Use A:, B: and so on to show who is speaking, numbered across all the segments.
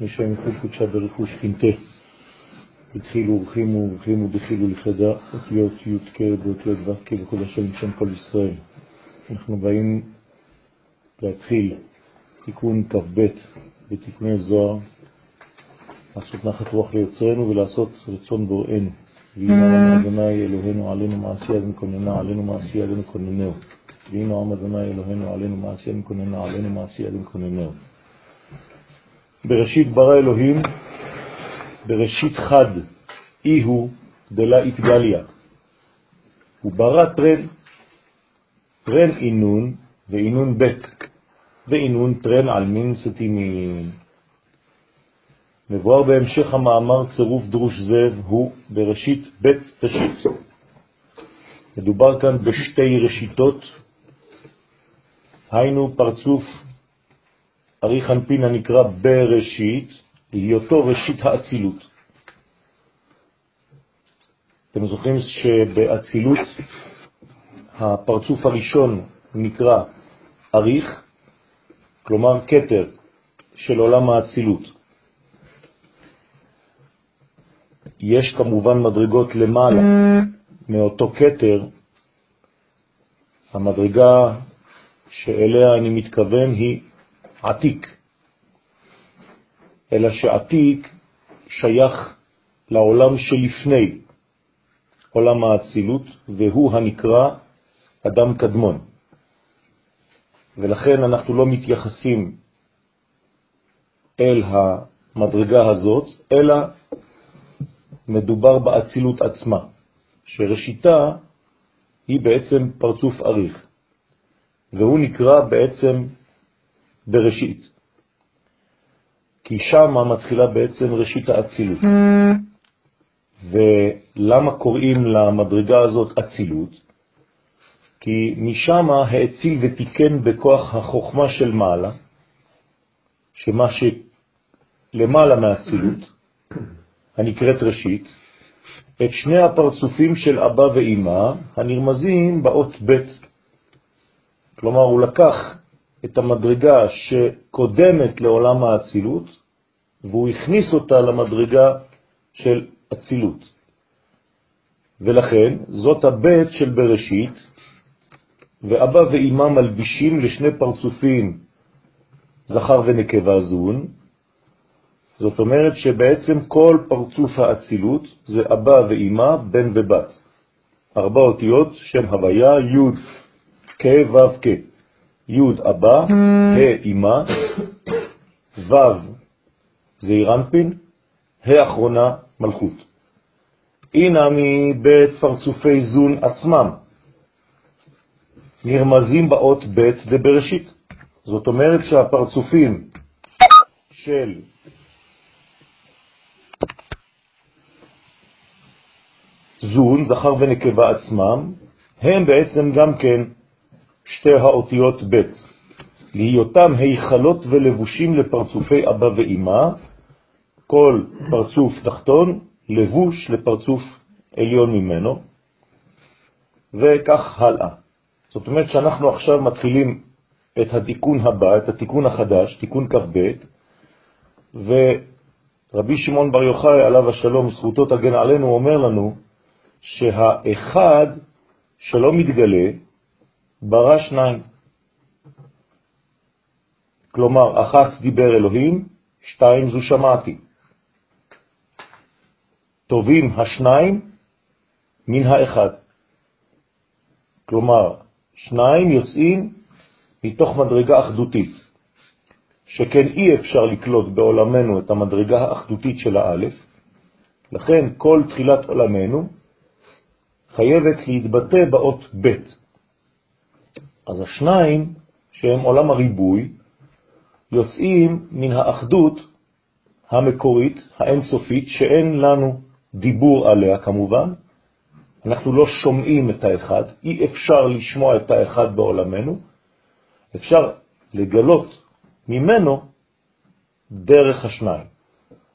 A: משם יחוד קודשה ברכוש חינטה. התחילו ורחימו ורחימו דחילו לחדה, אותיות י' כ' באותיות ו' כ' וכבוד השם בשם כל ישראל. אנחנו באים להתחיל תיקון כ"ב בתיקוני זוהר, לעשות נחת רוח ליוצרנו ולעשות רצון בוראנו. ויהי עם אדוני אלוהינו עלינו מעשייה ונכוננה עלינו מעשייה ונכוננהו. ויהי עם אדוני אלוהינו עלינו מעשייה ונכוננה עלינו מעשייה ונכוננהו. בראשית ברא אלוהים, בראשית חד, אי הוא דלה התגליה. הוא ברא טרן, טרן אינון ואינון בית, ואינון טרן על מין סתימין. מבואר בהמשך המאמר צירוף דרוש זאב הוא בראשית בית ראשית. מדובר כאן בשתי ראשיתות, היינו פרצוף אריך אנפין הנקרא בראשית, היותו ראשית האצילות. אתם זוכרים שבאצילות הפרצוף הראשון נקרא אריך, כלומר קטר של עולם האצילות. יש כמובן מדרגות למעלה מאותו קטר, המדרגה שאליה אני מתכוון היא עתיק, אלא שעתיק שייך לעולם שלפני עולם האצילות, והוא הנקרא אדם קדמון. ולכן אנחנו לא מתייחסים אל המדרגה הזאת, אלא מדובר באצילות עצמה, שראשיתה היא בעצם פרצוף אריך, והוא נקרא בעצם בראשית. כי שם מתחילה בעצם ראשית האצילות. ולמה קוראים למדרגה הזאת אצילות? כי משם האציל ותיקן בכוח החוכמה של מעלה, שמה שלמעלה מהאצילות, הנקראת ראשית, את שני הפרצופים של אבא ואימא הנרמזים באות ב'. כלומר, הוא לקח את המדרגה שקודמת לעולם האצילות, והוא הכניס אותה למדרגה של אצילות. ולכן זאת הבית של בראשית, ואבא ואמא מלבישים לשני פרצופים זכר ונקבה זון, זאת אומרת שבעצם כל פרצוף האצילות זה אבא ואמא, בן ובת. ארבע אותיות, שם הוויה, י' כ' ו' כ'. י' אבא, ה' אמא, ו' זעיר אנפין, ה' אחרונה מלכות. הנה מבית פרצופי זון עצמם נרמזים באות ב' ובראשית. זאת אומרת שהפרצופים של זון, זכר ונקבה עצמם, הם בעצם גם כן שתי האותיות ב', להיותם היכלות ולבושים לפרצופי אבא ואמא, כל פרצוף תחתון לבוש לפרצוף עליון ממנו, וכך הלאה. זאת אומרת שאנחנו עכשיו מתחילים את התיקון הבא, את התיקון החדש, תיקון כ"ב, ורבי שמעון בר יוחאי עליו השלום, זכותו תגן עלינו, אומר לנו שהאחד שלא מתגלה ברא שניים. כלומר, אחת דיבר אלוהים, שתיים זו שמעתי. טובים השניים מן האחד. כלומר, שניים יוצאים מתוך מדרגה אחדותית, שכן אי אפשר לקלוט בעולמנו את המדרגה האחדותית של האלף, לכן כל תחילת עולמנו חייבת להתבטא באות ב'. אז השניים, שהם עולם הריבוי, יוצאים מן האחדות המקורית, האינסופית, שאין לנו דיבור עליה כמובן, אנחנו לא שומעים את האחד, אי אפשר לשמוע את האחד בעולמנו, אפשר לגלות ממנו דרך השניים.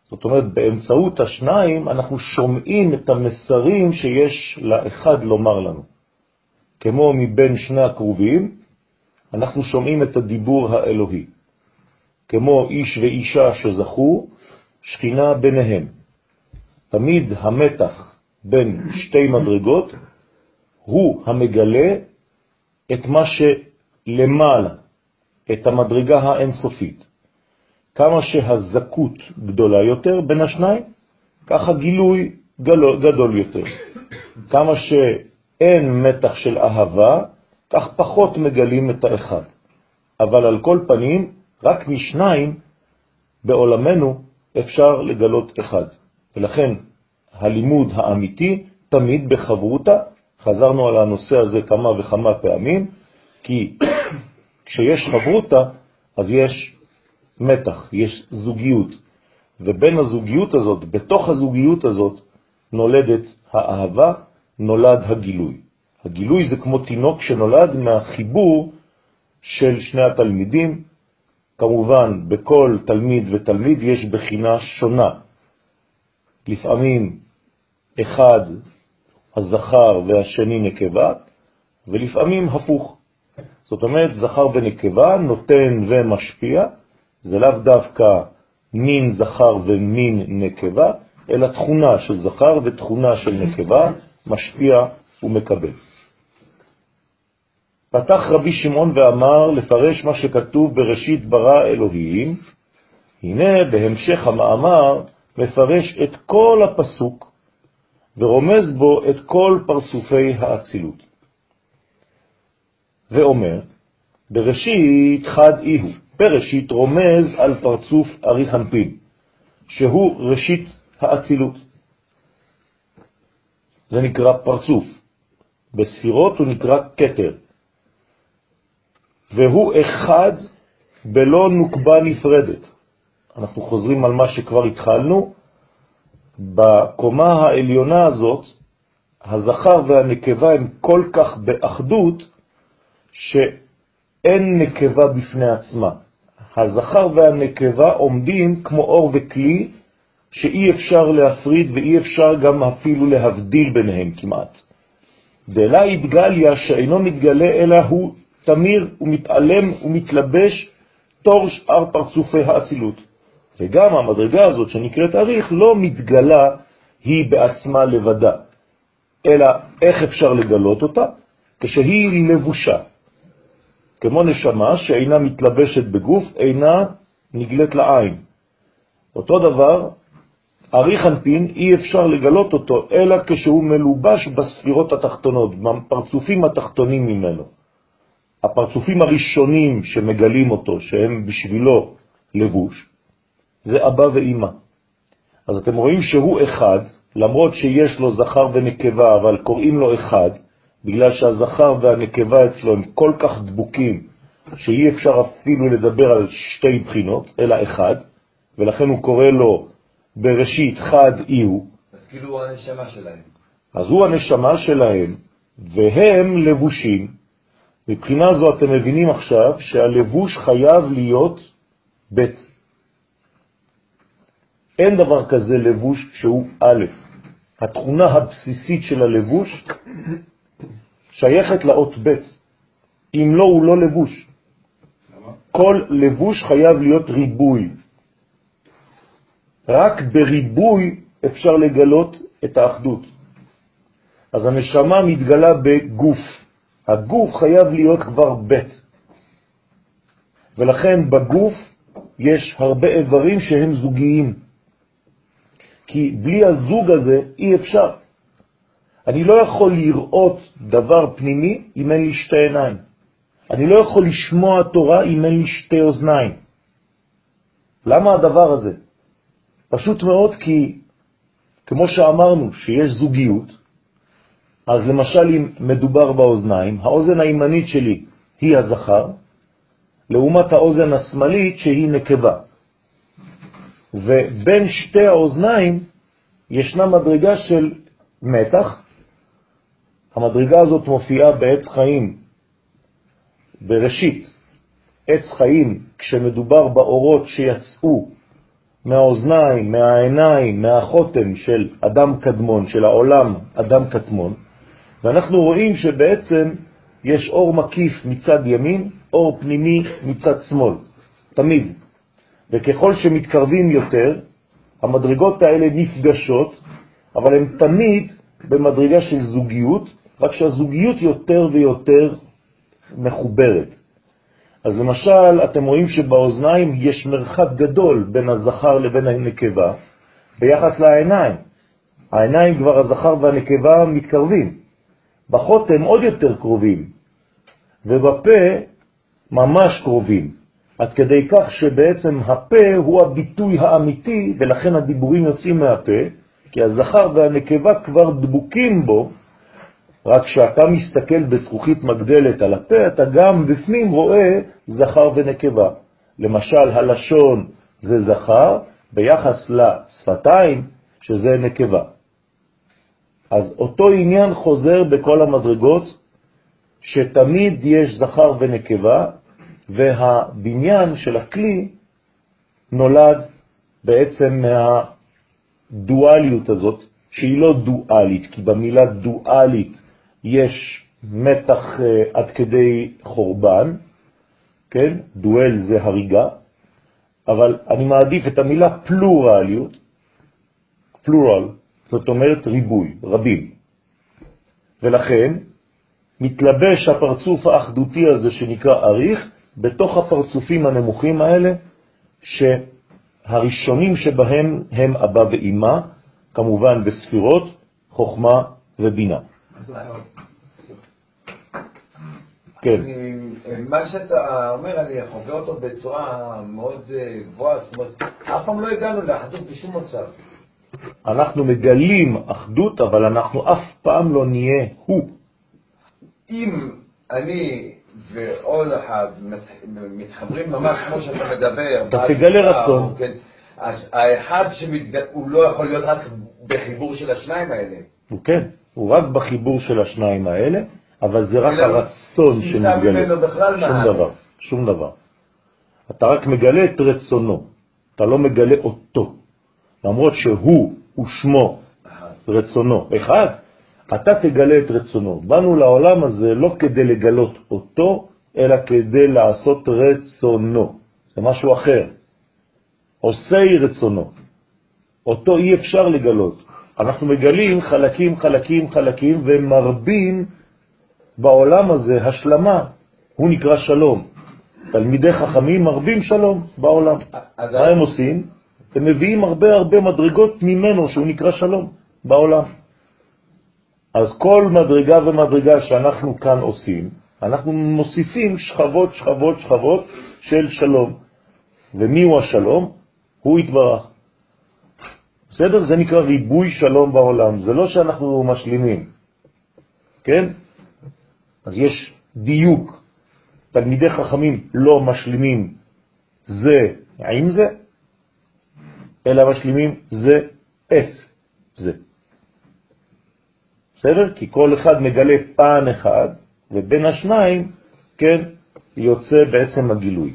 A: זאת אומרת, באמצעות השניים אנחנו שומעים את המסרים שיש לאחד לומר לנו. כמו מבין שני הקרובים, אנחנו שומעים את הדיבור האלוהי. כמו איש ואישה שזכו, שכינה ביניהם. תמיד המתח בין שתי מדרגות הוא המגלה את מה שלמעלה, את המדרגה האינסופית. כמה שהזכות גדולה יותר בין השניים, ככה גילוי גדול, יותר. כמה שאין מתח של אהבה, כך פחות מגלים את האחד. אבל על כל פנים, רק משניים בעולמנו אפשר לגלות אחד. ולכן הלימוד האמיתי תמיד בחברותה, חזרנו על הנושא הזה כמה וכמה פעמים, כי כשיש חברותה, אז יש מתח, יש זוגיות, ובין הזוגיות הזאת, בתוך הזוגיות הזאת, נולדת האהבה, נולד הגילוי. הגילוי זה כמו תינוק שנולד מהחיבור של שני התלמידים. כמובן, בכל תלמיד ותלמיד יש בחינה שונה. לפעמים אחד הזכר והשני נקבה, ולפעמים הפוך. זאת אומרת, זכר ונקבה נותן ומשפיע, זה לאו דווקא מין זכר ומין נקבה, אלא תכונה של זכר ותכונה של נקבה, משפיע ומקבל. פתח רבי שמעון ואמר לפרש מה שכתוב בראשית ברא אלוהים, הנה בהמשך המאמר מפרש את כל הפסוק ורומז בו את כל פרצופי האצילות. ואומר, בראשית חד איהו, בראשית רומז על פרצוף ארי חנפין, שהוא ראשית האצילות. זה נקרא פרצוף. בספירות הוא נקרא קטר. והוא אחד בלא נוקבה נפרדת. אנחנו חוזרים על מה שכבר התחלנו. בקומה העליונה הזאת, הזכר והנקבה הם כל כך באחדות, שאין נקבה בפני עצמה. הזכר והנקבה עומדים כמו אור וכלי, שאי אפשר להפריד ואי אפשר גם אפילו להבדיל ביניהם כמעט. דלה התגליה שאינו מתגלה אלא הוא תמיר ומתעלם ומתלבש תור שאר פרצופי האצילות. וגם המדרגה הזאת שנקראת אריך לא מתגלה היא בעצמה לבדה, אלא איך אפשר לגלות אותה? כשהיא לבושה. כמו נשמה שאינה מתלבשת בגוף, אינה נגלית לעין. אותו דבר, אריך אנפין אי אפשר לגלות אותו, אלא כשהוא מלובש בספירות התחתונות, בפרצופים התחתונים ממנו. הפרצופים הראשונים שמגלים אותו, שהם בשבילו לבוש, זה אבא ואימא. אז אתם רואים שהוא אחד, למרות שיש לו זכר ונקבה, אבל קוראים לו אחד, בגלל שהזכר והנקבה אצלו הם כל כך דבוקים, שאי אפשר אפילו לדבר על שתי בחינות, אלא אחד, ולכן הוא קורא לו בראשית חד אי הוא.
B: אז כאילו הוא הנשמה שלהם.
A: אז הוא הנשמה שלהם, והם לבושים. מבחינה זו אתם מבינים עכשיו שהלבוש חייב להיות בית. אין דבר כזה לבוש שהוא א'. התכונה הבסיסית של הלבוש שייכת לאות ב'. אם לא, הוא לא לבוש. כל לבוש חייב להיות ריבוי. רק בריבוי אפשר לגלות את האחדות. אז הנשמה מתגלה בגוף. הגוף חייב להיות כבר ב'. ולכן בגוף יש הרבה איברים שהם זוגיים. כי בלי הזוג הזה אי אפשר. אני לא יכול לראות דבר פנימי אם אין לי שתי עיניים. אני לא יכול לשמוע תורה אם אין לי שתי אוזניים. למה הדבר הזה? פשוט מאוד כי, כמו שאמרנו, שיש זוגיות, אז למשל אם מדובר באוזניים, האוזן הימנית שלי היא הזכר, לעומת האוזן השמאלית שהיא נקבה. ובין שתי האוזניים ישנה מדרגה של מתח. המדרגה הזאת מופיעה בעץ חיים בראשית. עץ חיים, כשמדובר באורות שיצאו מהאוזניים, מהעיניים, מהחותם של אדם קדמון, של העולם אדם קדמון, ואנחנו רואים שבעצם יש אור מקיף מצד ימין, אור פנימי מצד שמאל, תמיד. וככל שמתקרבים יותר, המדרגות האלה נפגשות, אבל הן תמיד במדרגה של זוגיות, רק שהזוגיות יותר ויותר מחוברת. אז למשל, אתם רואים שבאוזניים יש מרחק גדול בין הזכר לבין הנקבה ביחס לעיניים. העיניים כבר הזכר והנקבה מתקרבים. בחותם עוד יותר קרובים, ובפה ממש קרובים, עד כדי כך שבעצם הפה הוא הביטוי האמיתי, ולכן הדיבורים יוצאים מהפה, כי הזכר והנקבה כבר דבוקים בו, רק כשאתה מסתכל בזכוכית מגדלת על הפה, אתה גם בפנים רואה זכר ונקבה. למשל, הלשון זה זכר, ביחס לשפתיים, שזה נקבה. אז אותו עניין חוזר בכל המדרגות, שתמיד יש זכר ונקבה, והבניין של הכלי נולד בעצם מהדואליות הזאת, שהיא לא דואלית, כי במילה דואלית יש מתח אה, עד כדי חורבן, כן? דואל זה הריגה, אבל אני מעדיף את המילה פלורליות, פלורל, זאת אומרת ריבוי, רבים. ולכן מתלבש הפרצוף האחדותי הזה שנקרא אריך בתוך הפרצופים הנמוכים האלה, שהראשונים שבהם הם אבא ואימא, כמובן בספירות, חוכמה ובינה.
B: כן. מה שאתה אומר, אני חווה אותו בצורה מאוד אה, גבוהה, זאת אומרת, אף פעם לא הגענו לאחדות בשום מצב.
A: אנחנו מגלים אחדות, אבל אנחנו אף פעם לא נהיה הוא.
B: אם אני ועוד אחד מתחברים ממש כמו שאתה מדבר,
A: אתה תגלה רצון.
B: כן, אז האחד הוא לא יכול להיות רק בחיבור של השניים האלה.
A: הוא כן, הוא רק בחיבור של השניים האלה, אבל זה רק הרצון שמתגלה. שום דבר, שום דבר. אתה רק מגלה את רצונו, אתה לא מגלה אותו. למרות שהוא ושמו רצונו אחד, אתה תגלה את רצונו. באנו לעולם הזה לא כדי לגלות אותו, אלא כדי לעשות רצונו. זה משהו אחר. עושי רצונו. אותו אי אפשר לגלות. אנחנו מגלים חלקים, חלקים, חלקים, ומרבים בעולם הזה השלמה. הוא נקרא שלום. תלמידי חכמים מרבים שלום בעולם. מה הם עושים? הם מביאים הרבה הרבה מדרגות ממנו, שהוא נקרא שלום, בעולם. אז כל מדרגה ומדרגה שאנחנו כאן עושים, אנחנו מוסיפים שכבות, שכבות, שכבות של שלום. ומי הוא השלום? הוא יתברך. בסדר? זה נקרא ריבוי שלום בעולם. זה לא שאנחנו משלימים, כן? אז יש דיוק. תלמידי חכמים לא משלימים זה עם זה, אלא משלימים זה את זה. בסדר? כי כל אחד מגלה פן אחד, ובין השניים, כן, יוצא בעצם הגילוי.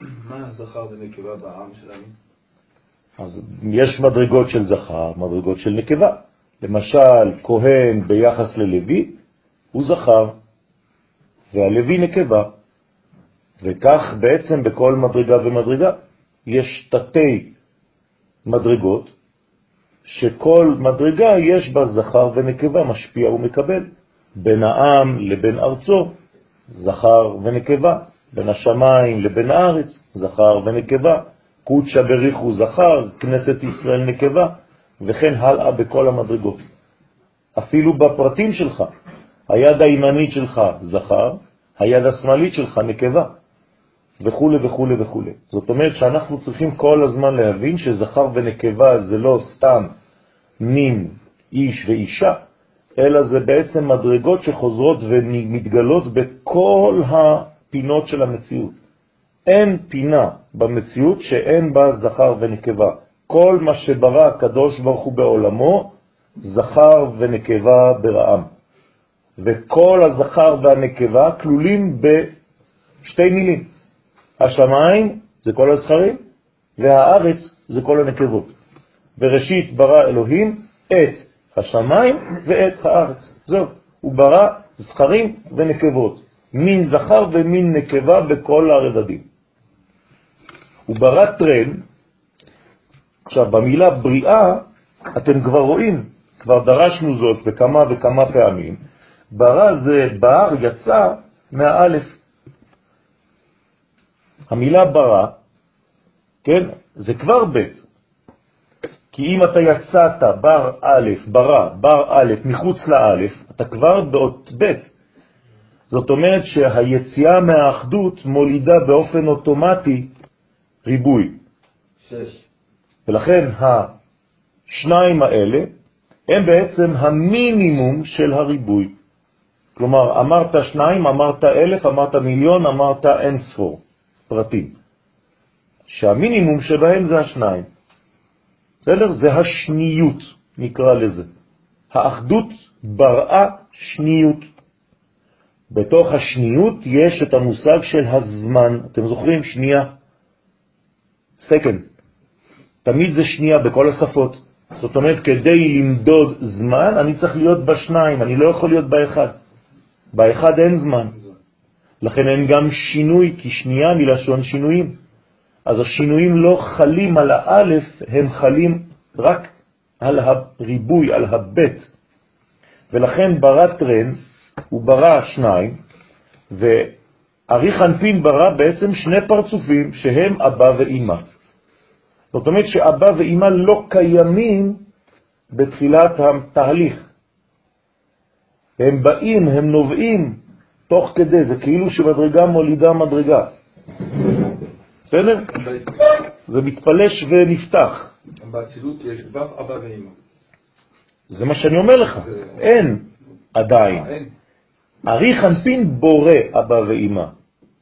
B: מה הזכר ונקבה בעם שלנו?
A: אז יש מדרגות של זכר, מדרגות של נקבה. למשל, כהן ביחס ללוי הוא זכר, והלוי נקבה. וכך בעצם בכל מדרגה ומדרגה. יש תתי מדרגות, שכל מדרגה יש בה זכר ונקבה, משפיע ומקבל. בין העם לבין ארצו, זכר ונקבה. בין השמיים לבין הארץ, זכר ונקבה. קודשא בריחו זכר, כנסת ישראל נקבה, וכן הלאה בכל המדרגות. אפילו בפרטים שלך, היד הימנית שלך זכר, היד השמאלית שלך נקבה. וכו' וכו' וכו'. זאת אומרת שאנחנו צריכים כל הזמן להבין שזכר ונקבה זה לא סתם מין איש ואישה, אלא זה בעצם מדרגות שחוזרות ומתגלות בכל הפינות של המציאות. אין פינה במציאות שאין בה זכר ונקבה. כל מה שברא הקדוש ברוך הוא בעולמו, זכר ונקבה ברעם. וכל הזכר והנקבה כלולים בשתי מילים. השמיים זה כל הזכרים, והארץ זה כל הנקבות. בראשית ברא אלוהים את השמיים ואת הארץ. זהו, הוא ברא זכרים ונקבות, מין זכר ומין נקבה בכל הרבדים. הוא ברא טרן, עכשיו במילה בריאה אתם כבר רואים, כבר דרשנו זאת בכמה וכמה פעמים, ברא זה בר יצא מהאלף. המילה ברא, כן, זה כבר בית. כי אם אתה יצאת בר א', ברא, בר א', מחוץ לאלף, אתה כבר באות בית. זאת אומרת שהיציאה מהאחדות מולידה באופן אוטומטי ריבוי.
B: שש.
A: ולכן השניים האלה הם בעצם המינימום של הריבוי. כלומר, אמרת שניים, אמרת אלף, אמרת מיליון, אמרת אין ספור פרטים. שהמינימום שבהם זה השניים. בסדר? זה השניות, נקרא לזה. האחדות בראה שניות. בתוך השניות יש את המושג של הזמן. אתם זוכרים? שנייה. סקנד. תמיד זה שנייה בכל השפות. זאת אומרת, כדי למדוד זמן, אני צריך להיות בשניים, אני לא יכול להיות באחד. באחד אין זמן. לכן אין גם שינוי, כי שנייה מלשון שינויים. אז השינויים לא חלים על האלף, הם חלים רק על הריבוי, על הבית. ולכן ברא טרן, הוא ברא שניים, וארי חנפין ברא בעצם שני פרצופים שהם אבא ואימא. זאת אומרת שאבא ואימא לא קיימים בתחילת התהליך. הם באים, הם נובעים תוך כדי, זה כאילו שמדרגה מולידה מדרגה. בסדר? זה מתפלש ונפתח.
B: באצילות יש כבר אבא ואמא.
A: זה מה שאני אומר לך, אין עדיין. ארי חנפין בורא אבא ואמא,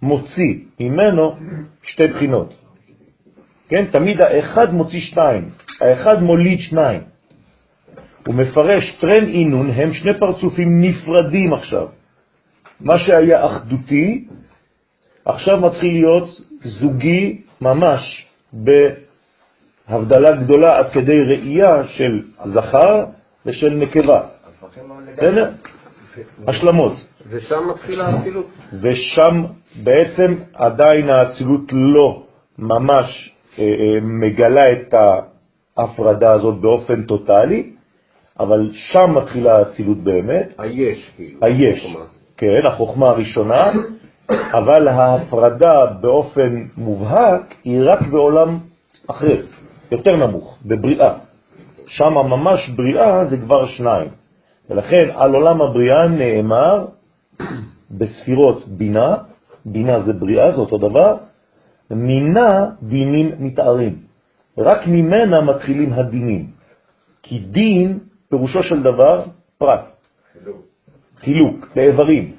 A: מוציא ממנו שתי בחינות. כן, תמיד האחד מוציא שתיים, האחד מוליד שניים. הוא מפרש טרן אינון הם שני פרצופים נפרדים עכשיו. מה שהיה אחדותי, עכשיו מתחיל להיות זוגי ממש בהבדלה גדולה עד כדי ראייה של זכר ושל נקבה. בסדר? השלמות.
B: ושם מתחילה האצילות.
A: ושם בעצם עדיין האצילות לא ממש אה, אה, מגלה את ההפרדה הזאת באופן טוטלי, אבל שם מתחילה האצילות באמת.
B: היש, כאילו.
A: היש, כן, החוכמה הראשונה, אבל ההפרדה באופן מובהק היא רק בעולם אחר, יותר נמוך, בבריאה. שם ממש בריאה זה כבר שניים. ולכן על עולם הבריאה נאמר בספירות בינה, בינה זה בריאה, זה אותו דבר, מינה דינים מתארים. רק ממנה מתחילים הדינים. כי דין, פירושו של דבר, פרט. חילוק. חילוק, לאיברים.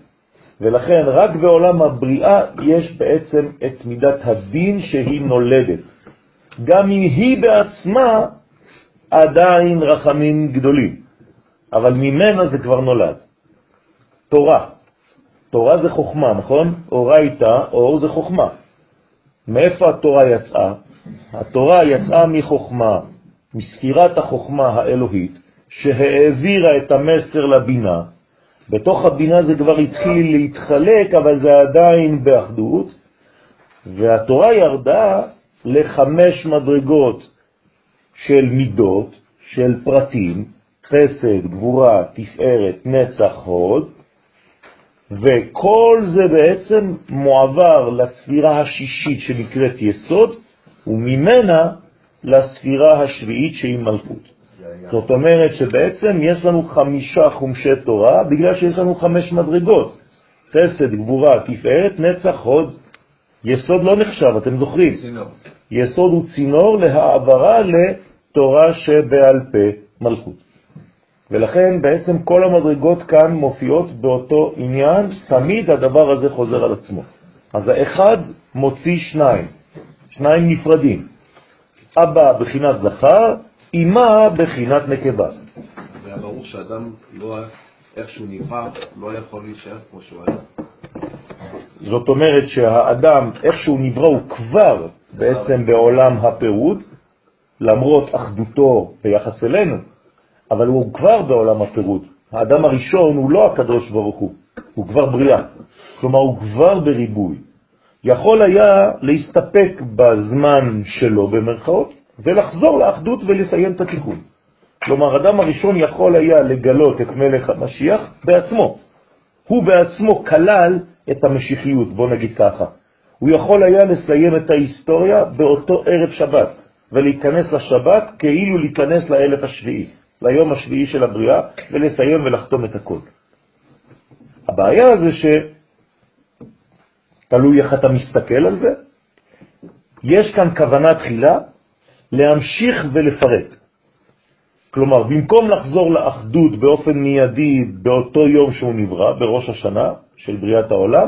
A: ולכן רק בעולם הבריאה יש בעצם את מידת הדין שהיא נולדת. גם אם היא בעצמה עדיין רחמים גדולים, אבל ממנה זה כבר נולד. תורה. תורה זה חוכמה, נכון? אורייתא, אור זה חוכמה. מאיפה התורה יצאה? התורה יצאה מחוכמה, מסקירת החוכמה האלוהית, שהעבירה את המסר לבינה. בתוך הבינה זה כבר התחיל להתחלק, אבל זה עדיין באחדות, והתורה ירדה לחמש מדרגות של מידות, של פרטים, חסד, גבורה, תפארת, נצח, הוד, וכל זה בעצם מועבר לספירה השישית שנקראת יסוד, וממנה לספירה השביעית שהיא מלכות. זאת אומרת שבעצם יש לנו חמישה חומשי תורה, בגלל שיש לנו חמש מדרגות. חסד, גבורה, תפארת, נצח, הוד. יסוד לא נחשב, אתם זוכרים. צינור. יסוד הוא צינור להעברה לתורה שבעל פה, מלכות. ולכן בעצם כל המדרגות כאן מופיעות באותו עניין, תמיד הדבר הזה חוזר על עצמו. אז האחד מוציא שניים, שניים נפרדים. אבא בחינת זכר, אמא בחינת נקבה.
B: זה ברור שאדם לא, איך שהוא נברא, לא יכול להישאר כמו שהוא היה.
A: זאת אומרת שהאדם, איך שהוא נברא, הוא כבר בעצם בעולם הפירוד, למרות אחדותו ביחס אלינו, אבל הוא כבר בעולם הפירוד. האדם הראשון הוא לא הקדוש ברוך הוא, הוא כבר בריאה. כלומר, הוא כבר בריבוי. יכול היה להסתפק בזמן שלו במרכאות ולחזור לאחדות ולסיים את התיקון. כלומר, אדם הראשון יכול היה לגלות את מלך המשיח בעצמו. הוא בעצמו כלל את המשיחיות, בוא נגיד ככה. הוא יכול היה לסיים את ההיסטוריה באותו ערב שבת, ולהיכנס לשבת כאילו להיכנס לאלף השביעי, ליום השביעי של הבריאה, ולסיים ולחתום את הכל. הבעיה זה שתלוי איך אתה מסתכל על זה, יש כאן כוונה תחילה להמשיך ולפרט. כלומר, במקום לחזור לאחדות באופן מיידי באותו יום שהוא נברא, בראש השנה של בריאת העולם,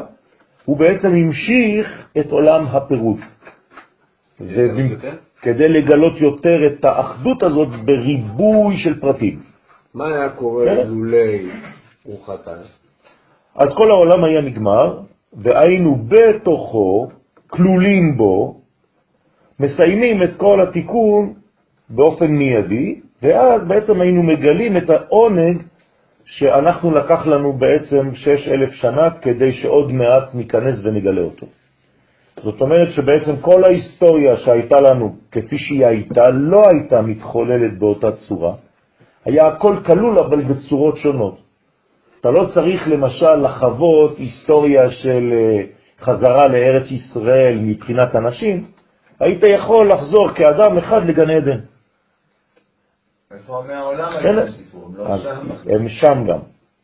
A: הוא בעצם המשיך את עולם הפירוט. כדי לגלות יותר את האחדות הזאת בריבוי של פרטים.
B: מה היה קורה. לולי הוא חטא?
A: אז כל העולם היה נגמר, והיינו בתוכו, כלולים בו, מסיימים את כל התיקון באופן מיידי, ואז בעצם היינו מגלים את העונג שאנחנו לקח לנו בעצם שש אלף שנה כדי שעוד מעט ניכנס ונגלה אותו. זאת אומרת שבעצם כל ההיסטוריה שהייתה לנו כפי שהיא הייתה לא הייתה מתחוללת באותה צורה, היה הכל כלול אבל בצורות שונות. אתה לא צריך למשל לחוות היסטוריה של אה, חזרה לארץ ישראל מבחינת אנשים, היית יכול לחזור כאדם אחד לגן עדן.
B: איפה עמי העולם היה בסיפור? לא
A: הם שם גם.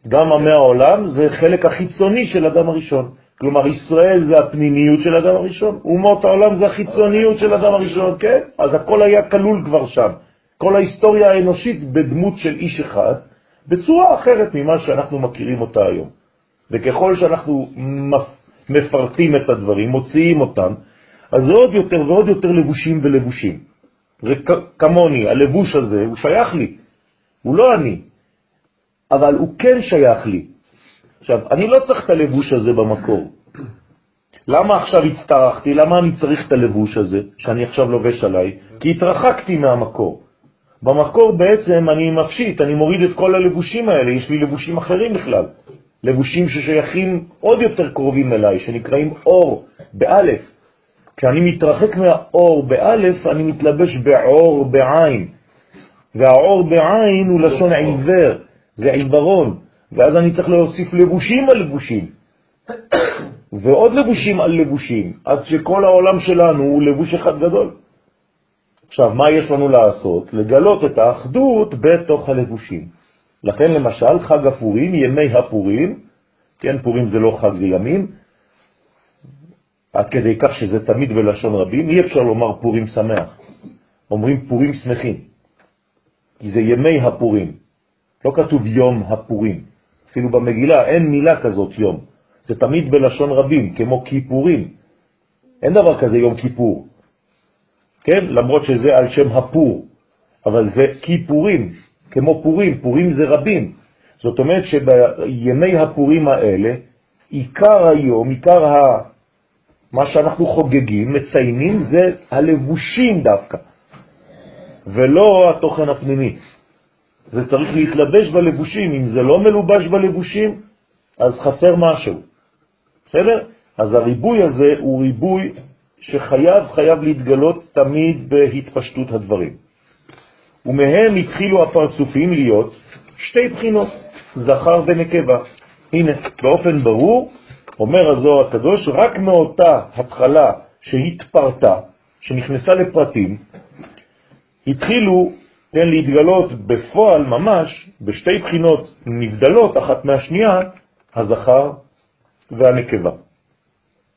A: גם עמי העולם זה חלק החיצוני של אדם הראשון. כלומר, ישראל זה הפנימיות של אדם הראשון, אומות העולם זה החיצוניות של אדם הראשון, כן? אז הכל היה כלול כבר שם. כל ההיסטוריה האנושית בדמות של איש אחד, בצורה אחרת ממה שאנחנו מכירים אותה היום. וככל שאנחנו מפרטים את הדברים, מוציאים אותם, אז זה עוד יותר ועוד יותר לבושים ולבושים. זה כמוני, הלבוש הזה הוא שייך לי, הוא לא אני, אבל הוא כן שייך לי. עכשיו, אני לא צריך את הלבוש הזה במקור. למה עכשיו הצטרחתי? למה אני צריך את הלבוש הזה שאני עכשיו לובש עליי? כי התרחקתי מהמקור. במקור בעצם אני מפשיט, אני מוריד את כל הלבושים האלה, יש לי לבושים אחרים בכלל. לבושים ששייכים עוד יותר קרובים אליי, שנקראים אור, באלף. כשאני מתרחק מהאור באלף, אני מתלבש בעור בעין. והאור בעין הוא לשון עיוור, זה עיוורון. ואז אני צריך להוסיף לבושים על לבושים. ועוד לבושים על לבושים, עד שכל העולם שלנו הוא לבוש אחד גדול. עכשיו, מה יש לנו לעשות? לגלות את האחדות בתוך הלבושים. לכן למשל חג הפורים, ימי הפורים, כן, פורים זה לא חג, זה ימים, עד כדי כך שזה תמיד בלשון רבים, אי אפשר לומר פורים שמח, אומרים פורים שמחים, כי זה ימי הפורים, לא כתוב יום הפורים, אפילו במגילה אין מילה כזאת יום, זה תמיד בלשון רבים, כמו כיפורים, אין דבר כזה יום כיפור, כן? למרות שזה על שם הפור, אבל זה כיפורים, כמו פורים, פורים זה רבים. זאת אומרת שבימי הפורים האלה, עיקר היום, עיקר ה... מה שאנחנו חוגגים, מציינים, זה הלבושים דווקא, ולא התוכן הפנימי. זה צריך להתלבש בלבושים, אם זה לא מלובש בלבושים, אז חסר משהו. בסדר? אז הריבוי הזה הוא ריבוי שחייב, חייב להתגלות תמיד בהתפשטות הדברים. ומהם התחילו הפרצופים להיות שתי בחינות, זכר ונקבה. הנה, באופן ברור, אומר הזוהר הקדוש, רק מאותה התחלה שהתפרטה, שנכנסה לפרטים, התחילו כן, להתגלות בפועל ממש בשתי בחינות נבדלות אחת מהשנייה, הזכר והנקבה,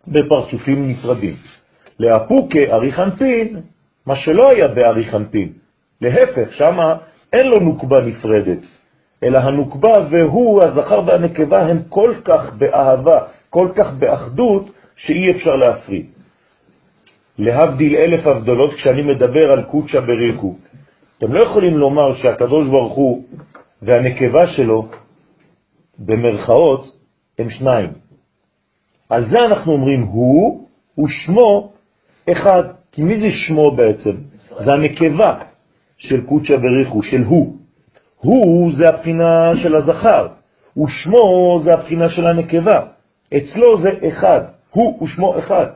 A: בפרצופים נפרדים. לאפוקה אריכנפין, מה שלא היה באריכנפין. להפך, שם אין לו נוקבה נפרדת, אלא הנוקבה והוא, הזכר והנקבה, הם כל כך באהבה, כל כך באחדות, שאי אפשר להפריד. להבדיל אלף הבדלות, כשאני מדבר על קודשא בריחו, אתם לא יכולים לומר שהקדוש ברוך הוא והנקבה שלו, במרכאות, הם שניים. על זה אנחנו אומרים הוא ושמו אחד. כי מי זה שמו בעצם? זה הנקבה של קודשא בריחו, של הוא. הוא זה הבחינה של הזכר, ושמו זה הבחינה של הנקבה. אצלו זה אחד, הוא ושמו אחד.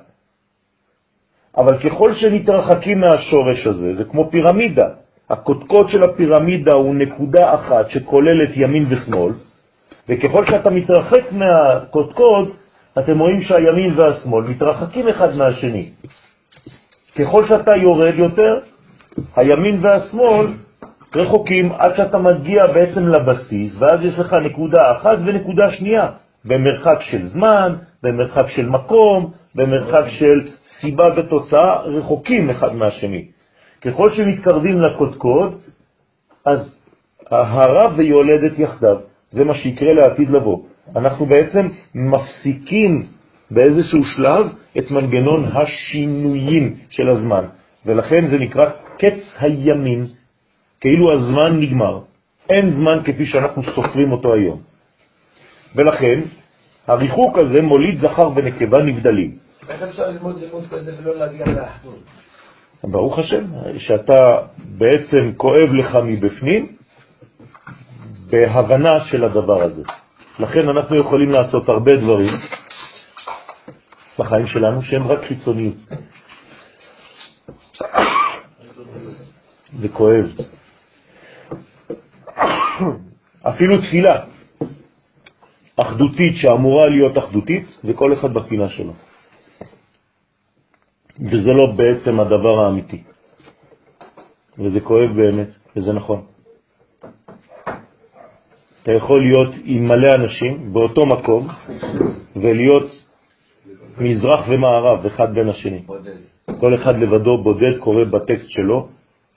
A: אבל ככל שמתרחקים מהשורש הזה, זה כמו פירמידה. הקודקוד של הפירמידה הוא נקודה אחת שכוללת ימין ושמאל, וככל שאתה מתרחק מהקודקוד, אתם רואים שהימין והשמאל מתרחקים אחד מהשני. ככל שאתה יורד יותר, הימין והשמאל רחוקים עד שאתה מגיע בעצם לבסיס, ואז יש לך נקודה אחת ונקודה שנייה, במרחק של זמן, במרחק של מקום, במרחק של סיבה ותוצאה, רחוקים אחד מהשני. ככל שמתקרבים לקודקוד, אז ההרה ויולדת יחדיו. זה מה שיקרה לעתיד לבוא. אנחנו בעצם מפסיקים באיזשהו שלב את מנגנון השינויים של הזמן, ולכן זה נקרא קץ הימין, כאילו הזמן נגמר. אין זמן כפי שאנחנו סופרים אותו היום. ולכן, הריחוק הזה מוליד זכר ונקבה נבדלים.
B: איך אפשר ללמוד לימוד כזה ולא להגיע לאחדות?
A: ברוך השם, שאתה בעצם כואב לך מבפנים בהבנה של הדבר הזה. לכן אנחנו יכולים לעשות הרבה דברים בחיים שלנו שהם רק חיצוניים. זה כואב. אפילו תפילה אחדותית שאמורה להיות אחדותית, וכל אחד בפינה שלו. וזה לא בעצם הדבר האמיתי. וזה כואב באמת, וזה נכון. אתה יכול להיות עם מלא אנשים באותו מקום ולהיות מזרח ומערב, אחד בין השני. כל אחד לבדו בודד קורא בטקסט שלו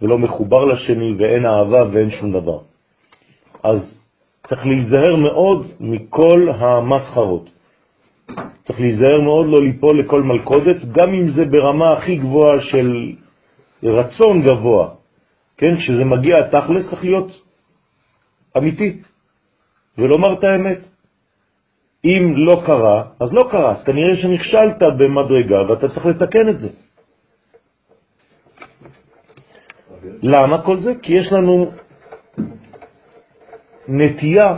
A: ולא מחובר לשני ואין אהבה ואין שום דבר. אז צריך להיזהר מאוד מכל המסחרות. צריך להיזהר מאוד לא ליפול לכל מלכודת, גם אם זה ברמה הכי גבוהה של רצון גבוה. כן, כשזה מגיע תכלס צריך להיות אמיתי ולומר את האמת. אם לא קרה, אז לא קרה, אז כנראה שנכשלת במדרגה ואתה צריך לתקן את זה. למה כל זה? כי יש לנו נטייה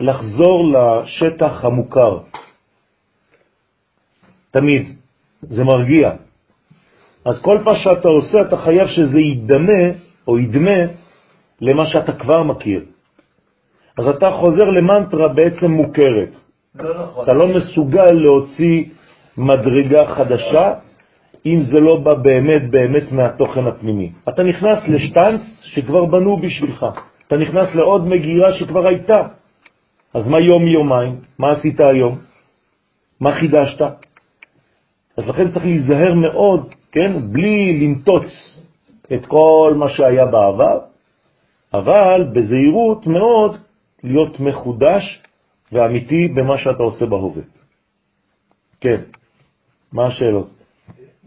A: לחזור לשטח המוכר. תמיד. זה מרגיע. אז כל פעם שאתה עושה, אתה חייב שזה ידמה או ידמה למה שאתה כבר מכיר. אז אתה חוזר למנטרה בעצם מוכרת.
B: לא נכון.
A: אתה לא מסוגל להוציא מדרגה חדשה אם זה לא בא באמת באמת מהתוכן הפנימי. אתה נכנס לשטנץ שכבר בנו בשבילך. אתה נכנס לעוד מגירה שכבר הייתה. אז מה יום יומיים? מה עשית היום? מה חידשת? אז לכן צריך להיזהר מאוד, כן? בלי למטוץ את כל מה שהיה בעבר, אבל בזהירות מאוד להיות מחודש ואמיתי במה שאתה עושה בהווה. כן, מה השאלות?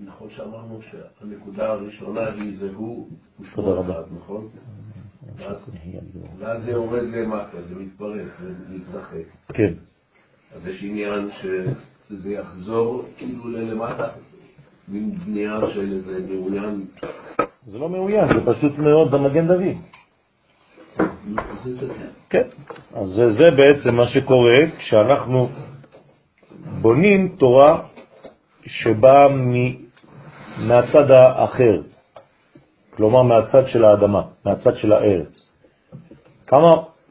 C: נכון שאמרנו שהנקודה הראשונה היא זה הוא ושמו אחד, נכון? ואז זה יורד למטה, זה מתפרק, זה מתרחק.
A: כן.
C: אז יש עניין שזה יחזור כאילו ללמטה, מין בנייה של איזה מאוין.
A: זה לא מאוין, זה פשוט מאוד במגן דוד. כן, אז זה, זה בעצם מה שקורה כשאנחנו בונים תורה שבאה מהצד האחר, כלומר מהצד של האדמה, מהצד של הארץ. כמה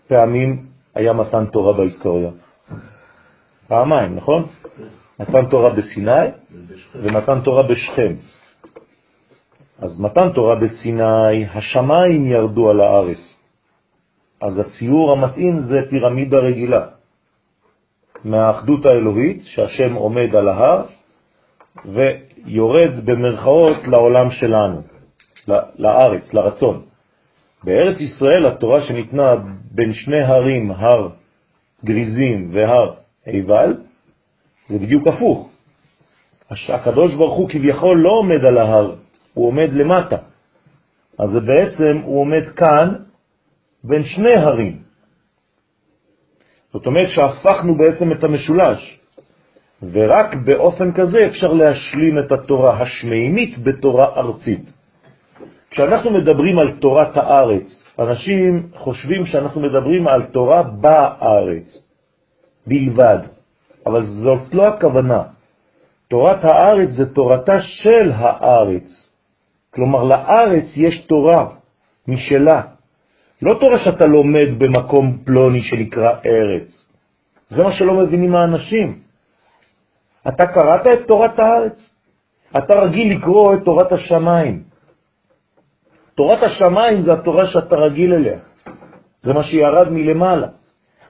A: פעמים היה מתן תורה בהיסטוריה? פעמיים, נכון? מתן תורה בסיני ומתן תורה בשכם. אז מתן תורה בסיני, השמיים ירדו על הארץ. אז הציור המתאים זה פירמידה רגילה. מהאחדות האלוהית, שהשם עומד על ההר ויורד במרכאות לעולם שלנו. לארץ, לרצון. בארץ ישראל התורה שניתנה בין שני הרים, הר גריזים והר עיבל, זה בדיוק הפוך. הקדוש ברוך הוא כביכול לא עומד על ההר, הוא עומד למטה. אז בעצם, הוא עומד כאן בין שני הרים. זאת אומרת שהפכנו בעצם את המשולש, ורק באופן כזה אפשר להשלים את התורה השמימית בתורה ארצית. כשאנחנו מדברים על תורת הארץ, אנשים חושבים שאנחנו מדברים על תורה בארץ בלבד, אבל זאת לא הכוונה. תורת הארץ זה תורתה של הארץ. כלומר, לארץ יש תורה משלה. לא תורה שאתה לומד במקום פלוני שנקרא ארץ. זה מה שלא מבינים האנשים. אתה קראת את תורת הארץ? אתה רגיל לקרוא את תורת השמיים. תורת השמיים זה התורה שאתה רגיל אליה. זה מה שירד מלמעלה.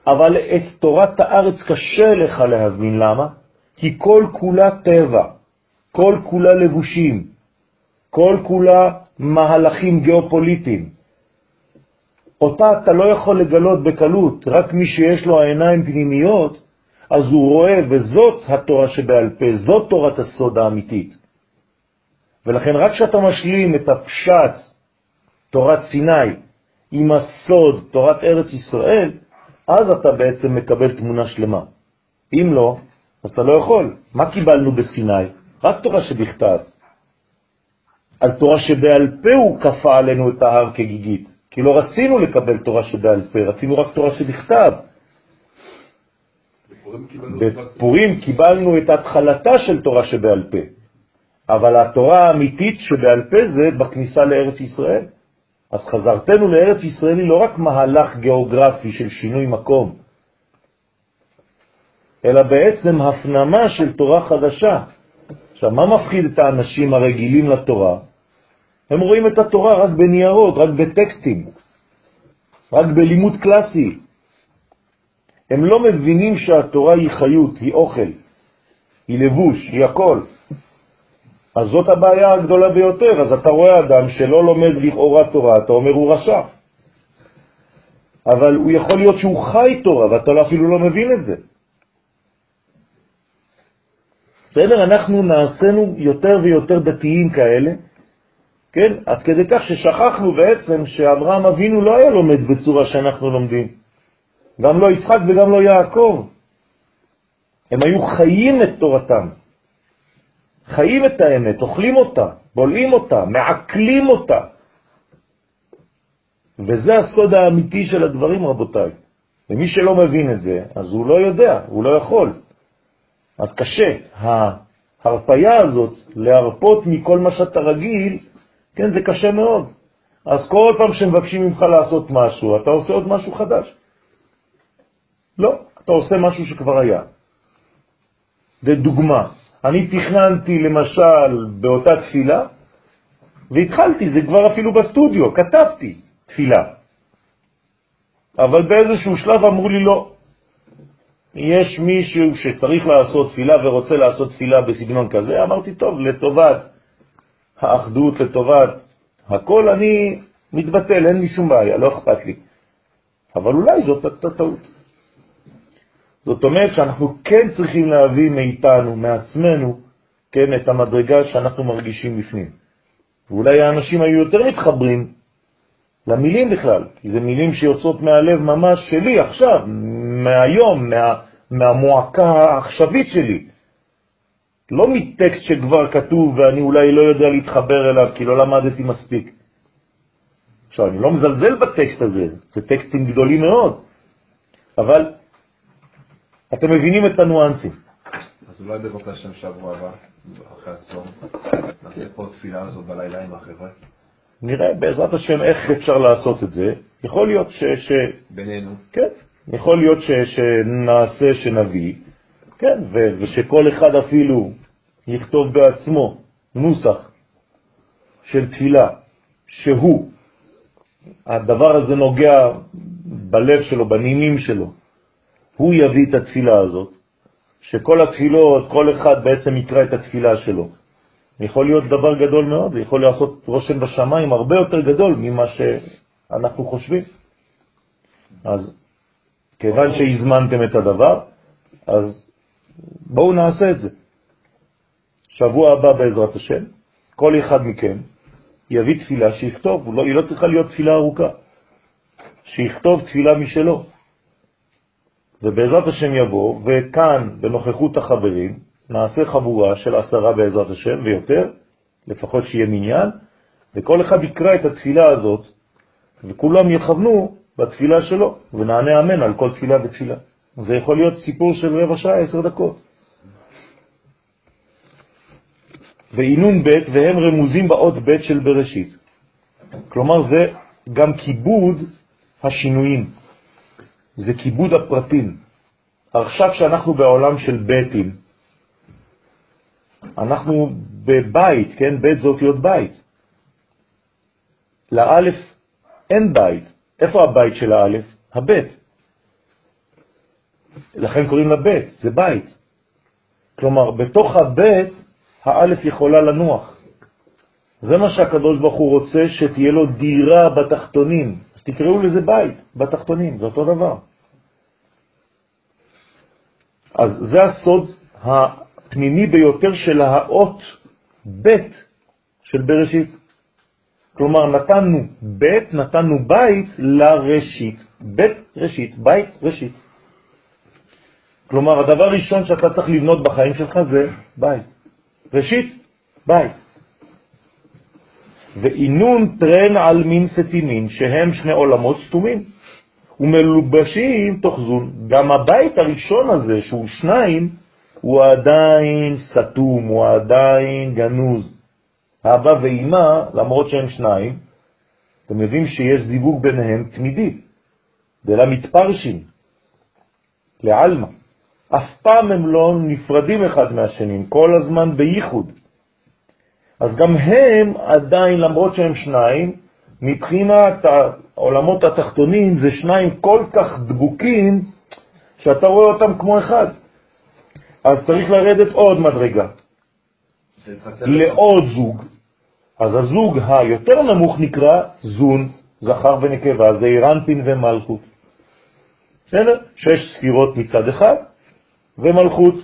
A: אבל את תורת הארץ קשה לך להבין. למה? כי כל כולה טבע, כל כולה לבושים, כל כולה מהלכים גיאופוליטיים. אותה אתה לא יכול לגלות בקלות, רק מי שיש לו העיניים פנימיות, אז הוא רואה, וזאת התורה שבעל פה, זאת תורת הסוד האמיתית. ולכן רק כשאתה משלים את הפשט, תורת סיני, עם הסוד, תורת ארץ ישראל, אז אתה בעצם מקבל תמונה שלמה. אם לא, אז אתה לא יכול. מה קיבלנו בסיני? רק תורה שבכתב. אז תורה שבעל פה הוא כפה עלינו את ההר כגיגית, כי לא רצינו לקבל תורה שבעל פה, רצינו רק תורה שבכתב. בפורים קיבלנו את התחלתה של תורה שבעל פה, אבל התורה האמיתית שבעל פה זה בכניסה לארץ ישראל. אז חזרתנו לארץ ישראל היא לא רק מהלך גיאוגרפי של שינוי מקום, אלא בעצם הפנמה של תורה חדשה. עכשיו, מה מפחיד את האנשים הרגילים לתורה? הם רואים את התורה רק בניירות, רק בטקסטים, רק בלימוד קלאסי. הם לא מבינים שהתורה היא חיות, היא אוכל, היא לבוש, היא הכל. אז זאת הבעיה הגדולה ביותר. אז אתה רואה אדם שלא לומד לכאורה תורה, אתה אומר הוא רשע. אבל הוא יכול להיות שהוא חי תורה, ואתה אפילו לא מבין את זה. בסדר? אנחנו נעשינו יותר ויותר דתיים כאלה, כן? עד כדי כך ששכחנו בעצם שאברהם אבינו לא היה לומד בצורה שאנחנו לומדים. גם לא יצחק וגם לא יעקב. הם היו חיים את תורתם. חיים את האמת, אוכלים אותה, בולעים אותה, מעכלים אותה. וזה הסוד האמיתי של הדברים, רבותיי. ומי שלא מבין את זה, אז הוא לא יודע, הוא לא יכול. אז קשה. ההרפאיה הזאת, להרפות מכל מה שאתה רגיל, כן, זה קשה מאוד. אז כל פעם שמבקשים ממך לעשות משהו, אתה עושה עוד משהו חדש. לא, אתה עושה משהו שכבר היה. ודוגמה, אני תכננתי למשל באותה תפילה, והתחלתי, זה כבר אפילו בסטודיו, כתבתי תפילה. אבל באיזשהו שלב אמרו לי לא. יש מישהו שצריך לעשות תפילה ורוצה לעשות תפילה בסגנון כזה, אמרתי, טוב, לטובת האחדות, לטובת הכל, אני מתבטל, אין לי שום בעיה, לא אכפת לי. אבל אולי זאת טעות. זאת אומרת שאנחנו כן צריכים להביא מאיתנו, מעצמנו, כן, את המדרגה שאנחנו מרגישים בפנים. ואולי האנשים היו יותר מתחברים למילים בכלל, כי זה מילים שיוצאות מהלב ממש שלי עכשיו, מהיום, מה, מהמועקה העכשווית שלי. לא מטקסט שכבר כתוב ואני אולי לא יודע להתחבר אליו כי לא למדתי מספיק. עכשיו, אני לא מזלזל בטקסט הזה, זה טקסטים גדולים מאוד, אבל אתם מבינים את הניואנסים.
B: אז אולי בעזרת השם שבוע הבא, אחרי הצום, נעשה פה תפילה הזאת בלילה עם החבר'ה.
A: נראה בעזרת השם איך אפשר לעשות את זה. יכול להיות ש... ש...
B: בינינו.
A: כן, יכול להיות ש... שנעשה, שנביא, כן, ו... ושכל אחד אפילו יכתוב בעצמו נוסח של תפילה, שהוא, הדבר הזה נוגע בלב שלו, בנימים שלו, הוא יביא את התפילה הזאת, שכל התפילות, כל אחד בעצם יקרא את התפילה שלו. יכול להיות דבר גדול מאוד, יכול לעשות רושם בשמיים הרבה יותר גדול ממה שאנחנו חושבים. אז כיוון שהזמנתם את הדבר, אז בואו נעשה את זה. שבוע הבא בעזרת השם, כל אחד מכם יביא תפילה שיכתוב, לא, היא לא צריכה להיות תפילה ארוכה, שיכתוב תפילה משלו. ובעזרת השם יבוא, וכאן, בנוכחות החברים, נעשה חבורה של עשרה בעזרת השם ויותר, לפחות שיהיה מניין, וכל אחד יקרא את התפילה הזאת, וכולם יכוונו בתפילה שלו, ונענה אמן על כל תפילה ותפילה. זה יכול להיות סיפור של רבע שעה, עשר דקות. ועינון ב' והם רמוזים באות ב' של בראשית. כלומר זה גם כיבוד השינויים, זה כיבוד הפרטים. עכשיו שאנחנו בעולם של ביתים, אנחנו בבית, כן? בית זה אותיות בית. לאלף אין בית. איפה הבית של האלף? הבית. לכן קוראים לה בית, זה בית. כלומר, בתוך הבית האלף יכולה לנוח. זה מה שהקדוש ברוך הוא רוצה, שתהיה לו דירה בתחתונים. אז תקראו לזה בית, בתחתונים, זה אותו דבר. אז זה הסוד הפנימי ביותר של האות בית של בראשית. כלומר, נתנו בית, נתנו בית לראשית. בית ראשית, בית ראשית. כלומר, הדבר הראשון שאתה צריך לבנות בחיים שלך זה בית. ראשית, בית. ואינון טרן על מין סתימין, שהם שני עולמות סתומים, ומלובשים תוך זון. גם הבית הראשון הזה, שהוא שניים, הוא עדיין סתום, הוא עדיין גנוז. האבא ואימא, למרות שהם שניים, אתם יודעים שיש זיווג ביניהם תמידי, דלה מתפרשים, לעלמא. אף פעם הם לא נפרדים אחד מהשנים, כל הזמן בייחוד. אז גם הם עדיין, למרות שהם שניים, מבחינת העולמות התחתונים זה שניים כל כך דבוקים, שאתה רואה אותם כמו אחד. אז צריך לרדת עוד מדרגה, לעוד זוג. אז הזוג היותר נמוך נקרא זון, זכר ונקבה, זה אירנפין ומלכות. בסדר? שש ספירות מצד אחד, ומלכות.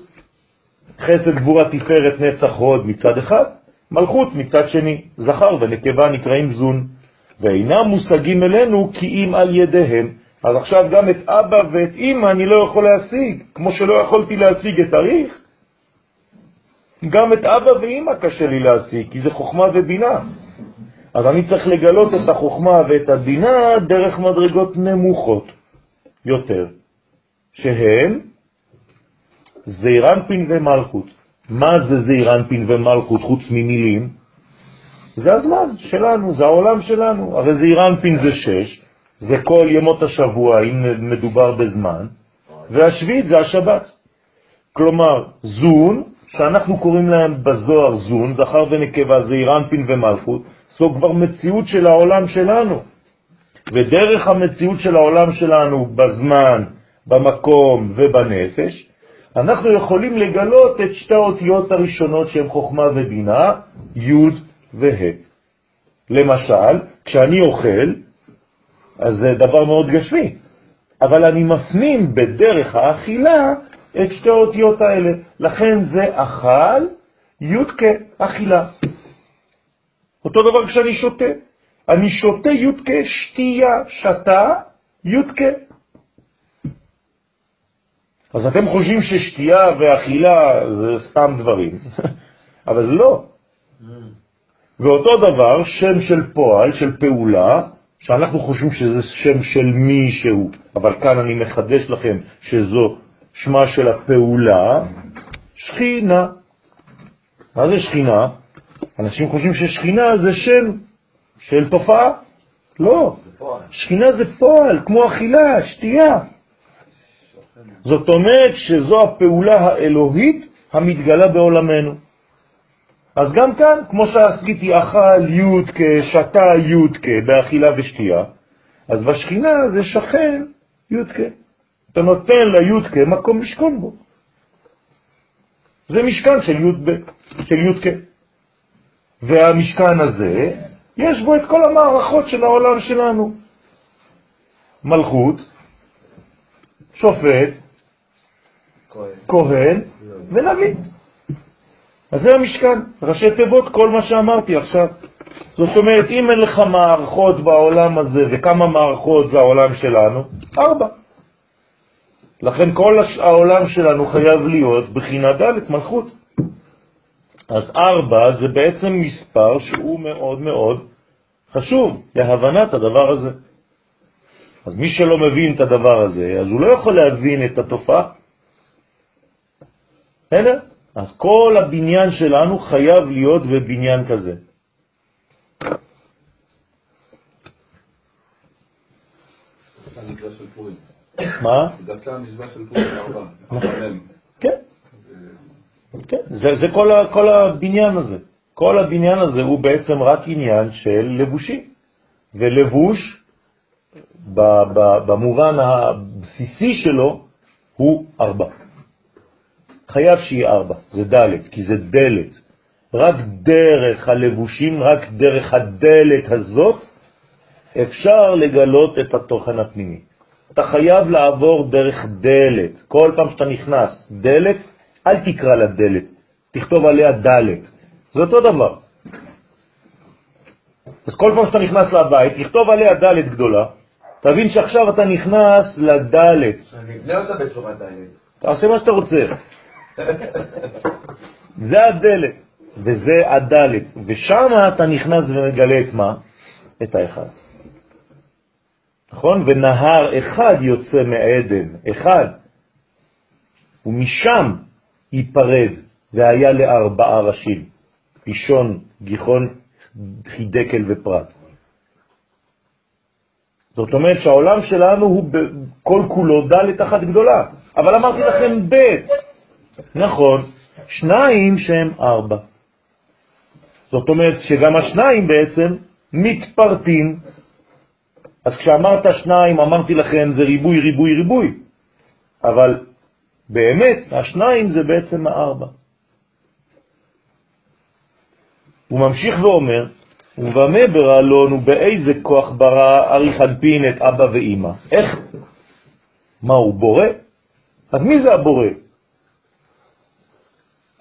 A: חסד גבורה תפארת נצח הוד מצד אחד, מלכות מצד שני. זכר ונקבה נקראים זון, ואינם מושגים אלינו כי אם על ידיהם. אז עכשיו גם את אבא ואת אמא אני לא יכול להשיג, כמו שלא יכולתי להשיג את אריך. גם את אבא ואמא קשה לי להשיג, כי זה חוכמה ובינה. אז אני צריך לגלות את החוכמה ואת הבינה דרך מדרגות נמוכות יותר, שהן זעירנפין ומלכות. מה זה זעירנפין ומלכות חוץ ממילים? זה הזמן שלנו, זה העולם שלנו. הרי זעירנפין זה שש, זה כל ימות השבוע, אם מדובר בזמן, והשביעית זה השבת. כלומר, זון, שאנחנו קוראים להם בזוהר זון, זכר ונקבה, זעירנפין ומלכות, זו כבר מציאות של העולם שלנו. ודרך המציאות של העולם שלנו בזמן, במקום ובנפש, אנחנו יכולים לגלות את שתי האותיות הראשונות שהן חוכמה ובינה, י' וה'. למשל, כשאני אוכל, אז זה דבר מאוד גשמי, אבל אני מפנים בדרך האכילה את שתי האותיות האלה. לכן זה אכל, יודקה, אכילה. אותו דבר כשאני שותה. אני שותה יודקה, שתייה, שתה, יודקה. אז אתם חושבים ששתייה ואכילה זה סתם דברים, אבל זה לא. ואותו דבר, שם של פועל, של פעולה, שאנחנו חושבים שזה שם של מישהו, אבל כאן אני מחדש לכם שזו שמה של הפעולה, שכינה. מה זה שכינה? אנשים חושבים ששכינה זה שם של תופעה. לא, שכינה זה פועל, כמו אכילה, שתייה. זאת אומרת שזו הפעולה האלוהית המתגלה בעולמנו. אז גם כאן, כמו שעשיתי אכל יודקה, שתה יודקה באכילה ושתייה, אז בשכינה זה שכן יודקה. אתה נותן ליודקה מקום לשכון בו. זה משכן של יוד של יודקה. והמשכן הזה, יש בו את כל המערכות של העולם שלנו. מלכות, שופט, כהן ונביא. אז זה המשכן, ראשי תיבות, כל מה שאמרתי עכשיו. זאת אומרת, אם אין לך מערכות בעולם הזה, וכמה מערכות זה העולם שלנו? ארבע. לכן כל העולם שלנו חייב להיות בחינה ד' מלכות. אז ארבע זה בעצם מספר שהוא מאוד מאוד חשוב להבנת הדבר הזה. אז מי שלא מבין את הדבר הזה, אז הוא לא יכול להבין את התופעה. בסדר? אז כל הבניין שלנו חייב להיות בבניין כזה. מה?
C: דווקא המשוואה של פורים ארבע.
A: כן. כן, זה, זה כל, ה, כל הבניין הזה. כל הבניין הזה הוא בעצם רק עניין של לבושים. ולבוש, במובן הבסיסי שלו, הוא ארבע. חייב שיהיה ארבע, זה דלת, כי זה דלת. רק דרך הלבושים, רק דרך הדלת הזאת, אפשר לגלות את התוכן הפנימי. אתה חייב לעבור דרך דלת. כל פעם שאתה נכנס דלת, אל תקרא לה דלת, תכתוב עליה דלת. זה אותו דבר. אז כל פעם שאתה נכנס לבית, תכתוב עליה דלת גדולה, תבין שעכשיו אתה נכנס לדלת.
B: אני אבנה אותה בצורה דלת.
A: תעשה מה שאתה רוצה. זה הדלת, וזה הדלת, ושם אתה נכנס ומגלה את מה? את האחד. נכון? ונהר אחד יוצא מעדן, אחד, ומשם ייפרד, והיה לארבעה ראשים, פישון, גיחון, חידקל ופרט. זאת אומרת שהעולם שלנו הוא כל כולו דלת אחת גדולה, אבל אמרתי לכם ב', נכון, שניים שהם ארבע. זאת אומרת שגם השניים בעצם מתפרטים אז כשאמרת שניים, אמרתי לכם, זה ריבוי, ריבוי, ריבוי. אבל באמת, השניים זה בעצם הארבע. הוא ממשיך ואומר, ובמה ברעלון ובאיזה כוח ברא אריך אנפין את אבא ואימא? איך? מה, הוא בורא? אז מי זה הבורא?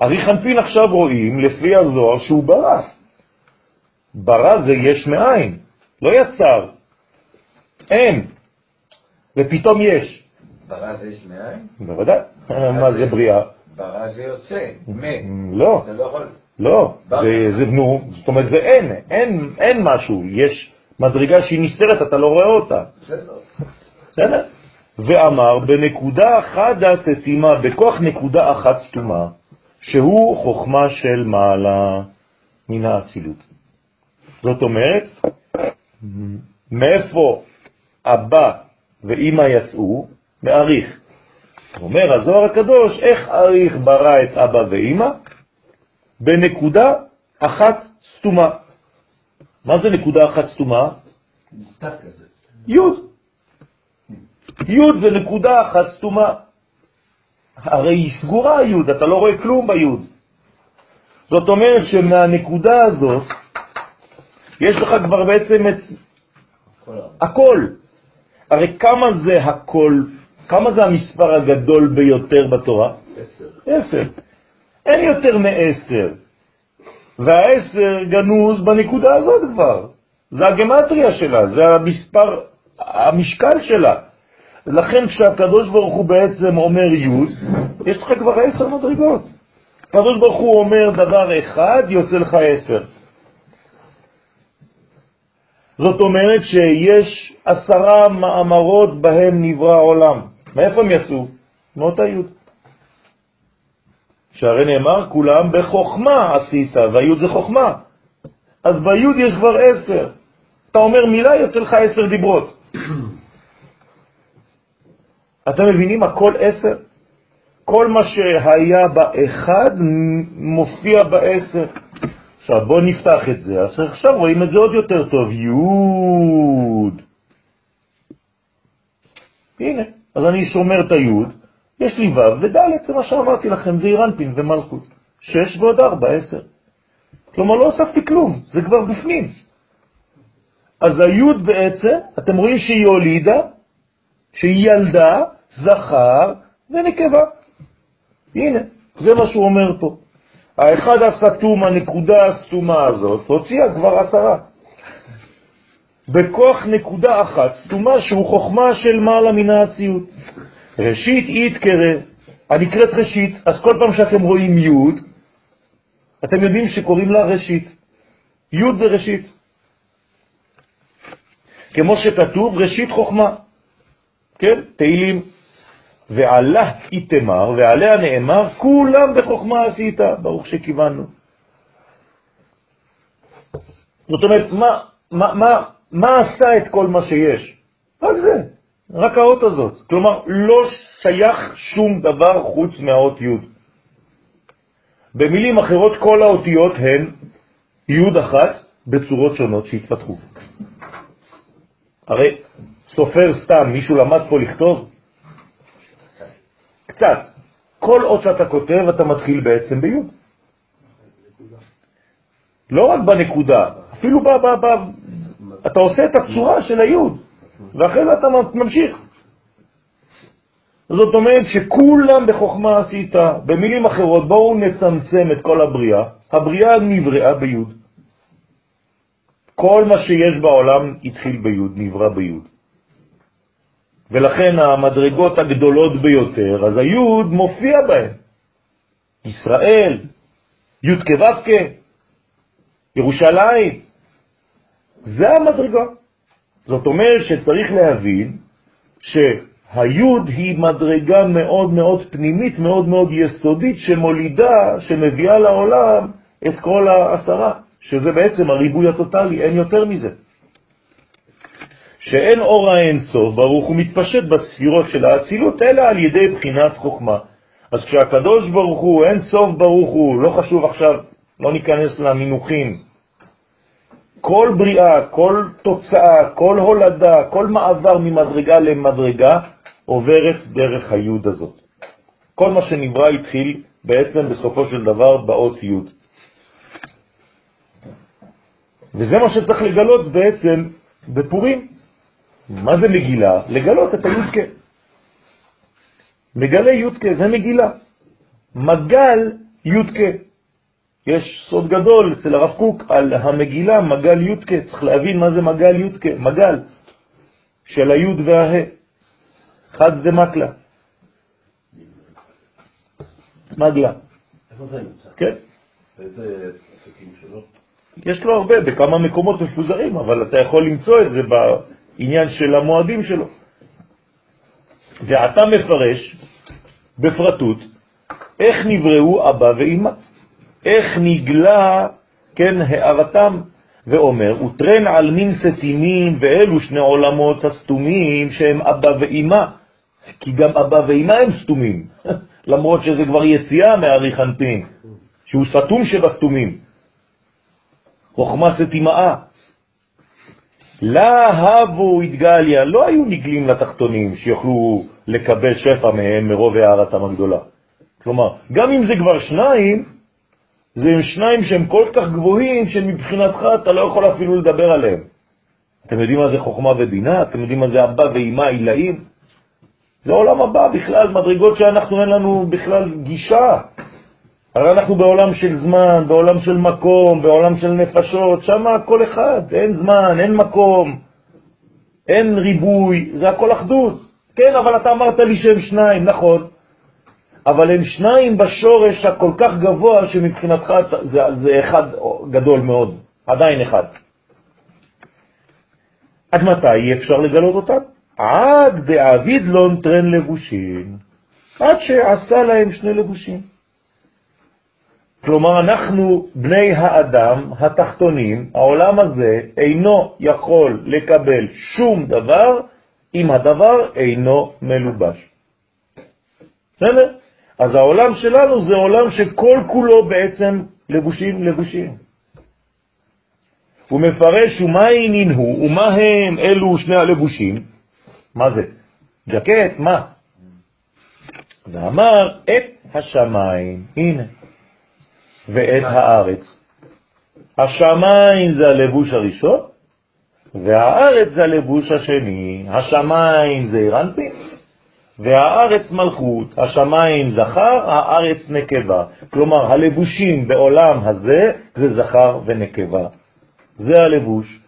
A: אריך אנפין עכשיו רואים לפי הזוהר שהוא ברא. ברא זה יש מאין, לא יצר. אין, ופתאום יש.
B: ברא זה יש מאין?
A: בוודאי. מה זה בריאה?
B: ברא זה יוצא, מ.
A: לא.
B: אתה לא יכול...
A: לא, זה, נו, זאת אומרת זה אין, אין, אין משהו, יש מדרגה שהיא נסתרת, אתה לא רואה אותה. בסדר. ואמר, בנקודה אחת סתימה, בכוח נקודה אחת סתומה, שהוא חוכמה של מעלה מן האצילות. זאת אומרת, מאיפה אבא ואמא יצאו, מעריך. אומר הזוהר הקדוש, איך אריך ברא את אבא ואמא? בנקודה אחת סתומה. מה זה נקודה אחת סתומה? י'. י' זה נקודה אחת סתומה. הרי היא סגורה י', אתה לא רואה כלום בי'. זאת אומרת שמהנקודה הזאת יש לך כבר בעצם את הכל. הרי כמה זה הכל, כמה זה המספר הגדול ביותר בתורה?
C: עשר.
A: עשר. אין יותר מעשר. והעשר גנוז בנקודה הזאת כבר. זה הגמטריה שלה, זה המספר, המשקל שלה. לכן כשהקדוש ברוך הוא בעצם אומר י', יש לך כבר עשר מדרגות. הקדוש ברוך הוא אומר דבר אחד, יוצא לך עשר. זאת אומרת שיש עשרה מאמרות בהם נברא העולם. מאיפה הם יצאו? מאותה י'. שהרי נאמר, כולם בחוכמה עשית, והי' זה חוכמה. אז בי' יש כבר עשר. אתה אומר מילה, יוצא לך עשר דיברות. אתם מבינים? הכל עשר. כל מה שהיה באחד מופיע בעשר. עכשיו בואו נפתח את זה, אז עכשיו רואים את זה עוד יותר טוב, י' הנה, אז אני שומר את הי', יש לי ו' וד', זה מה שאמרתי לכם, זה אירנפין ומלכות. שש ועוד ארבע, עשר. כלומר, לא הוספתי כלום, זה כבר בפנים. אז הי' בעצם, אתם רואים שהיא הולידה, שהיא ילדה, זכר ונקבה. הנה, זה מה שהוא אומר פה. האחד הסתום, הנקודה הסתומה הזאת, הוציאה כבר עשרה. בכוח נקודה אחת סתומה שהוא חוכמה של מעלה מן האציות. ראשית אית קרא, הנקראת ראשית, אז כל פעם שאתם רואים י', אתם יודעים שקוראים לה ראשית. י' זה ראשית. כמו שכתוב, ראשית חוכמה. כן, תהילים. ועלה איתמר, ועליה נאמר, כולם בחוכמה עשית, ברוך שכיוונו. זאת אומרת, מה, מה, מה, מה עשה את כל מה שיש? רק זה, רק האות הזאת. כלומר, לא שייך שום דבר חוץ מהאות י'. במילים אחרות, כל האותיות הן י' אחת בצורות שונות שהתפתחו. הרי סופר סתם, מישהו למד פה לכתוב? קצת. כל אות שאתה כותב, אתה מתחיל בעצם בי'. לא רק בנקודה, אפילו ב, ב, ב, אתה עושה את הצורה של היוד, ואחרי זה אתה ממשיך. זאת אומרת שכולם בחוכמה עשית. במילים אחרות, בואו נצמצם את כל הבריאה. הבריאה נבראה ביוד. כל מה שיש בעולם התחיל ביוד, נברא ביוד. ולכן המדרגות הגדולות ביותר, אז היוד מופיע בהן. ישראל, י' כו' ירושלים, זה המדרגה. זאת אומרת שצריך להבין שהיוד היא מדרגה מאוד מאוד פנימית, מאוד מאוד יסודית, שמולידה, שמביאה לעולם את כל העשרה, שזה בעצם הריבוי הטוטלי, אין יותר מזה. שאין אור האינסוף, ברוך הוא מתפשט בספירות של האצילות, אלא על ידי בחינת חוכמה. אז כשהקדוש ברוך הוא, אין סוף ברוך הוא, לא חשוב עכשיו, לא ניכנס למינוחים, כל בריאה, כל תוצאה, כל הולדה, כל מעבר ממדרגה למדרגה עוברת דרך היוד הזאת. כל מה שנברא התחיל בעצם בסופו של דבר באות יוד. וזה מה שצריך לגלות בעצם בפורים. מה זה מגילה? לגלות את היודקה. מגלה יודקה, זה מגילה. מגל יודקה. יש סוד גדול אצל הרב קוק על המגילה, מגל יודקה, צריך להבין מה זה מגל יודקה, מגל של היוד והה, חד זה מקלה. מגלה.
C: איפה זה נמצא?
A: כן.
C: איזה עסקים שלו?
A: יש לו הרבה, בכמה מקומות מפוזרים, אבל אתה יכול למצוא את זה בעניין של המועדים שלו. ואתה מפרש בפרטות איך נבראו אבא ואמא. איך נגלה, כן, הערתם, ואומר, וטרן על מין סתימים, ואלו שני עולמות הסתומים שהם אבא ואמא, כי גם אבא ואמא הם סתומים, למרות שזה כבר יציאה מהריחנטין, שהוא סתום שבסתומים. חוכמה סתימאה. להבו התגליה, לא היו נגלים לתחתונים שיוכלו לקבל שפע מהם מרוב הערתם הגדולה. כלומר, גם אם זה כבר שניים, זה עם שניים שהם כל כך גבוהים שמבחינתך אתה לא יכול אפילו לדבר עליהם. אתם יודעים מה זה חוכמה ובינה? אתם יודעים מה זה אבא ואימא עילאים? זה עולם הבא בכלל, מדרגות שאנחנו אין לנו בכלל גישה. הרי אנחנו בעולם של זמן, בעולם של מקום, בעולם של נפשות, שם כל אחד, אין זמן, אין מקום, אין ריבוי, זה הכל אחדות. כן, אבל אתה אמרת לי שהם שניים, נכון, אבל הם שניים בשורש הכל כך גבוה שמבחינתך זה, זה אחד גדול מאוד, עדיין אחד. עד מתי אי אפשר לגלות אותם? עד בעביד לון טרן לבושים, עד שעשה להם שני לבושים. כלומר, אנחנו בני האדם התחתונים, העולם הזה אינו יכול לקבל שום דבר אם הדבר אינו מלובש. בסדר? אז העולם שלנו זה עולם שכל כולו בעצם לבושים לבושים. הוא מפרש ומה הוא ומה הם אלו שני הלבושים. מה זה? ג'קט, מה? ואמר את השמיים, הנה, ואת הארץ. השמיים זה הלבוש הראשון, והארץ זה הלבוש השני. השמיים זה אירנפין, והארץ מלכות, השמיים זכר, הארץ נקבה. כלומר, הלבושים בעולם הזה זה זכר ונקבה. זה הלבוש.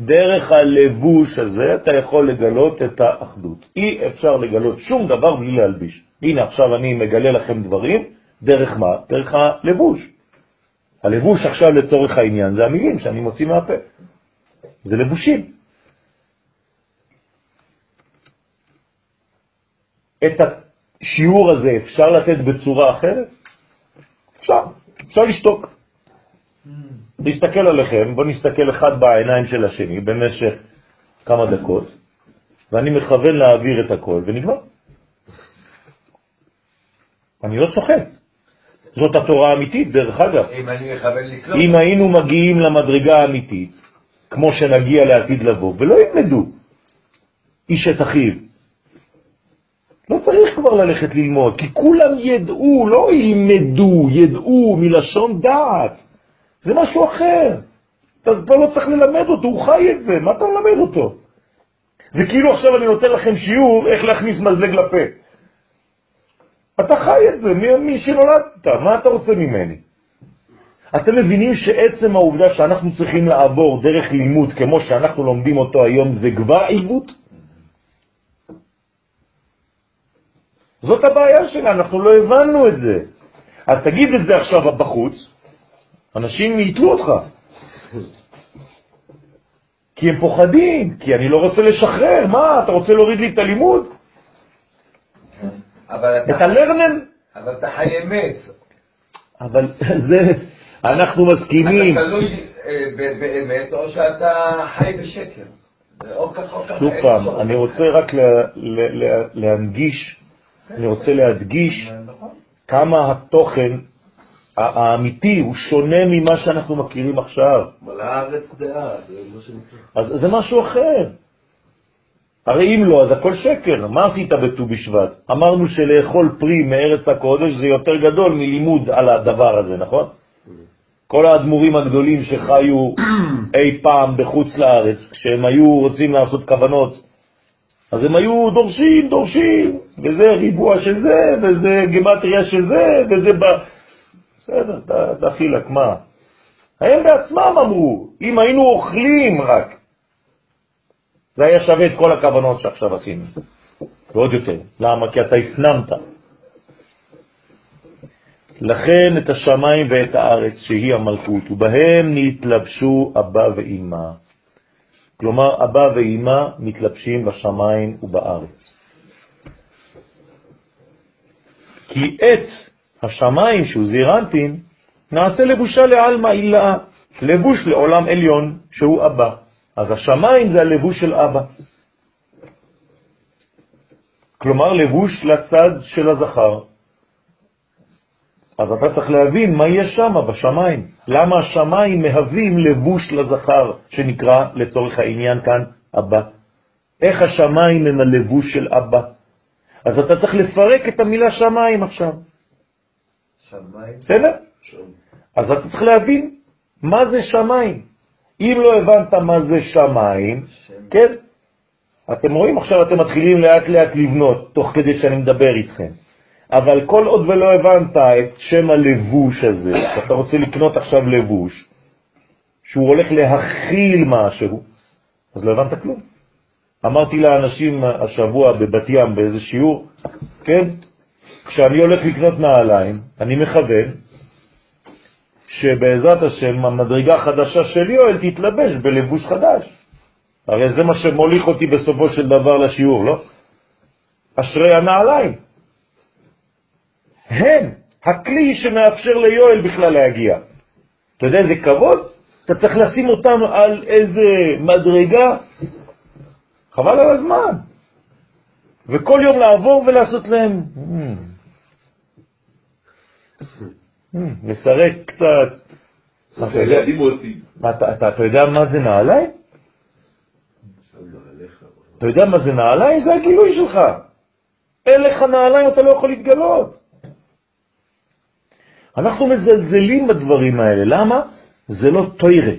A: דרך הלבוש הזה אתה יכול לגלות את האחדות. אי אפשר לגלות שום דבר בלי להלביש. הנה עכשיו אני מגלה לכם דברים, דרך מה? דרך הלבוש. הלבוש עכשיו לצורך העניין זה המילים שאני מוציא מהפה. זה לבושים. את השיעור הזה אפשר לתת בצורה אחרת? אפשר, אפשר לשתוק. להסתכל עליכם, בואו נסתכל אחד בעיניים של השני במשך כמה דקות, ואני מכוון להעביר את הכל, ונגמר. אני לא צוחק. זאת התורה האמיתית, דרך אגב.
B: אם אני מכוון לקלוט.
A: אם היינו מגיעים למדרגה האמיתית, כמו שנגיע לעתיד לבוא, ולא ילמדו איש את אחיו, לא צריך כבר ללכת ללמוד, כי כולם ידעו, לא ילמדו, ידעו מלשון דעת. זה משהו אחר. אתה כבר לא צריך ללמד אותו, הוא חי את זה, מה אתה מלמד אותו? זה כאילו עכשיו אני נותן לכם שיעור איך להכניס מזלג לפה. אתה חי את זה, מי, מי שנולדת, מה אתה רוצה ממני? אתם מבינים שעצם העובדה שאנחנו צריכים לעבור דרך לימוד כמו שאנחנו לומדים אותו היום זה כבר עיוות? זאת הבעיה שלנו, אנחנו לא הבנו את זה. אז תגיד את זה עכשיו בחוץ, אנשים יתלו אותך. כי הם פוחדים, כי אני לא רוצה לשחרר, מה, אתה רוצה להוריד לי את הלימוד?
B: אבל
A: את
B: אתה,
A: הלרנן?
B: אבל אתה חי אמת.
A: אבל זה, אנחנו מסכימים.
B: אתה תלוי אה, באמת, או שאתה חי בשקר.
A: שוב פעם. אני רוצה רק לה- לה- לה- להנגיש, אני רוצה להדגיש. כמה התוכן האמיתי הוא שונה ממה שאנחנו מכירים עכשיו.
C: מלאה הארץ דעה, זה מה שנקרא.
A: אז זה משהו אחר. הרי אם לא, אז הכל שקר. מה עשית בט"ו בשבט? אמרנו שלאכול פרי מארץ הקודש זה יותר גדול מלימוד על הדבר הזה, נכון? כל האדמו"רים הגדולים שחיו אי פעם בחוץ לארץ, כשהם היו רוצים לעשות כוונות, אז הם היו דורשים, דורשים, וזה ריבוע של זה, וזה גמטריה של זה, וזה ב... בסדר, דחילק, מה? הם בעצמם אמרו, אם היינו אוכלים רק, זה היה שווה את כל הכוונות שעכשיו עשינו, ועוד יותר. למה? כי אתה הפנמת. לכן את השמיים ואת הארץ, שהיא המלכות, ובהם נתלבשו אבא ואמא. כלומר, אבא ואמא מתלבשים בשמיים ובארץ. כי את השמיים, שהוא זירנטין, נעשה לבושה לעלמא אילה, לבוש לעולם עליון, שהוא אבא. אז השמיים זה הלבוש של אבא. כלומר, לבוש לצד של הזכר. אז אתה צריך להבין מה יש שם בשמיים. למה השמיים מהווים לבוש לזכר, שנקרא לצורך העניין כאן אבא. איך השמיים הם הלבוש של אבא? אז אתה צריך לפרק את המילה שמיים עכשיו,
B: שמיים.
A: בסדר?
C: שם.
A: אז אתה צריך להבין מה זה שמיים. אם לא הבנת מה זה שמיים,
B: שם.
A: כן? אתם רואים עכשיו, אתם מתחילים לאט לאט לבנות, תוך כדי שאני מדבר איתכם. אבל כל עוד ולא הבנת את שם הלבוש הזה, שאתה רוצה לקנות עכשיו לבוש, שהוא הולך להכיל משהו, אז לא הבנת כלום. אמרתי לאנשים השבוע בבת ים באיזה שיעור, כן, כשאני הולך לקנות נעליים, אני מכוון שבעזרת השם המדרגה החדשה של יואל תתלבש בלבוש חדש. הרי זה מה שמוליך אותי בסופו של דבר לשיעור, לא? אשרי הנעליים. הם הכלי שמאפשר ליואל בכלל להגיע. אתה יודע איזה כבוד? אתה צריך לשים אותם על איזה מדרגה, חבל על הזמן. וכל יום לעבור ולעשות להם, "Hmm, hmm", לסרק קצת. אתה יודע-. מה, זה נעליים? אתה יודע מה זה נעליים? זה הגילוי שלך. אין לך נעליים, אתה לא יכול להתגלות. אנחנו מזלזלים בדברים האלה. למה? זה לא תוירה.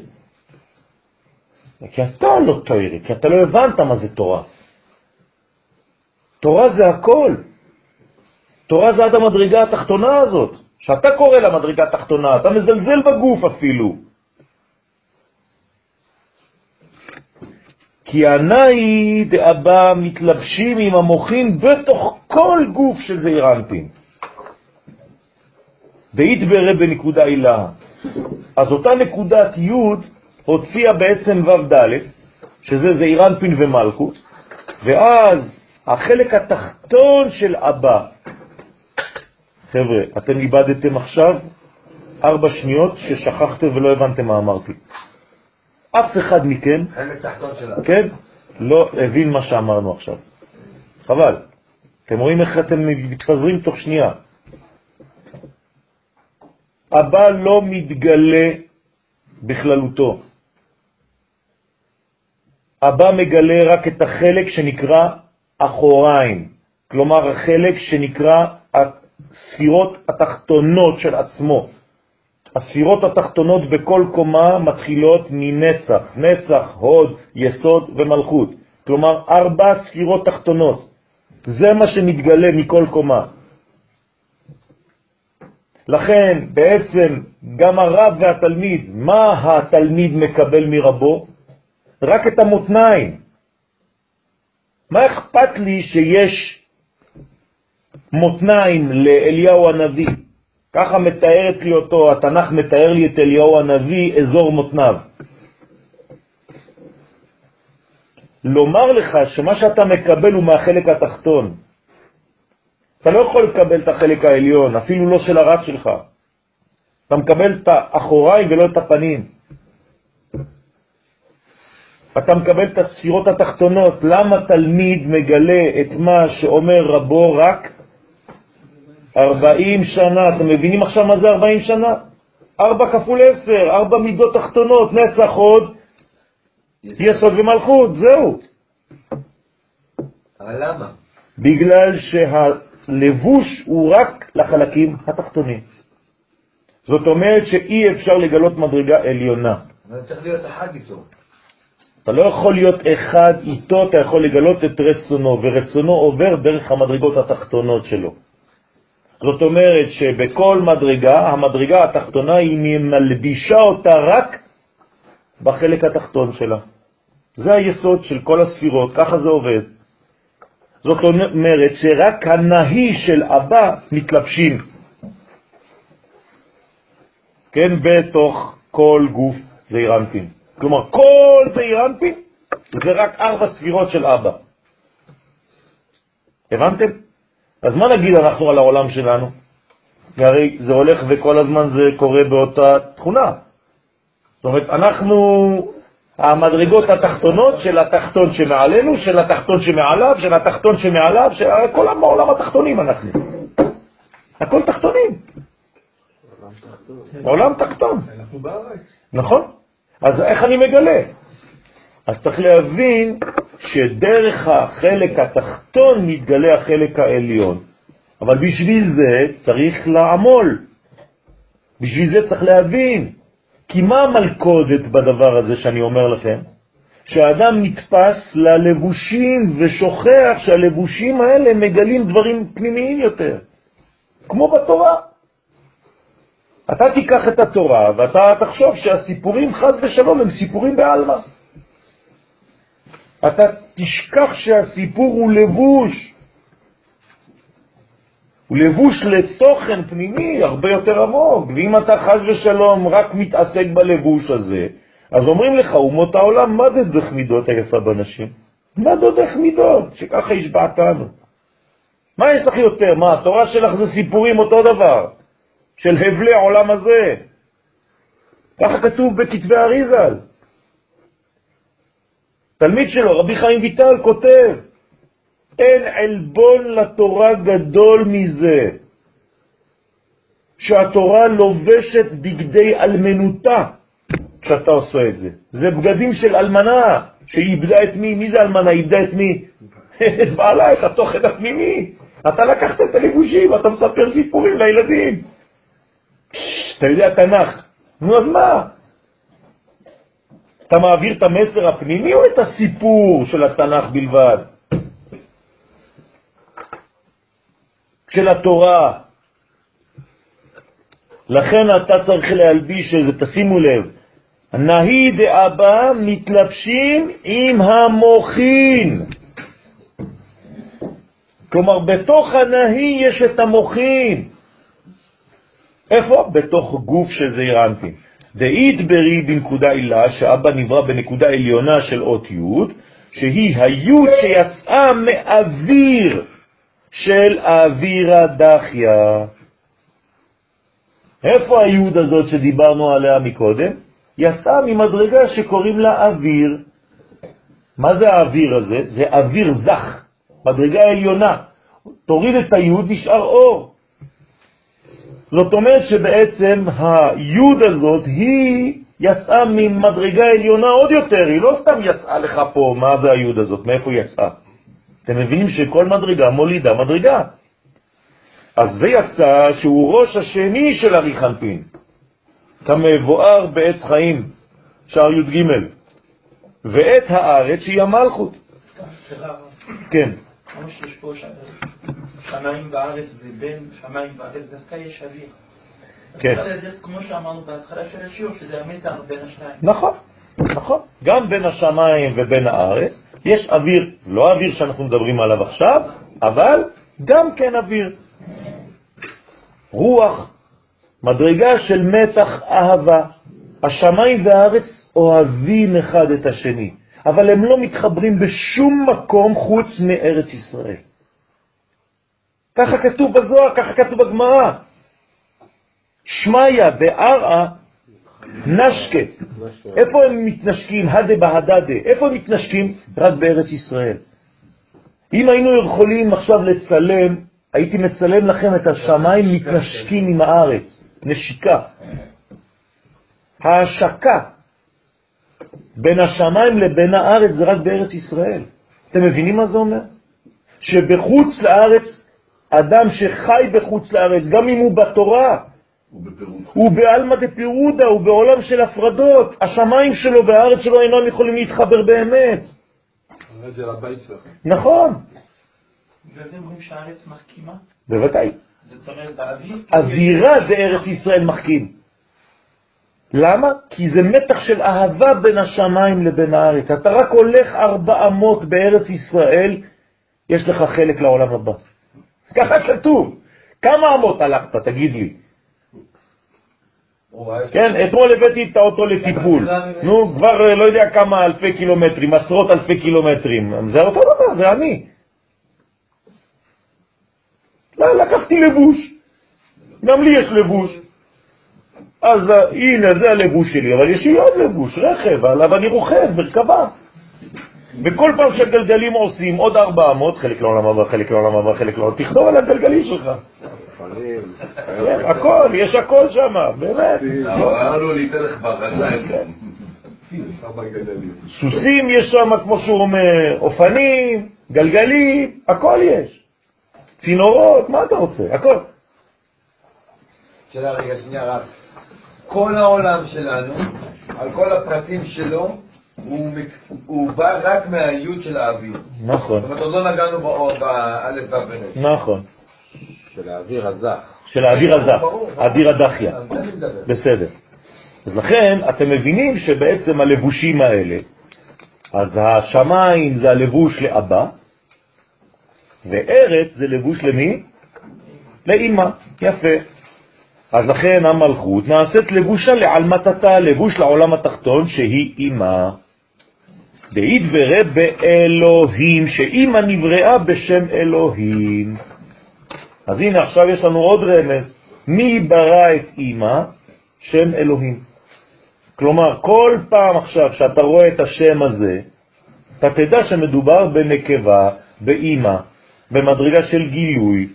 A: כי אתה לא תוירה, כי אתה לא הבנת מה זה תורה. תורה זה הכל. תורה זה עד המדרגה התחתונה הזאת. שאתה קורא לה מדרגה תחתונה, אתה מזלזל בגוף אפילו. כי הנאי דאבא מתלבשים עם המוחים בתוך כל גוף של זעיר והתברא בנקודה הילה. אז אותה נקודת י' הוציאה בעצם ו' ד', שזה זעיר אנפין ומלכות, ואז החלק התחתון של אבא. חבר'ה, אתם איבדתם עכשיו ארבע שניות ששכחתם ולא הבנתם מה אמרתי. אף אחד מכם,
B: חלק תחתון שלה.
A: כן, לא הבין מה שאמרנו עכשיו. חבל. אתם רואים איך אתם מתפזרים תוך שנייה. אבא לא מתגלה בכללותו. אבא מגלה רק את החלק שנקרא אחוריים, כלומר החלק שנקרא הספירות התחתונות של עצמו. הספירות התחתונות בכל קומה מתחילות מנצח, נצח, הוד, יסוד ומלכות. כלומר, ארבע ספירות תחתונות. זה מה שמתגלה מכל קומה. לכן, בעצם, גם הרב והתלמיד, מה התלמיד מקבל מרבו? רק את המותניים. מה אכפת לי שיש מותניים לאליהו הנביא? ככה מתארת לי אותו, התנ"ך מתאר לי את אליהו הנביא, אזור מותניו. לומר לך שמה שאתה מקבל הוא מהחלק התחתון. אתה לא יכול לקבל את החלק העליון, אפילו לא של הרב שלך. אתה מקבל את האחוריים ולא את הפנים. אתה מקבל את הספירות התחתונות. למה תלמיד מגלה את מה שאומר רבו רק 40 שנה? אתם מבינים עכשיו מה זה 40 שנה? 4 כפול 10, 4 מידות תחתונות, נצח עוד, יסוד ומלכות, זהו.
B: אבל למה?
A: בגלל שהלבוש הוא רק לחלקים התחתונים. זאת אומרת שאי אפשר לגלות מדרגה עליונה.
B: אבל צריך להיות אחד איתו.
A: אתה לא יכול להיות אחד איתו, אתה יכול לגלות את רצונו, ורצונו עובר דרך המדרגות התחתונות שלו. זאת אומרת שבכל מדרגה, המדרגה התחתונה היא מלבישה אותה רק בחלק התחתון שלה. זה היסוד של כל הספירות, ככה זה עובד. זאת אומרת שרק הנהי של אבא מתלבשים, כן, בתוך כל גוף זעירנטין. כלומר, כל זעירנטין זה רק ארבע ספירות של אבא. הבנתם? אז מה נגיד אנחנו על העולם שלנו? והרי זה הולך וכל הזמן זה קורה באותה תכונה. זאת אומרת, אנחנו המדרגות התחתונות של התחתון שמעלינו, של התחתון שמעליו, של התחתון שמעליו, של כל העולם התחתונים אנחנו. הכל תחתונים. עולם תחתון. נכון? אז איך אני מגלה? אז צריך להבין שדרך החלק התחתון מתגלה החלק העליון. אבל בשביל זה צריך לעמול. בשביל זה צריך להבין. כי מה המלכודת בדבר הזה שאני אומר לכם? שהאדם נתפס ללבושים ושוכח שהלבושים האלה מגלים דברים פנימיים יותר, כמו בתורה. אתה תיקח את התורה ואתה תחשוב שהסיפורים חז ושלום הם סיפורים בעלמא. אתה תשכח שהסיפור הוא לבוש, הוא לבוש לתוכן פנימי הרבה יותר עמוק, ואם אתה חז ושלום רק מתעסק בלבוש הזה, אז אומרים לך, אומות העולם, מה זה דרך מידות היפה בנשים? מה זה דרך מידות? שככה השבעתנו. מה יש לך יותר? מה, התורה שלך זה סיפורים אותו דבר, של הבלי העולם הזה. ככה כתוב בכתבי אריזל. תלמיד שלו, רבי חיים ויטל, כותב, אין עלבון לתורה גדול מזה, שהתורה לובשת בגדי אלמנותה כשאתה עושה את זה. זה בגדים של אלמנה, שהיא איבדה את מי? מי זה אלמנה? איבדה את מי? את בעלה, את התוכן הפנימי. אתה לקחת את הלבושים, אתה מספר סיפורים לילדים. אתה יודע תנ"ך. נו, אז מה? אתה מעביר את המסר הפנימי או את הסיפור של התנ"ך בלבד? של התורה. לכן אתה צריך להלביש איזה, תשימו לב, נהי דאבא מתלבשים עם המוחין. כלומר, בתוך הנהי יש את המוחין. איפה? בתוך גוף של זעירנטים. דאית ברי בנקודה עילה, שאבא נברא בנקודה עליונה של אות י', שהיא היוד שיצאה מאוויר של אווירה דחיה. איפה היוד הזאת שדיברנו עליה מקודם? יצאה ממדרגה שקוראים לה אוויר. מה זה האוויר הזה? זה אוויר זך, מדרגה עליונה. תוריד את היוד, נשאר אור. זאת אומרת שבעצם היוד הזאת היא יצאה ממדרגה עליונה עוד יותר, היא לא סתם יצאה לך פה, מה זה היוד הזאת, מאיפה יצאה? אתם מבינים שכל מדרגה מולידה מדרגה. אז זה יצא שהוא ראש השני של אריכנפין, כמבואר בעץ חיים, שער י"ג, ואת הארץ שהיא המלכות. כן.
D: כמו שיש פה שמיים וארץ ובין שמיים וארץ, דווקא יש אוויר.
A: כן.
D: כמו שאמרנו בהתחלה של השיעור, שזה המתח בין השניים.
A: נכון, נכון. גם בין השמיים ובין הארץ יש אוויר, לא האוויר שאנחנו מדברים עליו עכשיו, אבל גם כן אוויר. רוח, מדרגה של מתח אהבה. השמיים והארץ אוהבים אחד את השני, אבל הם לא מתחברים בשום מקום חוץ מארץ ישראל. ככה כתוב בזוהר, ככה כתוב בגמרא. שמיה בארעה נשקה. איפה הם מתנשקים? הדה בהדדה. איפה הם מתנשקים? רק בארץ ישראל. אם היינו יכולים עכשיו לצלם, הייתי מצלם לכם את השמיים מתנשקים עם הארץ. נשיקה. ההשקה בין השמיים לבין הארץ זה רק בארץ ישראל. אתם מבינים מה זה אומר? שבחוץ לארץ, אדם שחי בחוץ לארץ, גם אם הוא בתורה, הוא בעלמא דפירודה, הוא בעולם של הפרדות. השמיים שלו והארץ שלו אינם יכולים להתחבר באמת. נכון.
D: בגלל זה אומרים שהארץ מחכימה?
A: בוודאי.
D: זאת אומרת, באוויר?
A: אווירה זה ארץ ישראל מחכים. למה? כי זה מתח של אהבה בין השמיים לבין הארץ. אתה רק הולך ארבע אמות בארץ ישראל, יש לך חלק לעולם הבא. ככה כתוב. כמה אמות הלכת, תגיד לי? כן, אתמול הבאתי את האוטו לטיפול. נו, כבר אה, לא יודע כמה אלפי קילומטרים, עשרות אלפי קילומטרים. זה אותו דבר, זה אני. לא, לקחתי לבוש. גם לי יש לבוש. אז אה, הנה, זה הלבוש שלי, אבל יש לי עוד לבוש, רכב, עליו אני רוכב, מרכבה. וכל פעם שהגלגלים עושים עוד 400, חלק לעולם הבא, חלק לעולם הבא, חלק לעולם, תכתוב על הגלגלים שלך. כן, הכל, יש הכל שם, באמת.
C: אמרנו ניתן לך ברגליים.
A: סוסים יש שם, כמו שהוא אומר, אופנים, גלגלים, הכל יש. צינורות, מה אתה רוצה? הכל.
B: שאלה רגע, שנייה רק. כל העולם שלנו, על כל הפרטים שלו, הוא, הוא בא רק מהיוד של האוויר.
A: נכון.
B: זאת אומרת, עוד לא נגענו באלף והבנת.
A: נכון.
B: של האוויר הזך.
A: של האוויר הזך, האוויר הדחיה. בסדר. אז לכן אתם מבינים שבעצם הלבושים האלה, אז השמיים זה הלבוש לאבא, וארץ זה לבוש למי? לאמא. יפה. אז לכן המלכות נעשית לבושה לעלמתתה, לבוש לעולם התחתון שהיא אמא. דאית ורא באלוהים, שאמא נבראה בשם אלוהים. אז הנה עכשיו יש לנו עוד רמז, מי ברא את אמא? שם אלוהים. כלומר, כל פעם עכשיו שאתה רואה את השם הזה, אתה תדע שמדובר בנקבה, באמא, במדרגה של גילוי,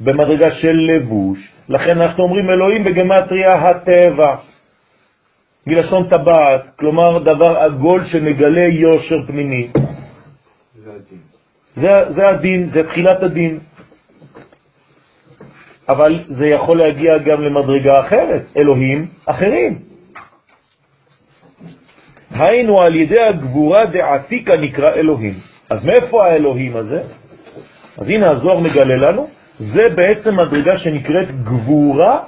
A: במדרגה של לבוש. לכן אנחנו אומרים אלוהים בגמטריה הטבע, מלשון טבעת, כלומר דבר עגול שמגלה יושר פנימי. זה, זה הדין, זה תחילת הדין. אבל זה יכול להגיע גם למדרגה אחרת, אלוהים אחרים. היינו על ידי הגבורה דעתיקה נקרא אלוהים. אז מאיפה האלוהים הזה? אז הנה הזוהר מגלה לנו, זה בעצם מדרגה שנקראת גבורה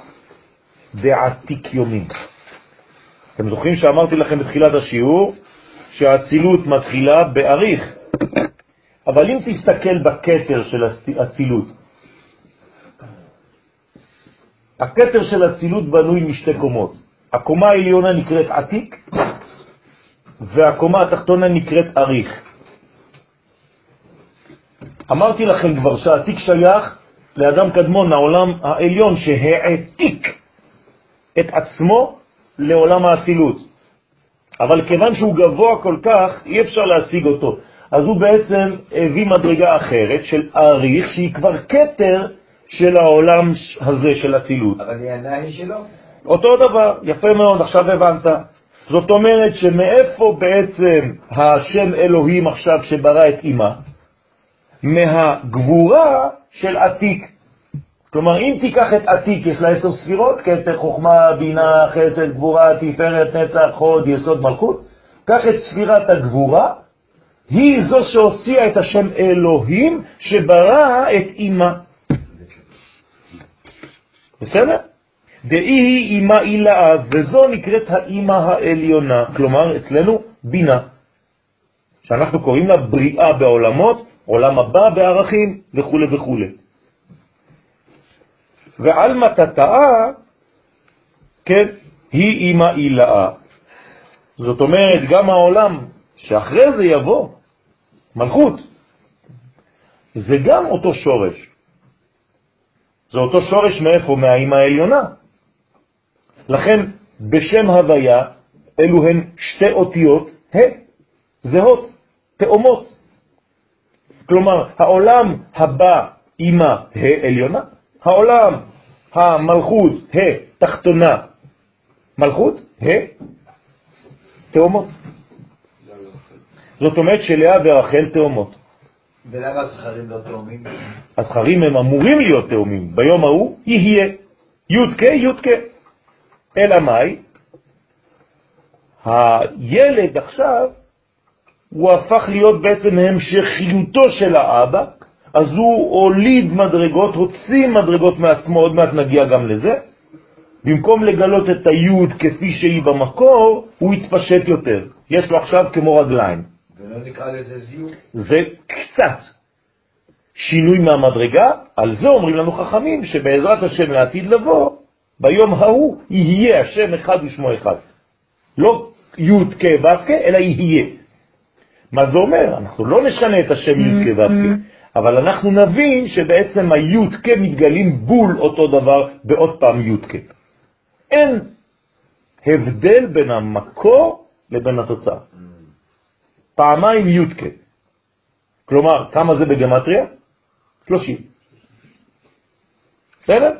A: דעתיק יומין. אתם זוכרים שאמרתי לכם בתחילת השיעור שהאצילות מתחילה באריך, אבל אם תסתכל בקטר של האצילות, הקטר של אצילות בנוי משתי קומות. הקומה העליונה נקראת עתיק, והקומה התחתונה נקראת אריך. אמרתי לכם כבר שהעתיק שייך לאדם קדמון, העולם העליון, שהעתיק את עצמו לעולם האצילות. אבל כיוון שהוא גבוה כל כך, אי אפשר להשיג אותו. אז הוא בעצם הביא מדרגה אחרת של אריך, שהיא כבר קטר של העולם הזה של אצילות.
B: אבל היא עיניים שלו.
A: אותו דבר, יפה מאוד, עכשיו הבנת. זאת אומרת שמאיפה בעצם השם אלוהים עכשיו שברא את אמא? מהגבורה של עתיק. כלומר, אם תיקח את עתיק, יש לה עשר ספירות, כתר, חוכמה, בינה, חסד, גבורה, תפארת, נצח, חוד, יסוד, מלכות, קח את ספירת הגבורה, היא זו שהוציאה את השם אלוהים שברא את אמא. בסדר? דאי היא אמא אילאה, וזו נקראת האמא העליונה, כלומר אצלנו בינה, שאנחנו קוראים לה בריאה בעולמות, עולם הבא בערכים וכו' וכו'. ועל מתתאה, כן, היא אמא אילאה. זאת אומרת, גם העולם שאחרי זה יבוא, מלכות, זה גם אותו שורש. זה אותו שורש מאיפה? מהאימא העליונה. לכן בשם הוויה אלו הן שתי אותיות ה', זהות, תאומות. כלומר, העולם הבא אימא ה' עליונה, העולם המלכות ה' תחתונה מלכות ה' תאומות. זאת אומרת שלאה ורחל תאומות.
B: ולמה הזכרים לא תאומים?
A: הזכרים הם אמורים להיות תאומים. ביום ההוא יהיה י"ק י"ק. אלא מאי? הילד עכשיו, הוא הפך להיות בעצם המשכיותו של האבא, אז הוא הוליד מדרגות, הוציא מדרגות מעצמו, עוד מעט נגיע גם לזה. במקום לגלות את היוד כפי שהיא במקור, הוא התפשט יותר. יש לו עכשיו כמו רגליים.
B: ולא נקרא לזה זיוף.
A: זה קצת שינוי מהמדרגה, על זה אומרים לנו חכמים, שבעזרת השם לעתיד לבוא, ביום ההוא יהיה השם אחד ושמו אחד. לא י' כ' ו' כ', אלא יהיה. מה זה אומר? אנחנו לא נשנה את השם י' כ' ו' כ', אבל אנחנו נבין שבעצם הי' כ' מתגלים בול אותו דבר בעוד פעם י' כ'. אין הבדל בין המקור לבין התוצאה. פעמיים י' כ'. כלומר, כמה זה בגמטריה? 30. בסדר?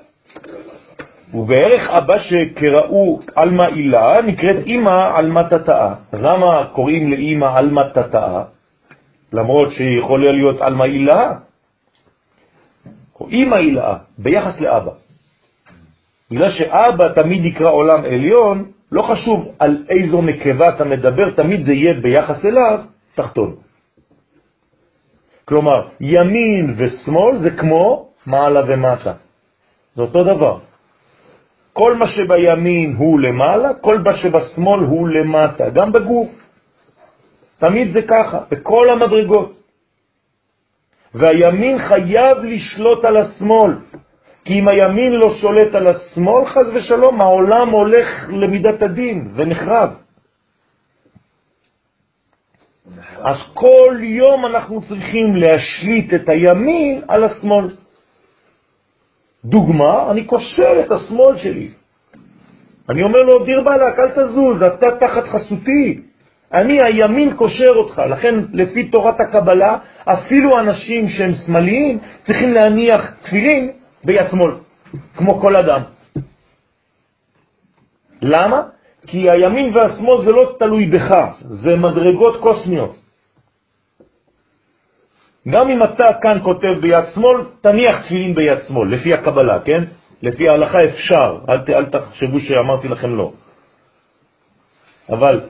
A: ובערך אבא שקראו אלמה אילה נקראת אימא אלמה תתאה. אז למה קוראים לאימא אלמה תתאה? למרות שהיא יכולה להיות אלמה אילה? או אימא אילה, ביחס לאבא. בגלל שאבא תמיד יקרא עולם עליון, לא חשוב על איזו נקבה אתה מדבר, תמיד זה יהיה ביחס אליו תחתון. כלומר, ימין ושמאל זה כמו מעלה ומטה. זה אותו דבר. כל מה שבימין הוא למעלה, כל מה שבשמאל הוא למטה, גם בגוף. תמיד זה ככה, בכל המדרגות. והימין חייב לשלוט על השמאל, כי אם הימין לא שולט על השמאל, חז ושלום, העולם הולך למידת הדין ונחרב. אז כל יום אנחנו צריכים להשליט את הימין על השמאל. דוגמה, אני קושר את השמאל שלי. אני אומר לו, דיר בלק, אל תזוז, אתה תחת חסותי. אני הימין קושר אותך. לכן, לפי תורת הקבלה, אפילו אנשים שהם שמאליים צריכים להניח תפילין ביד שמאל, כמו כל אדם. למה? כי הימין והשמאל זה לא תלוי בך, זה מדרגות קוסמיות. גם אם אתה כאן כותב ביד שמאל, תניח תפילין ביד שמאל, לפי הקבלה, כן? לפי ההלכה אפשר, אל, אל תחשבו שאמרתי לכם לא. אבל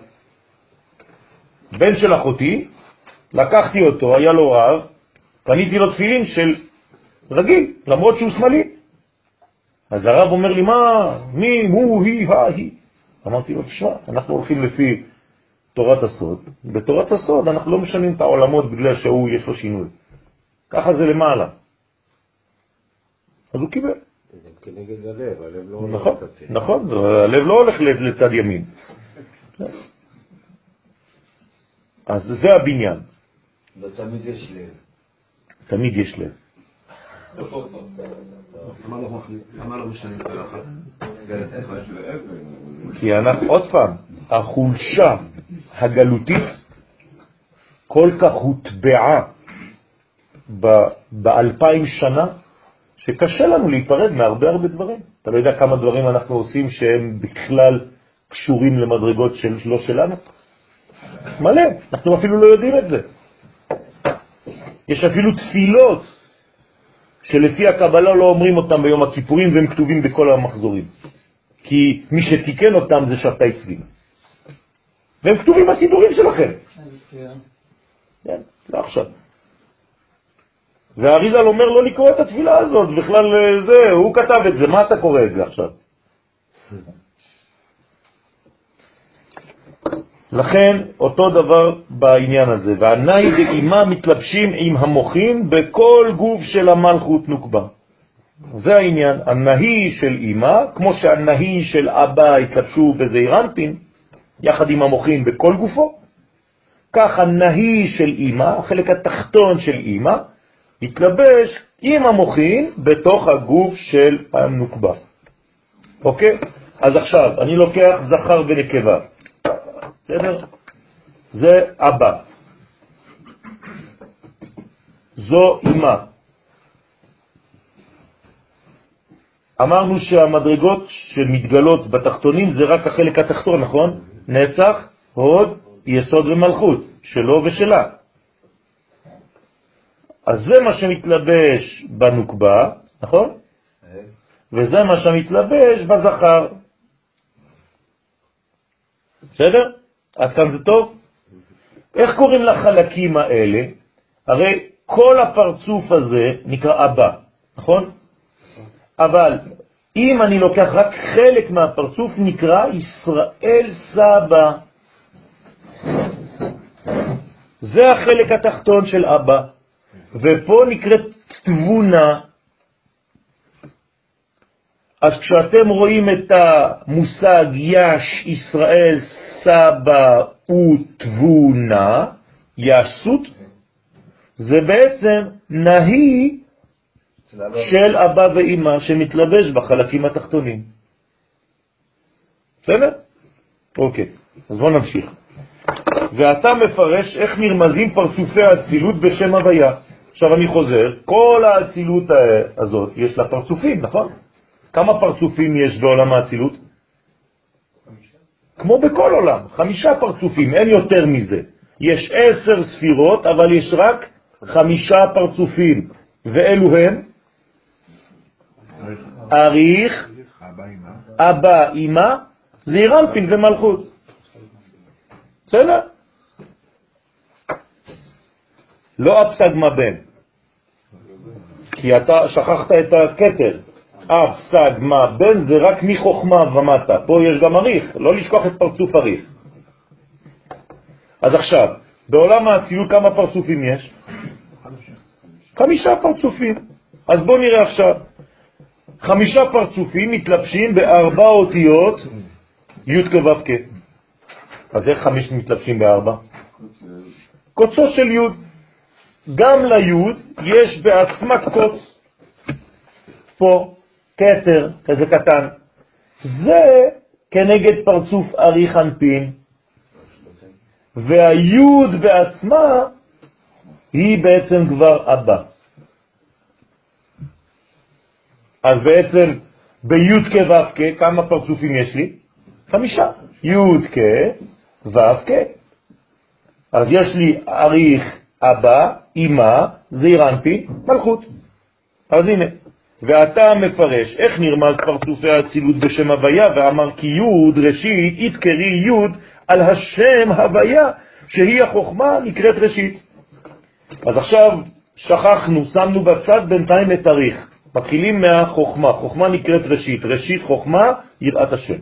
A: בן של אחותי, לקחתי אותו, היה לו רב, קניתי לו תפילין של רגיל, למרות שהוא שמאלי. אז הרב אומר לי, מה, מי, הוא, היא, ההיא. אמרתי לו, תשמע, אנחנו הולכים לפי תורת הסוד. בתורת הסוד אנחנו לא משנים את העולמות בגלל שהוא יש לו שינוי. ככה זה למעלה. אז הוא קיבל.
E: זה כנגד הלב, הלב לא
A: נכון,
E: הולך לצד.
A: נכון, הלב לא הולך לצד ימין. אז זה הבניין.
B: לא תמיד יש לב.
A: תמיד יש לב.
C: לא הלחץ?
A: כי אנחנו, עוד פעם, החולשה הגלותית כל כך הוטבעה באלפיים שנה, שקשה לנו להיפרד מהרבה הרבה דברים. אתה לא יודע כמה דברים אנחנו עושים שהם בכלל קשורים למדרגות של לא שלנו? מלא, אנחנו אפילו לא יודעים את זה. יש אפילו תפילות שלפי הקבלה לא אומרים אותם ביום הכיפורים והם כתובים בכל המחזורים. כי מי שתיקן אותם זה שבתאי צבי. והם כתובים בסידורים שלכם. כן, לא עכשיו. והאריזל אומר לא לקרוא את התפילה הזאת, בכלל אה, זה, הוא כתב את זה, מה אתה קורא את זה עכשיו? לכן אותו דבר בעניין הזה, והנאי ואימה מתלבשים עם המוחים בכל גוף של המלכות נוקבה. זה העניין, הנהי של אימה, כמו שהנהי של אבא התלבשו בזעירנפין, יחד עם המוחים בכל גופו, כך הנהי של אימא, החלק התחתון של אימא, מתלבש עם המוחין בתוך הגוף של הנוקבה. אוקיי? אז עכשיו, אני לוקח זכר ונקבה. בסדר? זה אבא. זו אימא. אמרנו שהמדרגות שמתגלות בתחתונים זה רק החלק התחתון, נכון? נצח, הוד, יסוד ומלכות, שלו ושלה. אז זה מה שמתלבש בנוקבה, נכון? וזה מה שמתלבש בזכר. בסדר? עד כאן זה טוב? איך קוראים לחלקים האלה? הרי כל הפרצוף הזה נקרא אבא, נכון? אבל אם אני לוקח רק חלק מהפרצוף, נקרא ישראל סבא. זה החלק התחתון של אבא, ופה נקראת תבונה. אז כשאתם רואים את המושג יש ישראל סבא ותבונה, יסות, זה בעצם נהי של אבא ואימא שמתלבש בחלקים התחתונים. בסדר? אוקיי, אז בואו נמשיך. ואתה מפרש איך נרמזים פרצופי האצילות בשם הוויה. עכשיו אני חוזר, כל האצילות הזאת יש לה פרצופים, נכון? כמה פרצופים יש בעולם האצילות? כמו בכל עולם, חמישה פרצופים, אין יותר מזה. יש עשר ספירות, אבל יש רק חמישה פרצופים, ואלו הם אריך, אבא, אמא, זעירנפין ומלכות. בסדר? לא אבסג מה בן, כי אתה שכחת את הכתר. אב, סג, מה, בן זה רק מחוכמה ומטה. פה יש גם אריך, לא לשכוח את פרצוף אריך. אז עכשיו, בעולם האצילות כמה פרצופים יש? חמישה פרצופים. אז בואו נראה עכשיו. חמישה פרצופים מתלבשים בארבע אותיות י' כו' כ'. אז איך חמש מתלבשים בארבע? קוצו של י'. גם לי' יש בעצמת קוץ. פה, כתר, כזה קטן. זה כנגד פרצוף אריך אנפין, והיוד בעצמה היא בעצם כבר אבא. אז בעצם בי' כ' ו' כ', כמה פרצופים יש לי? חמישה. י' כ' ו' כ'. אז יש לי אריך אבא, אמא, זעירנפי, מלכות. אז הנה, ואתה מפרש איך נרמז פרצופי האצילות בשם הוויה, ואמר כי י' ראשית יתקרי י' על השם הוויה, שהיא החוכמה נקראת ראשית. אז עכשיו שכחנו, שמנו בצד בינתיים את אריך. מתחילים מהחוכמה, חוכמה נקראת ראשית, ראשית חוכמה, יראת השם.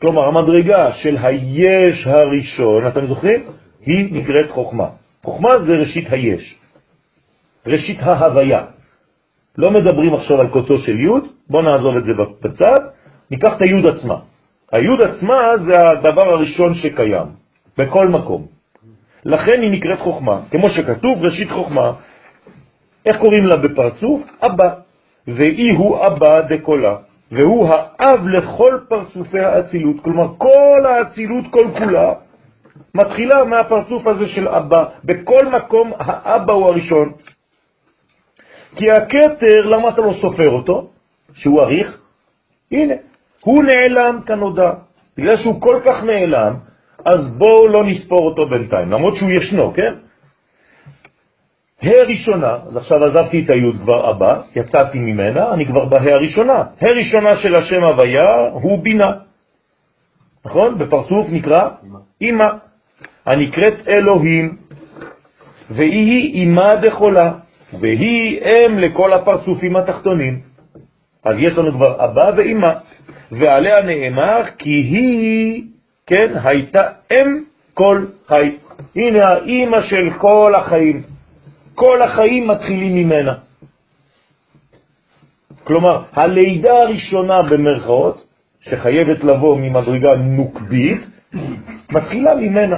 A: כלומר, המדרגה של היש הראשון, אתם זוכרים? היא נקראת חוכמה. חוכמה זה ראשית היש, ראשית ההוויה. לא מדברים עכשיו על קוצו של י', בואו נעזוב את זה בצד, ניקח את הי' עצמה. הי' עצמה זה הדבר הראשון שקיים, בכל מקום. לכן היא נקראת חוכמה, כמו שכתוב ראשית חוכמה. איך קוראים לה בפרצוף? אבא. ואי הוא אבא דקולה, והוא האב לכל פרצופי האצילות. כלומר, כל האצילות, כל כולה, מתחילה מהפרצוף הזה של אבא. בכל מקום האבא הוא הראשון. כי הכתר, למה אתה לא סופר אותו? שהוא אריך? הנה, הוא נעלם כנודע. בגלל שהוא כל כך נעלם, אז בואו לא נספור אותו בינתיים, למרות שהוא ישנו, כן? ה' ראשונה, אז עכשיו עזבתי את היוד כבר הבא, יצאתי ממנה, אני כבר בה' הראשונה. ה' ראשונה של השם הוויה הוא בינה. נכון? בפרצוף נקרא אמא, הנקראת אלוהים, והיא אמא דחולה, והיא אם לכל הפרצופים התחתונים. אז יש לנו כבר אבא ואמא, ועליה נאמר כי היא, כן, הייתה אם כל חי. הנה האמא של כל החיים. כל החיים מתחילים ממנה. כלומר, הלידה הראשונה במרכאות, שחייבת לבוא ממדרגה נוקבית, מתחילה ממנה.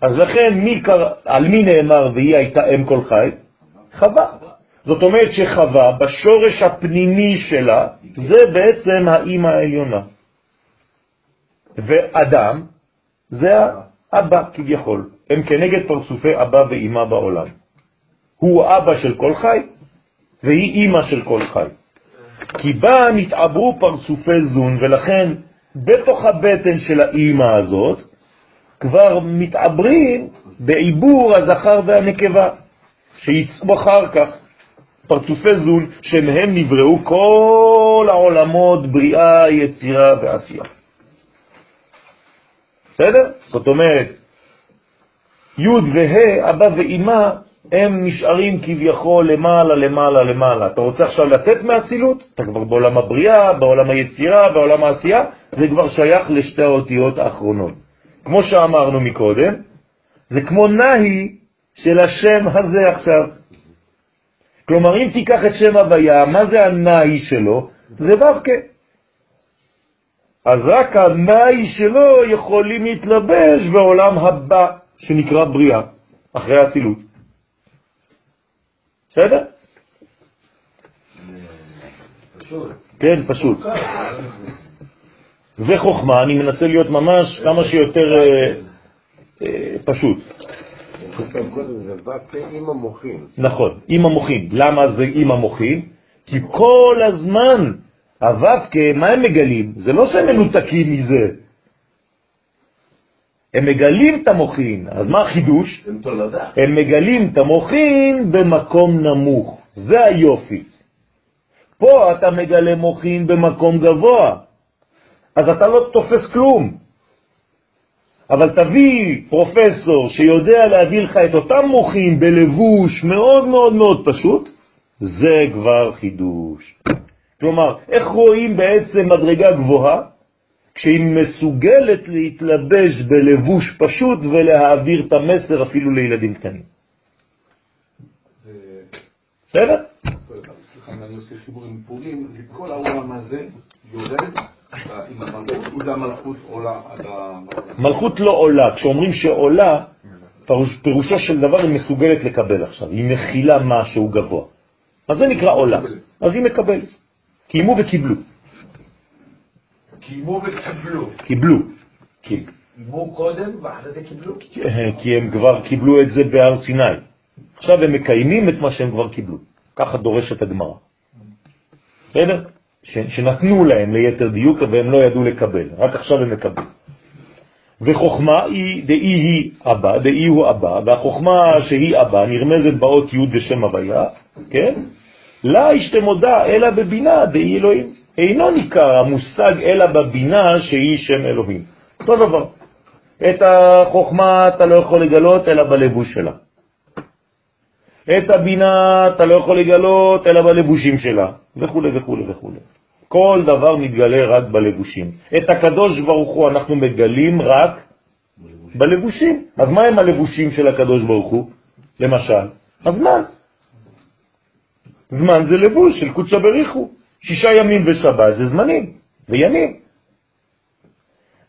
A: אז לכן, מי קרא, על מי נאמר והיא הייתה אם כל חי? חווה. זאת אומרת שחווה, בשורש הפנימי שלה, זה בעצם האימא העליונה. ואדם זה האבא כביכול. הם כנגד פרצופי אבא ואימא בעולם. הוא אבא של כל חי, והיא אימא של כל חי. כי בה נתעברו פרצופי זון, ולכן בתוך הבטן של האימא הזאת כבר מתעברים בעיבור הזכר והנקבה, שיצאו אחר כך פרצופי זון, שמהם נבראו כל העולמות, בריאה, יצירה ועשייה. בסדר? זאת אומרת, י' וה', אבא ואימא, הם נשארים כביכול למעלה, למעלה, למעלה. אתה רוצה עכשיו לתת מהצילות? אתה כבר בעולם הבריאה, בעולם היצירה, בעולם העשייה, זה כבר שייך לשתי האותיות האחרונות. כמו שאמרנו מקודם, זה כמו נהי של השם הזה עכשיו. כלומר, אם תיקח את שם הוויה, מה זה הנאי שלו? זה ו"ק. אז רק הנאי שלו יכולים להתלבש בעולם הבא, שנקרא בריאה, אחרי האצילות. בסדר? כן, פשוט. וחוכמה, אני מנסה להיות ממש כמה שיותר אה, אה, פשוט.
E: המוחים.
A: נכון, עם המוחים. למה זה עם המוחים? כי כל הזמן הו"ק, מה הם מגלים? זה לא שהם מנותקים מזה. הם מגלים את המוחין. אז מה החידוש?
C: הם תולדה.
A: הם מגלים את המוחין במקום נמוך. זה היופי. פה אתה מגלה מוחין במקום גבוה, אז אתה לא תופס כלום. אבל תביא פרופסור שיודע להביא לך את אותם מוחים בלבוש מאוד מאוד מאוד פשוט, זה כבר חידוש. כלומר, איך רואים בעצם מדרגה גבוהה? כשהיא מסוגלת להתלבש בלבוש פשוט ולהעביר את המסר אפילו לילדים קטנים. בסדר?
F: סליחה, אני עושה חיבור עם פורים, כל העולם הזה יורד עם המלכות, וזה המלכות עולה עד ה...
A: מלכות לא עולה. כשאומרים שעולה, פירוש, פירושו של דבר היא מסוגלת לקבל עכשיו. היא מכילה משהו גבוה. אז זה נקרא עולה. אז היא מקבלת. קיימו וקיבלו.
B: קיימו וקיבלו.
A: קיבלו.
B: קיימו קודם ואחרי זה קיבלו?
A: כי הם כבר קיבלו את זה בהר סיני. עכשיו הם מקיימים את מה שהם כבר קיבלו. ככה דורשת הגמרא. בסדר? שנתנו להם ליתר דיוק והם לא ידעו לקבל, רק עכשיו הם מקבלים. וחוכמה היא, דאי היא אבא, דאי הוא אבא, והחוכמה שהיא אבא נרמזת באות י' בשם הוויה, כן? לה ישתמודה אלא בבינה דאי אלוהים. אינו ניכר המושג אלא בבינה שהיא שם אלוהים. אותו דבר. את החוכמה אתה לא יכול לגלות אלא בלבוש שלה. את הבינה אתה לא יכול לגלות אלא בלבושים שלה, וכו' וכו' וכו'. כל דבר מתגלה רק בלבושים. את הקדוש ברוך הוא אנחנו מגלים רק בלבושים. אז מה הם הלבושים של הקדוש ברוך הוא? למשל, הזמן. זמן זה לבוש של קודשא בריחו. שישה ימים ושבת זה זמנים וימים.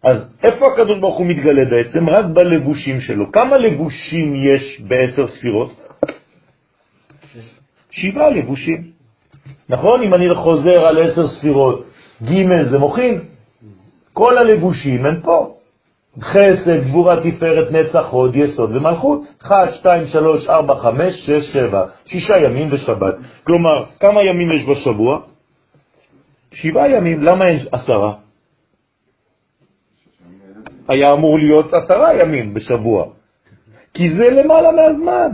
A: אז איפה הקדוש ברוך הוא מתגלה בעצם? רק בלבושים שלו. כמה לבושים יש בעשר ספירות? שבעה לבושים. נכון? אם אני חוזר על עשר ספירות, ג' זה מוכין, כל הלבושים הם פה. חסד, גבורה, תפארת, נצח, הוד, יסוד ומלכות. 1, 2, 3, 4, 5, 6, 7, שישה ימים ושבת. כלומר, כמה ימים יש בשבוע? שבעה ימים. למה אין עשרה? היה אמור להיות עשרה ימים בשבוע, כי זה למעלה מהזמן.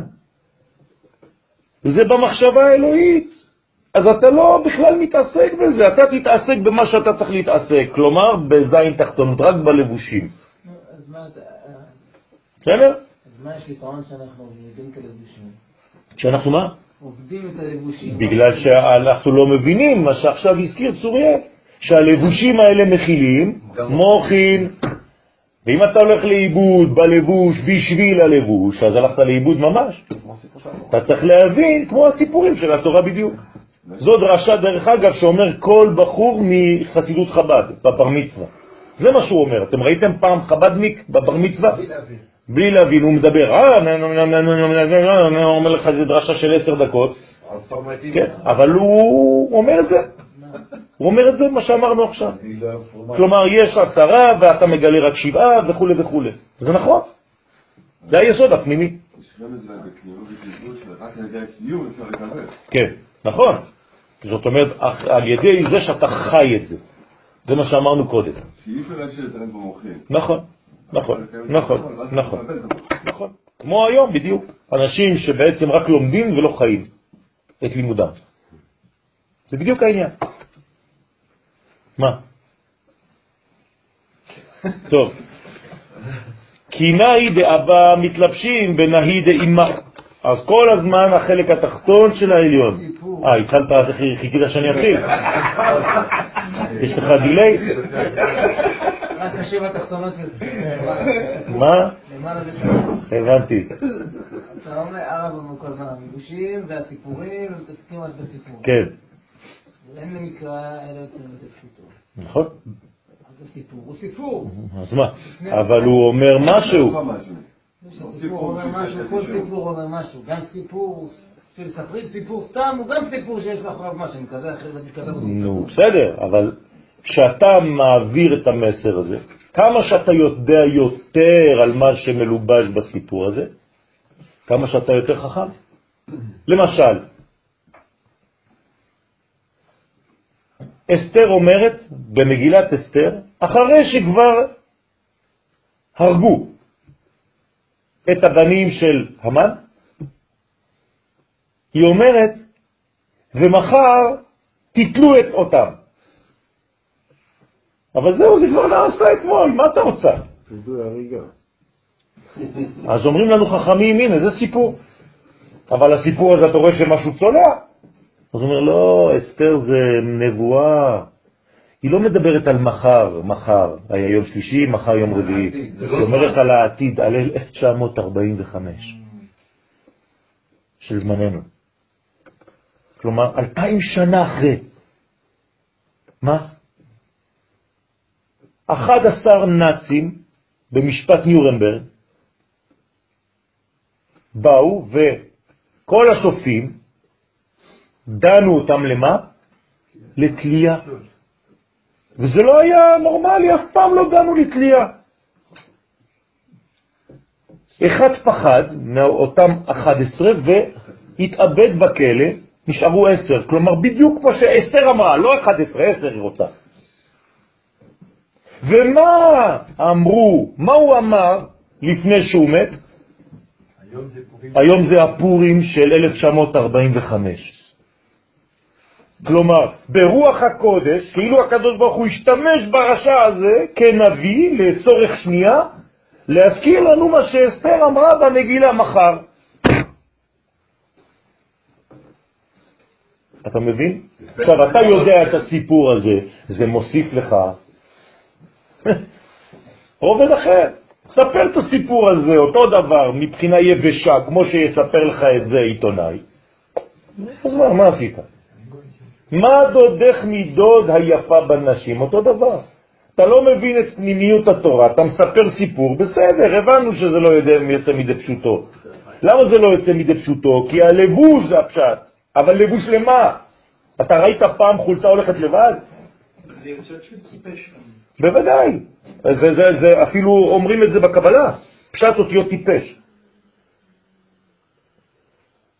A: זה במחשבה האלוהית. אז אתה לא בכלל מתעסק בזה, אתה תתעסק במה שאתה צריך להתעסק, כלומר בזין תחתונות, רק בלבושים.
G: אז מה אתה...
A: בסדר?
G: אז מה יש לטעון שאנחנו יודעים את הלבושים?
A: שאנחנו מה?
G: עובדים את הלבושים.
A: בגלל שאנחנו לא מבינים מה שעכשיו הזכיר צוריאל, שהלבושים האלה מכילים מוחין. ואם אתה הולך לאיבוד בלבוש בשביל הלבוש, אז הלכת לאיבוד ממש. אתה צריך להבין, כמו הסיפורים של התורה בדיוק. זו דרשה, דרך אגב, שאומר כל בחור מחסידות חב"ד בבר מצווה. זה מה שהוא אומר. אתם ראיתם פעם חב"דניק בבר מצווה? בלי להבין, הוא מדבר, אה, אני אומר לך, זה דרשה של עשר דקות. אבל כן, הוא אומר את זה. הוא אומר את זה, מה שאמרנו עכשיו. כלומר, יש עשרה ואתה מגלה רק שבעה וכו' וכו'. זה נכון. זה היסוד הפנימי. כן, נכון. זאת אומרת, על ידי זה שאתה חי את זה. זה מה שאמרנו קודם.
H: שאי אפשר להשאיר את זה במוחים.
A: נכון, נכון, נכון, נכון. נכון. כמו היום בדיוק. אנשים שבעצם רק לומדים ולא חיים את לימודם. זה בדיוק העניין. מה? טוב. כי נאי דאבא מתלבשים בנאי דאימה. אז כל הזמן החלק התחתון של העליון. אה, התחלת, חיכית שאני אתחיל. יש לך דיליי?
G: רק השבע התחתונות של...
A: מה? הבנתי.
G: אתה אומר ארבע כל הזמן המלבושים והסיפורים, ומתעסקים רק בסיפור.
A: כן,
G: אין למקרא אלא יוצא מזה פשוטו.
A: נכון.
G: אז הסיפור הוא סיפור.
A: אז מה? אבל הוא אומר משהו.
H: לא
G: אומר משהו, כל סיפור אומר משהו. גם סיפור שמספרים סיפור סתם, הוא גם סיפור שיש מאחוריו משהו. אני אחרת תקבל אותו.
A: נו, בסדר, אבל כשאתה מעביר את המסר הזה, כמה שאתה יודע יותר על מה שמלובש בסיפור הזה, כמה שאתה יותר חכם. למשל, אסתר אומרת במגילת אסתר, אחרי שכבר הרגו את הבנים של המן, היא אומרת, ומחר תתלו את אותם. אבל זהו, זה כבר נעשה אתמול, מה אתה רוצה? אז אומרים לנו חכמים, הנה, זה סיפור. אבל הסיפור הזה, אתה רואה שמשהו צולע? אז הוא אומר, לא, אסתר זה נבואה. היא לא מדברת על מחר, מחר, היה יום שלישי, מחר יום רביעי. היא אומרת על העתיד, על 1945 של זמננו. כלומר, אלפיים שנה אחרי. מה? 11 נאצים במשפט ניורנברג באו וכל השופטים דנו אותם למה? לתלייה. וזה לא היה נורמלי, אף פעם לא דנו לתלייה. אחד פחד מאותם 11 והתאבד בכלא, נשארו 10. כלומר, בדיוק כמו שאסתר אמרה, לא 11, 10 היא רוצה. ומה אמרו, מה הוא אמר לפני שהוא מת? היום זה הפורים של 1945. כלומר, ברוח הקודש, כאילו הקדוש ברוך הוא השתמש ברשע הזה כנביא לצורך שנייה, להזכיר לנו מה שאסתר אמרה במגילה מחר. אתה מבין? עכשיו, אתה יודע את הסיפור הזה, זה מוסיף לך רובד אחר. ספר את הסיפור הזה, אותו דבר, מבחינה יבשה, כמו שיספר לך את זה עיתונאי. אז מה, מה עשית? מה דודך מדוד היפה בנשים? אותו דבר. אתה לא מבין את פנימיות התורה, אתה מספר סיפור, בסדר, הבנו שזה לא יודע, יוצא מדי פשוטו. למה זה לא יוצא מדי פשוטו? כי הלבוש זה הפשט. אבל לבוש למה? אתה ראית פעם חולצה הולכת לבד?
D: זה יוצא של טיפש.
A: בוודאי. זה, זה, זה, אפילו אומרים את זה בקבלה, פשט אותיות טיפש.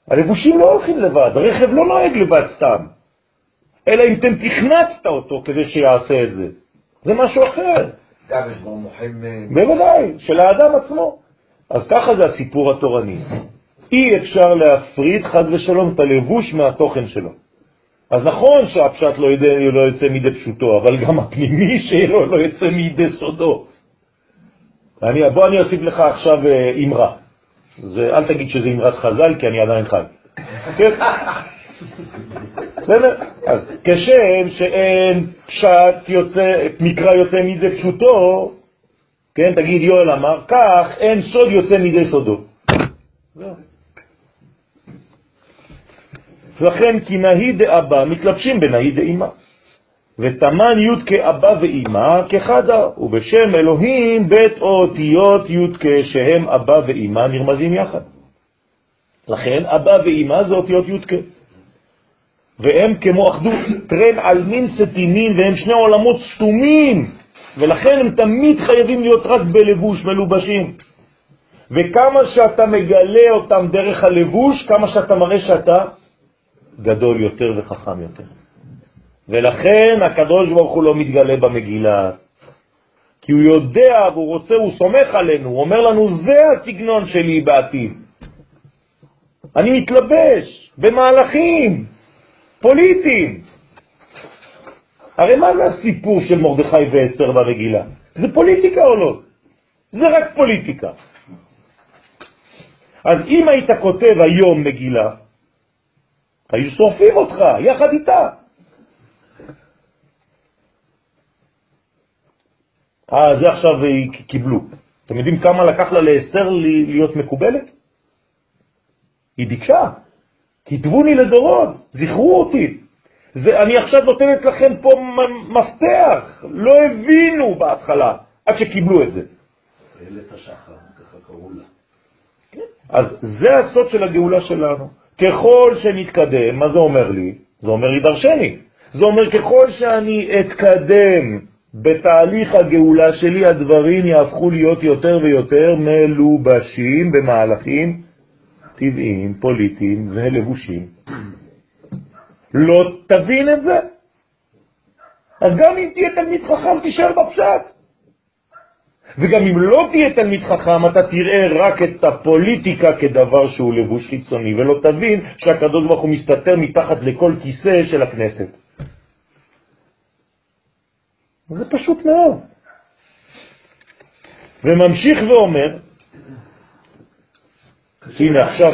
A: הלבושים לא הולכים לבד, רכב לא נוהג לבד סתם, אלא אם אתם תכנצת אותו כדי שיעשה את זה. זה משהו אחר. בוודאי, של האדם עצמו. אז ככה זה הסיפור התורני. אי אפשר להפריד חד ושלום את הלבוש מהתוכן שלו. אז נכון שהפשט לא, ידע, לא יוצא מידי פשוטו, אבל גם הפנימי שלו לא יוצא מידי סודו. אני, בוא אני אוסיף לך עכשיו אה, אמרה. זה, אל תגיד שזה אמרת חז"ל, כי אני עדיין חי. כן? בסדר? אז כשם שאין פשט יוצא, מקרא יוצא מידי פשוטו, כן, תגיד יואל אמר, כך אין סוד יוצא מידי סודו. לכן כי נהי דאבא מתלבשים בנהי דאמא. ותמן י' כאבא ואמא כחדה, ובשם אלוהים בית אותיות י' שהם אבא ואמא נרמזים יחד. לכן אבא ואמא זה אותיות י' והם כמו אחדות, טרן על מין סתימים, והם שני עולמות סתומים, ולכן הם תמיד חייבים להיות רק בלבוש, מלובשים. וכמה שאתה מגלה אותם דרך הלבוש, כמה שאתה מראה שאתה גדול יותר וחכם יותר. ולכן הקדוש ברוך הוא לא מתגלה במגילה, כי הוא יודע והוא רוצה, הוא סומך עלינו, הוא אומר לנו, זה הסגנון שלי בעתיד. אני מתלבש במהלכים פוליטיים. הרי מה זה הסיפור של מרדכי ואסתר במגילה? זה פוליטיקה או לא? זה רק פוליטיקה. אז אם היית כותב היום מגילה, היו שורפים אותך יחד איתה. אה, זה עכשיו קיבלו. אתם יודעים כמה לקח לה לאסתר להיות מקובלת? היא ביקשה, כתבוני לדורות, זכרו אותי. זה, אני עכשיו נותנת לכם פה מפתח, לא הבינו בהתחלה, עד שקיבלו את זה.
C: איילת השחר, ככה קראו לה.
A: כן. אז זה הסוד של הגאולה שלנו. ככל שנתקדם, מה זה אומר לי? זה אומר לי דרשני. זה אומר ככל שאני אתקדם בתהליך הגאולה שלי, הדברים יהפכו להיות יותר ויותר מלובשים במהלכים טבעיים, פוליטיים ולבושים. לא תבין את זה? אז גם אם תהיה תלמיד חכם, תישאר בפשט. וגם אם לא תהיה תלמיד חכם, אתה תראה רק את הפוליטיקה כדבר שהוא לבוש חיצוני, ולא תבין שהקדוש ברוך הוא מסתתר מתחת לכל כיסא של הכנסת. זה פשוט מאוד. וממשיך ואומר, הנה עכשיו...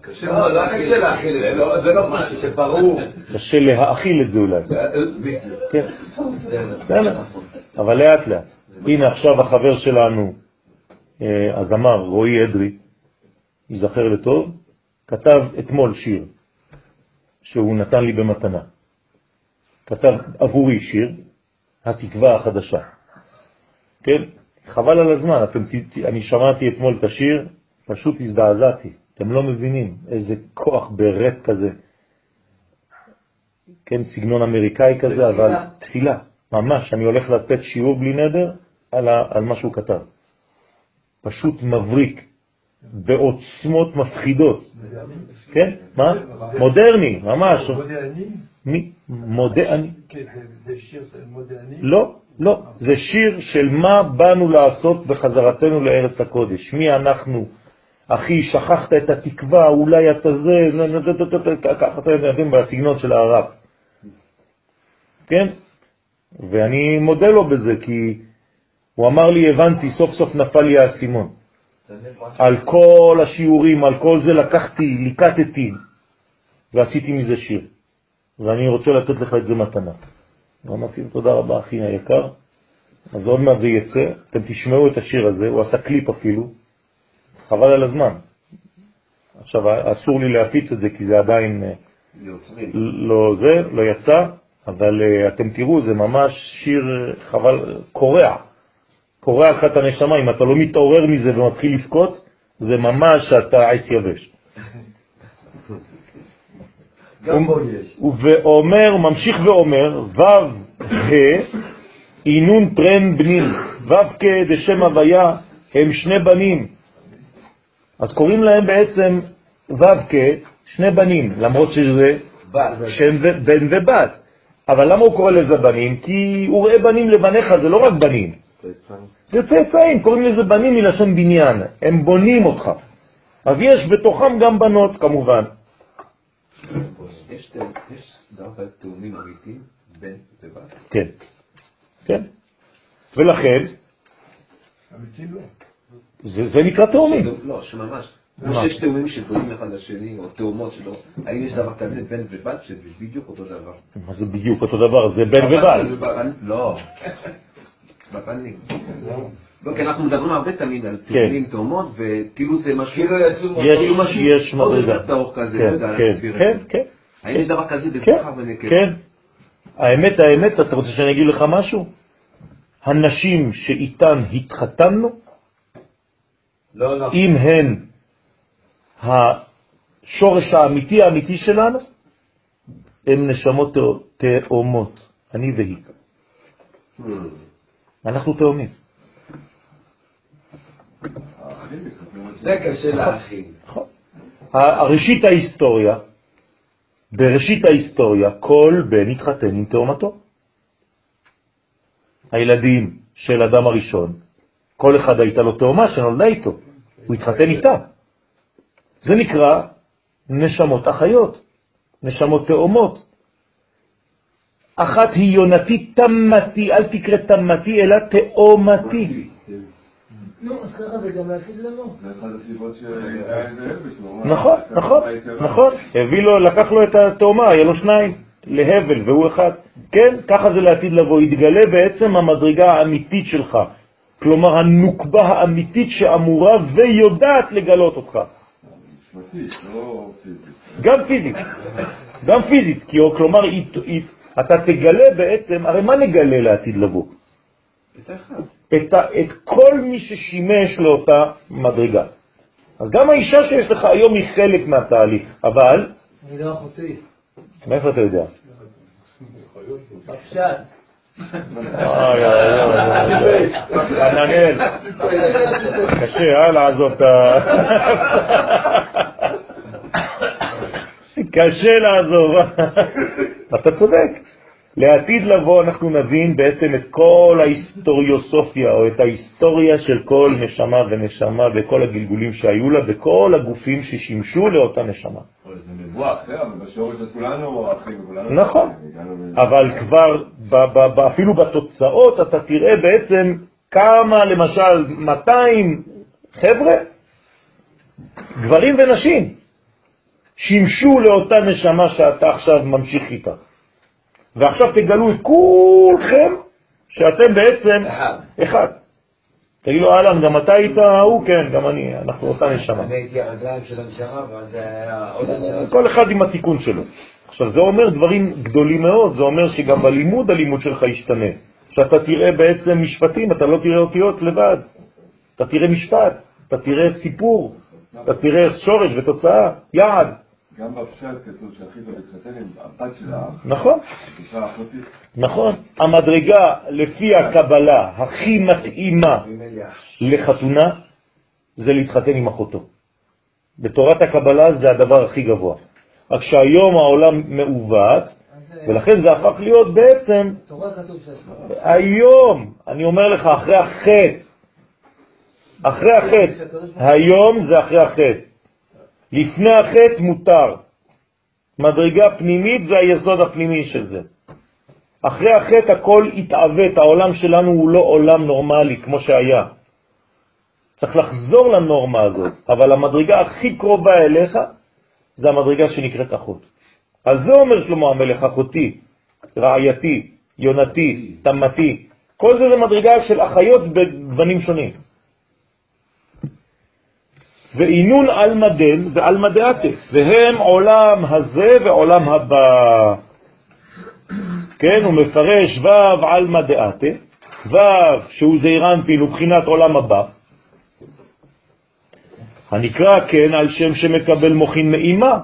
B: קשה לא קשה להכיל את זה, זה לא משהו שברור.
A: קשה להאכיל את זה אולי. כן, בסדר, אבל לאט לאט. הנה עכשיו החבר שלנו, אה, הזמר רועי אדרי, ייזכר לטוב, כתב אתמול שיר שהוא נתן לי במתנה. כתב עבורי שיר, התקווה החדשה. כן? חבל על הזמן, אתם, אני שמעתי אתמול את השיר, פשוט הזדעזעתי. אתם לא מבינים איזה כוח ברט כזה. כן, סגנון אמריקאי כזה, אבל תפילה. ממש, אני הולך לתת שיעור בלי נדר על, ה, על מה שהוא כתב. פשוט מבריק, בעוצמות מפחידות. כן? מה? מודרני, ממש.
I: כן, זה שיר מודעני?
A: לא, לא. זה שיר של מה באנו לעשות בחזרתנו לארץ הקודש. מי אנחנו? אחי, שכחת את התקווה, אולי אתה זה, ככה אתם יודעים בסגנון של הערב. כן? ואני מודה לו בזה, כי הוא אמר לי, הבנתי, סוף סוף נפל לי האסימון. על כל השיעורים, על כל זה לקחתי, ליקטתי, ועשיתי מזה שיר. ואני רוצה לתת לך את זה מתנה. ואמרתי לו, תודה רבה, אחי היקר. אז עוד מעט זה יצא, אתם תשמעו את השיר הזה, הוא עשה קליפ אפילו, חבל על הזמן. עכשיו, אסור לי להפיץ את זה, כי זה עדיין לא זה, לא יצא, אבל אה, אתם תראו, זה ממש שיר חבל, קורע, קורע לך את הנשמה, אם אתה לא מתעורר מזה ומתחיל לבכות, זה ממש אתה עץ יבש.
B: גם פה יש.
A: ואומר, ממשיך ואומר, ו' ה' אינון טרן בנים, ו' כ' דשם הוויה הם שני בנים. אז קוראים להם בעצם ו' כ' שני בנים, למרות שזה שם בן ובת. אבל למה הוא קורא לזה בנים? כי הוא רואה בנים לבניך, זה לא רק בנים. זה צאצאים, קוראים לזה בנים מלשון בניין, הם בונים אותך. אז יש בתוכם גם בנות כמובן.
C: יש דווקא תאומים אמיתיים, בן ובת.
A: כן, כן. ולכן,
I: אמיתי לא.
A: זה, זה נקרא תאומים.
C: לא, שממש.
A: מה?
C: כמו שיש תאומים שבונים אחד לשני, או תאומות שלו, האם יש דבר כזה בן ובת, שזה בדיוק אותו דבר?
A: מה זה בדיוק אותו דבר? זה בן ובת.
C: לא. בבנים. לא, כי אנחנו מדברים הרבה תמיד על
A: כן.
C: תאומים, תאומות, וכאילו זה משהו...
B: כאילו יצאו
A: יש,
C: כאילו משהו
A: יש מדרגה.
C: כזה, לא
A: כן,
C: יודע
A: כן,
C: להסביר את
A: כן,
C: זה.
A: כן,
C: האם יש דבר כזה
A: כן,
C: בזכר ונקבה?
A: כן. האמת, האמת, אתה רוצה שאני אגיד לך משהו? הנשים שאיתן התחתנו,
B: לא נכון.
A: אם הן השורש האמיתי האמיתי שלנו, הן נשמות תאו- תאומות, אני והיא. אנחנו תאומים.
B: זה קשה להכין.
A: נכון. ראשית ההיסטוריה, בראשית ההיסטוריה, כל בן התחתן עם תאומתו. הילדים של אדם הראשון, כל אחד הייתה לו תאומה שנולדה איתו, הוא התחתן איתה. זה נקרא נשמות אחיות, נשמות תאומות. אחת היא יונתי תמתי, אל תקרא תמתי, אלא תאומתי.
G: נו, אז ככה זה גם להגיד לנו.
H: זה אחת הסיבות שהיה איזה אלבש, הוא אמר,
A: נכון,
H: "ככה
A: נכון,
H: היתרה".
A: נכון. הביא לו, לקח לו את התאומה, היה לו שניים, להבל, והוא אחד. כן, ככה זה לעתיד לבוא. יתגלה בעצם המדרגה האמיתית שלך. כלומר, הנוקבה האמיתית שאמורה ויודעת לגלות אותך.
H: לא.
A: גם פיזית. גם פיזית. כלומר, אתה תגלה בעצם, הרי מה נגלה לעתיד לבוא?
C: את האחד.
A: את, ה, את כל מי ששימש לאותה מדרגה. אז גם האישה שיש לך היום היא חלק מהתהליך, אבל,
G: אני לא אחותי.
A: מאיפה אתה יודע?
G: בפשט.
A: עננאל, קשה, אה, לעזוב את ה... קשה לעזוב. אתה צודק. לעתיד לבוא אנחנו נבין בעצם את כל ההיסטוריוסופיה, או את ההיסטוריה של כל נשמה ונשמה, וכל הגלגולים שהיו לה, וכל הגופים ששימשו לאותה נשמה.
H: זה מבואה אחר, אבל בשורש אז כולנו.
A: נכון. אבל כבר, ב- ב- ב- אפילו בתוצאות, אתה תראה בעצם כמה, למשל, 200 חבר'ה, גברים ונשים, שימשו לאותה נשמה שאתה עכשיו ממשיך איתה. ועכשיו תגלו את כולכם שאתם בעצם
B: אחד.
A: תגיד לו, אהלן, גם אתה היית ההוא? כן, גם אני, אנחנו אותה נשמה.
B: אני הייתי הרגליים של הנשמה, ואז היה עוד הנשמה.
A: כל אחד עם התיקון שלו. עכשיו, זה אומר דברים גדולים מאוד, זה אומר שגם בלימוד הלימוד שלך ישתנה. שאתה תראה בעצם משפטים, אתה לא תראה אותיות לבד. אתה תראה משפט, אתה תראה סיפור, אתה תראה שורש ותוצאה, יעד.
H: גם בפשט כתוב שאחית מתחתן עם הבת של האח,
A: נכון. נכון. המדרגה לפי הקבלה הכי מתאימה. לחתונה זה להתחתן עם אחותו. בתורת הקבלה זה הדבר הכי גבוה. רק שהיום העולם מעוות, ולכן זה הפך להיות בעצם. היום, אני אומר לך, אחרי החטא, אחרי החטא, היום זה אחרי החטא. לפני החטא מותר. מדרגה פנימית זה היסוד הפנימי של זה. אחרי החטא הכל התעוות, העולם שלנו הוא לא עולם נורמלי כמו שהיה. צריך לחזור לנורמה הזאת, אבל המדרגה הכי קרובה אליך זה המדרגה שנקראת אחות. על זה אומר שלמה המלך, אחותי, רעייתי, יונתי, תמתי. כל זה זה מדרגה של אחיות בגוונים שונים. ואינון על מדן ועל מדעתה, והם עולם הזה ועולם הבא. כן, הוא מפרש ו' על מדעתה, ו' שהוא זעירנטין ובחינת עולם הבא. הנקרא כן על שם שמקבל מוכין מאימה,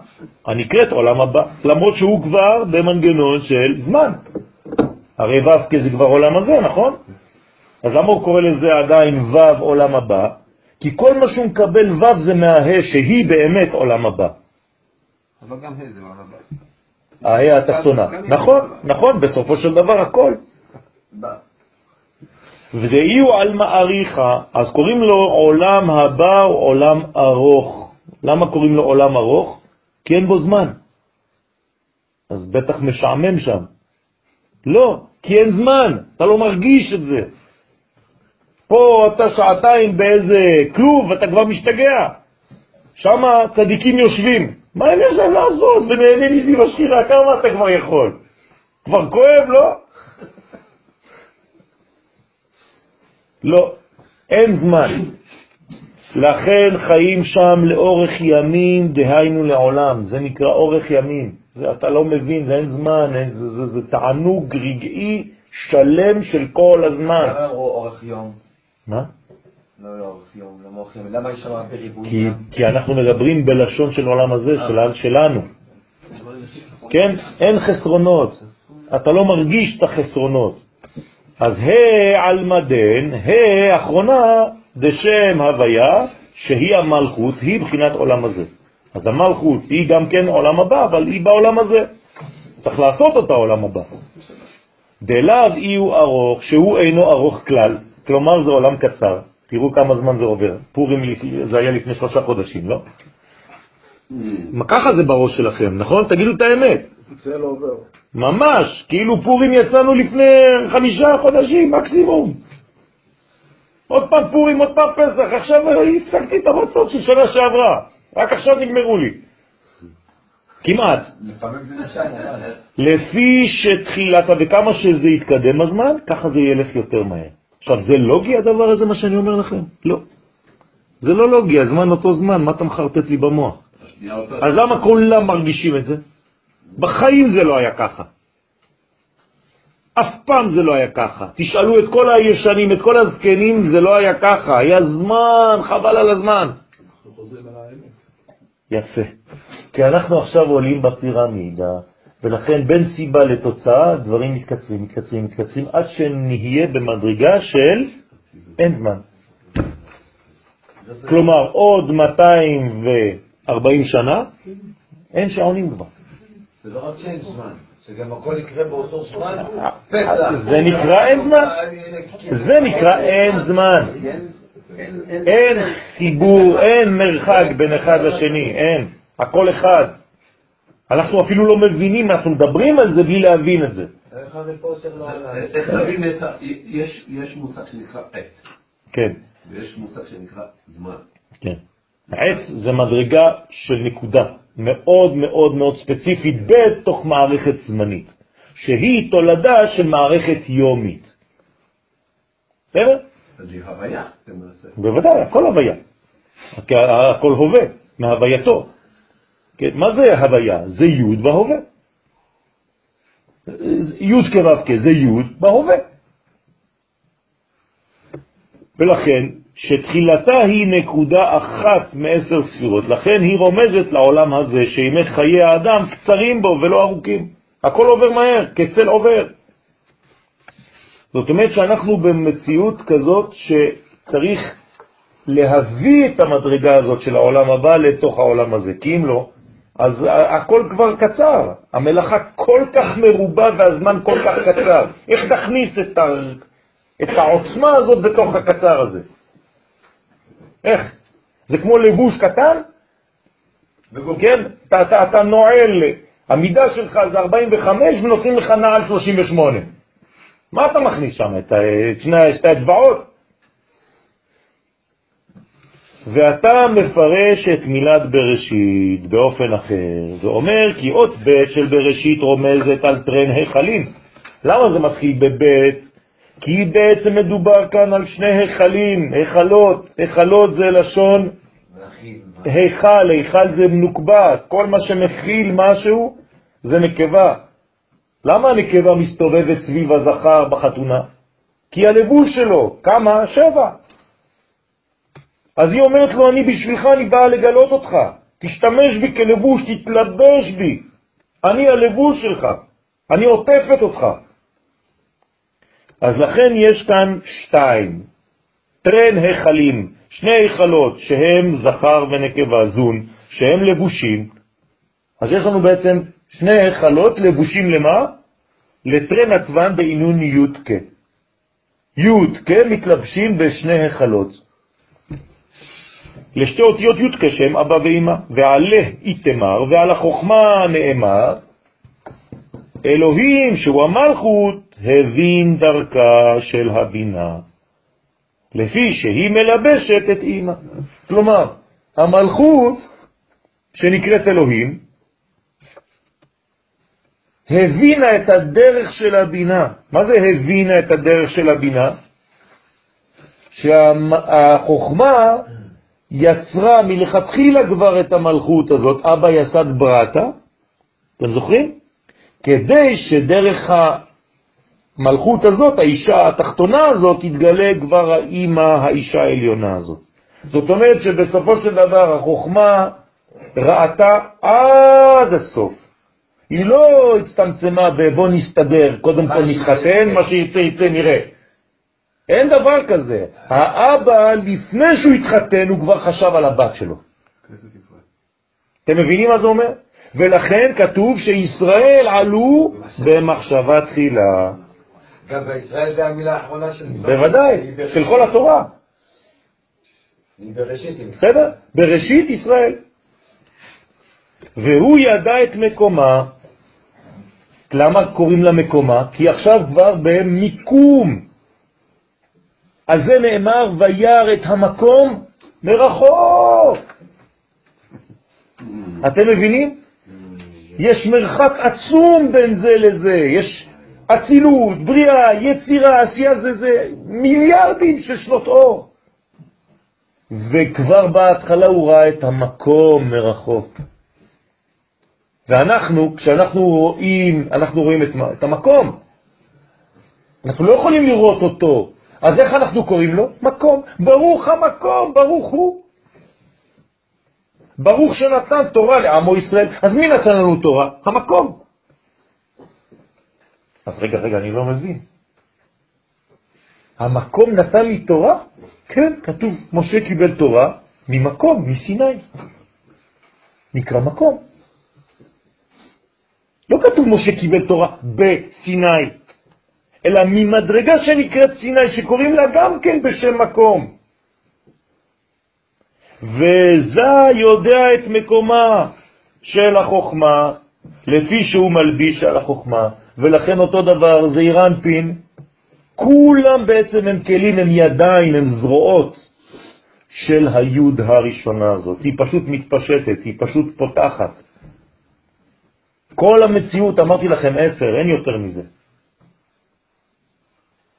A: הנקראת עולם הבא, למרות שהוא כבר במנגנון של זמן. הרי ו' זה כבר עולם הזה, נכון? אז למה הוא קורא לזה עדיין ו' עולם הבא? כי כל מה שהוא מקבל ו' זה מהה שהיא באמת עולם הבא.
F: אבל גם ה' זה עולם הבא.
A: ההא התחתונה. נכון, נכון, בסופו של דבר הכל. ודאי הוא על מעריכה, אז קוראים לו עולם הבא או עולם ארוך. למה קוראים לו עולם ארוך? כי אין בו זמן. אז בטח משעמם שם. לא, כי אין זמן, אתה לא מרגיש את זה. פה אתה שעתיים באיזה כלוב, אתה כבר משתגע. שם צדיקים יושבים. מה הם יש להם לעשות? ונהנה מזיו השירה, כמה אתה כבר יכול? כבר כואב, לא? לא, אין זמן. לכן חיים שם לאורך ימים, דהיינו לעולם. זה נקרא אורך ימים. זה, אתה לא מבין, זה אין זמן, אין, זה, זה, זה תענוג רגעי שלם של כל הזמן.
B: אורך יום?
A: מה?
B: לא, לא? למה יש שם בריבוי?
A: כי, כי אנחנו מדברים בלשון של עולם הזה, של, שלנו. כן? אין חסרונות. אתה לא מרגיש את החסרונות. אז ה' על מדן, ה' אחרונה דשם הוויה, שהיא המלכות, היא בחינת עולם הזה. אז המלכות היא גם כן עולם הבא, אבל היא בעולם הזה. צריך לעשות אותה עולם הבא. דלאו אי הוא ארוך, שהוא אינו ארוך כלל, כלומר זה עולם קצר. תראו כמה זמן זה עובר. פורים זה היה לפני שלושה חודשים, לא? מה ככה זה בראש שלכם, נכון? תגידו את האמת.
E: זה לא עובר.
A: ממש, כאילו פורים יצאנו לפני חמישה חודשים מקסימום. עוד פעם פורים, עוד פעם פסח, עכשיו הפסקתי את המצות של שנה שעברה, רק עכשיו נגמרו לי. כמעט. לפי שתחילת, וכמה שזה יתקדם הזמן, ככה זה ילך יותר מהר. עכשיו, זה לוגי הדבר הזה, מה שאני אומר לכם? לא. זה לא לוגי, הזמן אותו זמן, מה אתה מחרטט לי במוח? אז למה כולם מרגישים את זה? בחיים זה לא היה ככה. אף פעם זה לא היה ככה. תשאלו את כל הישנים, את כל הזקנים, זה לא היה ככה. היה זמן, חבל על הזמן. יפה. כי אנחנו עכשיו עולים בפירמידה, ולכן בין סיבה לתוצאה דברים מתקצרים, מתקצרים, מתקצרים, עד שנהיה במדרגה של אין זמן. כלומר, עוד 240 שנה, אין שעונים כבר.
B: זה לא רק שאין זמן, זה גם הכל יקרה באותו זמן. פסח.
A: זה נקרא אין זמן. זה נקרא אין זמן. אין חיבור, אין מרחק בין אחד לשני, אין. הכל אחד. אנחנו אפילו לא מבינים, אנחנו מדברים על זה בלי להבין את זה.
C: יש- מושג שנקרא עת,
A: כן,
C: ויש מושג שנקרא זמן.
A: כן. עץ זה מדרגה של נקודה מאוד מאוד מאוד ספציפית בתוך מערכת זמנית, שהיא תולדה של מערכת יומית. בסדר?
C: אז היא הוויה.
A: בוודאי, הכל הוויה. הכל הווה, מהווייתו. כן, מה זה הוויה? זה י' בהווה. י' כו' זה י' בהווה. ולכן, שתחילתה היא נקודה אחת מעשר ספירות, לכן היא רומזת לעולם הזה שימי חיי האדם קצרים בו ולא ארוכים. הכל עובר מהר, כצל עובר. זאת אומרת שאנחנו במציאות כזאת שצריך להביא את המדרגה הזאת של העולם הבא לתוך העולם הזה, כי אם לא, אז הכל כבר קצר, המלאכה כל כך מרובה והזמן כל כך קצר. איך תכניס את, ה... את העוצמה הזאת בתוך הקצר הזה? איך? זה כמו לבוש קטן? כן, אתה, אתה, אתה נועל, המידה שלך זה 45 ונותנים לך נעל 38. מה אתה מכניס שם? את, שני שתי האצבעות? ואתה מפרש את מילת בראשית באופן אחר, ואומר כי אות ב' של בראשית רומזת על טרן היכלים. למה זה מתחיל בב'? כי בעצם מדובר כאן על שני היכלים, היכלות, היכלות זה לשון היכל, היכל זה נוקבה, כל מה שמכיל משהו זה נקבה. למה הנקבה מסתובבת סביב הזכר בחתונה? כי הלבוש שלו, כמה? שבע. אז היא אומרת לו, אני בשבילך, אני באה לגלות אותך. תשתמש בי כלבוש, תתלבש בי. אני הלבוש שלך, אני עוטפת אותך. אז לכן יש כאן שתיים, טרן החלים, שני היכלות שהם זכר ונקבה זון, שהם לבושים. אז יש לנו בעצם שני היכלות לבושים למה? לטרן עטוון בעינון יודקה. יודקה מתלבשים בשני היכלות. לשתי אותיות יודקה שהם אבא ואמא, ועלה איתמר, ועל החוכמה נאמר, אלוהים שהוא המלכות הבין דרכה של הבינה, לפי שהיא מלבשת את אמא. כלומר, המלכות שנקראת אלוהים, הבינה את הדרך של הבינה. מה זה הבינה את הדרך של הבינה? שהחוכמה יצרה מלכתחילה כבר את המלכות הזאת, אבא יסד ברטה, אתם זוכרים? כדי שדרך המלכות הזאת, האישה התחתונה הזאת, תתגלה כבר האימא, האישה העליונה הזאת. זאת אומרת שבסופו של דבר החוכמה ראתה עד הסוף. היא לא הצטמצמה בבוא נסתדר, קודם כל נתחתן, מה שיצא יצא נראה. אין דבר כזה. האבא, לפני שהוא התחתן, הוא כבר חשב על הבת שלו. אתם מבינים מה זה אומר? ולכן כתוב שישראל עלו במחשבה תחילה.
B: גם בישראל זה המילה האחרונה של...
A: בוודאי, של כל התורה.
B: בראשית.
A: בסדר? בראשית ישראל. והוא ידע את מקומה. למה קוראים לה מקומה? כי עכשיו כבר במיקום. אז זה נאמר, וירא את המקום מרחוק. אתם מבינים? יש מרחק עצום בין זה לזה, יש אצילות, בריאה, יצירה, עשייה, זה, זה מיליארדים של שנות אור. וכבר בהתחלה הוא ראה את המקום מרחוק. ואנחנו, כשאנחנו רואים, אנחנו רואים את, את המקום. אנחנו לא יכולים לראות אותו. אז איך אנחנו קוראים לו? מקום. ברוך המקום, ברוך הוא. ברוך שנתן תורה לעמו ישראל. אז מי נתן לנו תורה? המקום. אז רגע, רגע, אני לא מבין. המקום נתן לי תורה? כן, כתוב, משה קיבל תורה ממקום, מסיני. נקרא מקום. לא כתוב משה קיבל תורה בסיני, אלא ממדרגה שנקראת סיני, שקוראים לה גם כן בשם מקום. וזה יודע את מקומה של החוכמה, לפי שהוא מלביש על החוכמה, ולכן אותו דבר זה אירנפין, כולם בעצם הם כלים, הם ידיים, הם זרועות של היוד הראשונה הזאת. היא פשוט מתפשטת, היא פשוט פותחת. כל המציאות, אמרתי לכם עשר, אין יותר מזה.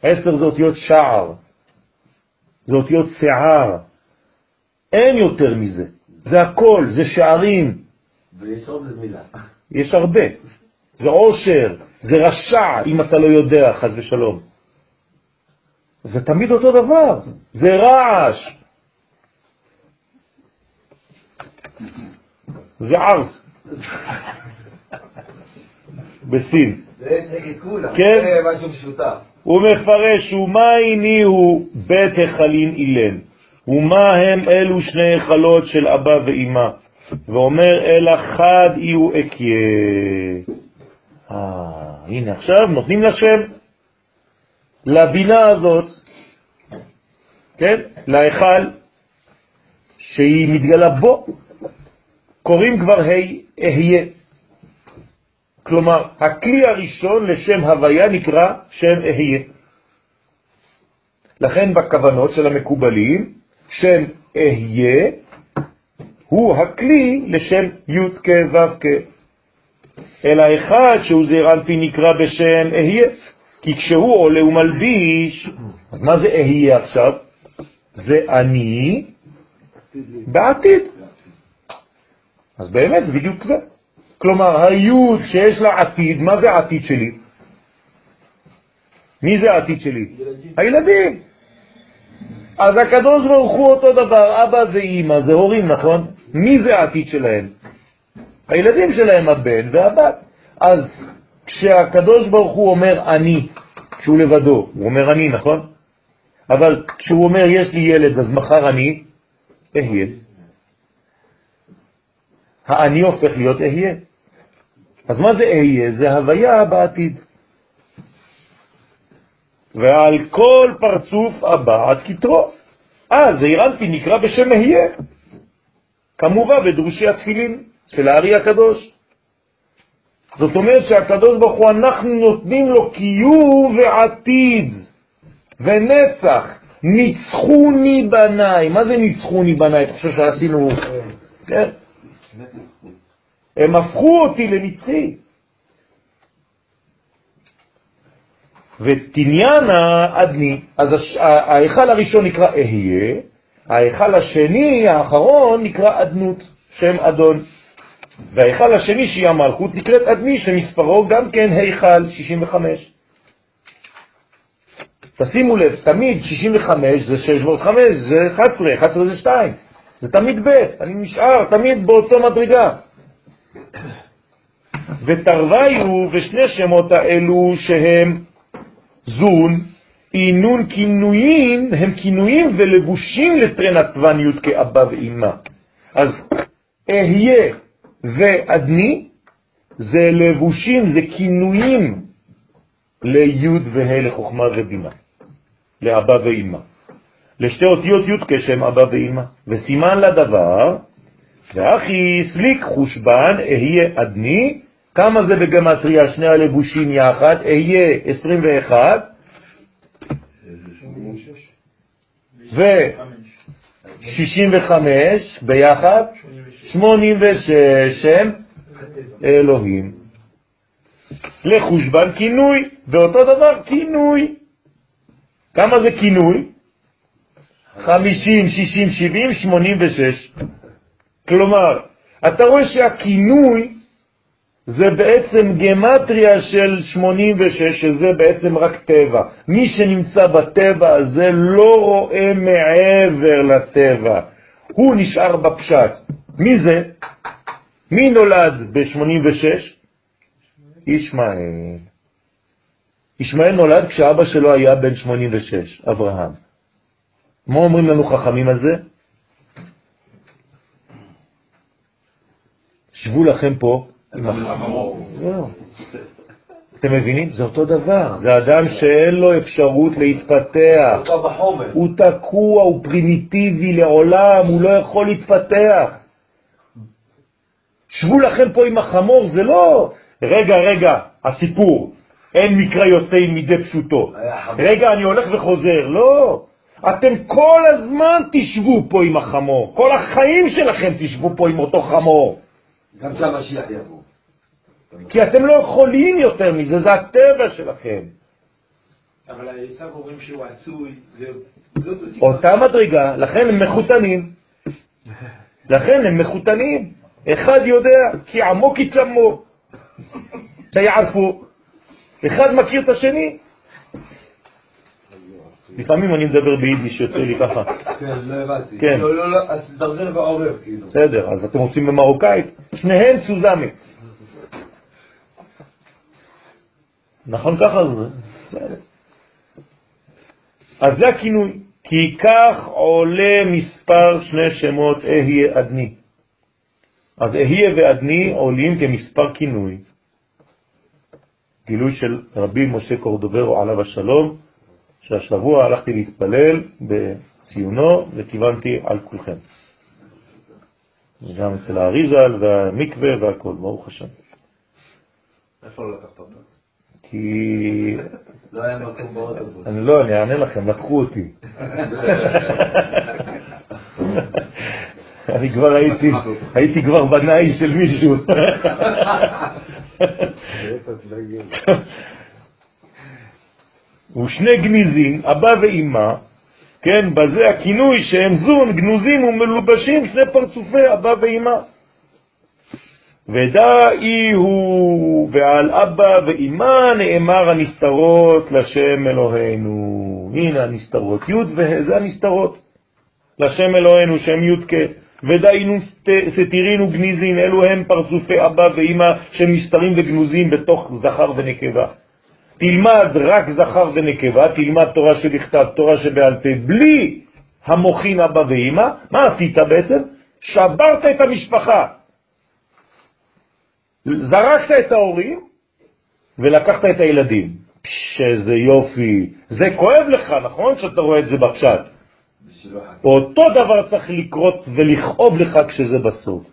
A: עשר זה אותיות שער, זה אותיות שיער, אין יותר מזה. זה הכל, זה שערים.
B: ויש עוד מילה.
A: יש הרבה. זה עושר, זה רשע, אם אתה לא יודע, חז ושלום. זה תמיד אותו דבר, זה רעש. זה ערס. בסין. כן?
B: זה משהו משותף.
A: הוא מפרש, ומה איני הוא בית החלין אילן, ומה הם אלו שני החלות של אבא ואמא, ואומר אלא חד יהיו אקיה. אה, הנה עכשיו נותנים לה שם, לבינה הזאת, כן, להיכל, שהיא מתגלה בו, קוראים כבר ה' אהיה. כלומר, הכלי הראשון לשם הוויה נקרא שם אהיה. לכן בכוונות של המקובלים, שם אהיה הוא הכלי לשם י' כ' ו' כ'. אלא אחד שהוא זעיר אנפי נקרא בשם אהיה, כי כשהוא עולה ומלביש, אז מה זה אהיה עכשיו? זה אני בעתיד. אז באמת זה בדיוק זה. כלומר, היוד שיש לה עתיד, מה זה העתיד שלי? מי זה העתיד שלי? ילדים. הילדים. אז הקדוש ברוך הוא אותו דבר, אבא ואימא זה הורים, נכון? מי זה העתיד שלהם? הילדים שלהם הבן והבת. אז כשהקדוש ברוך הוא אומר אני, כשהוא לבדו, הוא אומר אני, נכון? אבל כשהוא אומר יש לי ילד, אז מחר אני אהיה. האני הופך להיות אהיה. אז מה זה אהיה? זה הוויה בעתיד. ועל כל פרצוף הבא עד כתרו. אה, זעיר אנפין נקרא בשם אהיה, כמובן בדרושי התפילין של הארי הקדוש. זאת אומרת שהקדוש ברוך הוא, אנחנו נותנים לו קיום ועתיד ונצח. ניצחוני בניי. מה זה ניצחוני בניי? אתה חושב שעשינו... כן. הם הפכו אותי לנצחי. ותניין האדני, אז ההיכל הראשון נקרא אהיה, ההיכל השני, האחרון, נקרא אדנות, שם אדון. וההיכל השני, שהיא המלכות, נקראת אדני, שמספרו גם כן היכל 65. תשימו לב, תמיד 65 זה 6 ועוד 5 זה 11, 11 זה 2, זה תמיד ב', אני נשאר תמיד באותו מדרגה. ותרוויו ושני שמות האלו שהם זון, אינון כינויים, הם כינויים ולבושים לטרנתווניות כאבא ואמא. אז אהיה ואדני זה לבושים, זה כינויים לי' וה' לחוכמה ובינה, לאבא ואמא. לשתי אותיות י' כשם אבא ואמא, וסימן לדבר, ואחי סליק חושבן אהיה אדני, כמה זה בגמטריה שני הלבושים יחד? אהיה 21 ו-65 ביחד, 86 שם אלוהים. לחושבן כינוי, ואותו דבר כינוי. כמה זה כינוי? 50, 60, 70, 86. כלומר, אתה רואה שהכינוי זה בעצם גמטריה של 86, שזה בעצם רק טבע. מי שנמצא בטבע הזה לא רואה מעבר לטבע, הוא נשאר בפשט. מי זה? מי נולד ב-86? ישמעאל. ישמעאל נולד כשאבא שלו היה בן 86, אברהם. מה אומרים לנו חכמים על זה? שבו לכם פה זהו. אתם מבינים? זה אותו דבר. זה אדם שאין לו אפשרות להתפתח. הוא תקוע, הוא פרימיטיבי לעולם, הוא לא יכול להתפתח. שבו לכם פה עם החמור, זה לא, רגע, רגע, הסיפור, אין מקרא יוצא עם מידי פשוטו. רגע, אני הולך וחוזר. לא. אתם כל הזמן תשבו פה עם החמור. כל החיים שלכם תשבו פה עם אותו חמור.
B: גם כשהמשיח יבוא.
A: כי אתם לא יכולים יותר מזה, זה הטבע שלכם.
D: אבל העשיו אומרים שהוא עשוי,
A: זאת הסיבה. אותה מדרגה, לכן הם מחותנים. לכן הם מחותנים. אחד יודע, כי עמו כי צמו. שיערפו. אחד מכיר את השני. לפעמים אני מדבר ביידיש שיוצא לי ככה.
B: כן, לא הבנתי.
A: כן.
B: לא, לא, לא, אז תדרזר בעורב, כאילו.
A: בסדר, אז אתם רוצים במרוקאית? שניהם צוזמי. נכון ככה זה? אז זה הכינוי. כי כך עולה מספר שני שמות אהיה אדני. אז אהיה ואדני עולים כמספר כינוי. גילוי של רבי משה קורדוברו עליו השלום, שהשבוע הלכתי להתפלל בציונו וכיוונתי על כולכם. גם אצל האריזל והמקווה והכל, ברוך השם.
F: איפה לא לקחת אותה?
A: כי...
B: לא היה מקום באוטובוס.
A: אני לא, אני אענה לכם, לקחו אותי. אני כבר הייתי, הייתי כבר בנאי של מישהו. ושני גניזים, אבא ואימא, כן, בזה הכינוי שהם זון, גנוזים ומלובשים, שני פרצופי אבא ואימא. ודאי הוא ועל אבא ואמא נאמר הנסתרות לשם אלוהינו. הנה הנסתרות, י' וה' זה הנסתרות. לשם אלוהינו, שם י' כ'. ודאינו סתירינו גניזין, אלו הם פרצופי אבא ואמא שמסתרים וגנוזים בתוך זכר ונקבה. תלמד רק זכר ונקבה, תלמד תורה שבכתב, תורה שבעל פה, בלי המוכין אבא ואמא, מה עשית בעצם? שברת את המשפחה. זרקת את ההורים ולקחת את הילדים. שזה יופי. זה כואב לך, נכון? שאתה רואה את זה בפשט. אותו דבר צריך לקרות ולכאוב לך כשזה בסוף.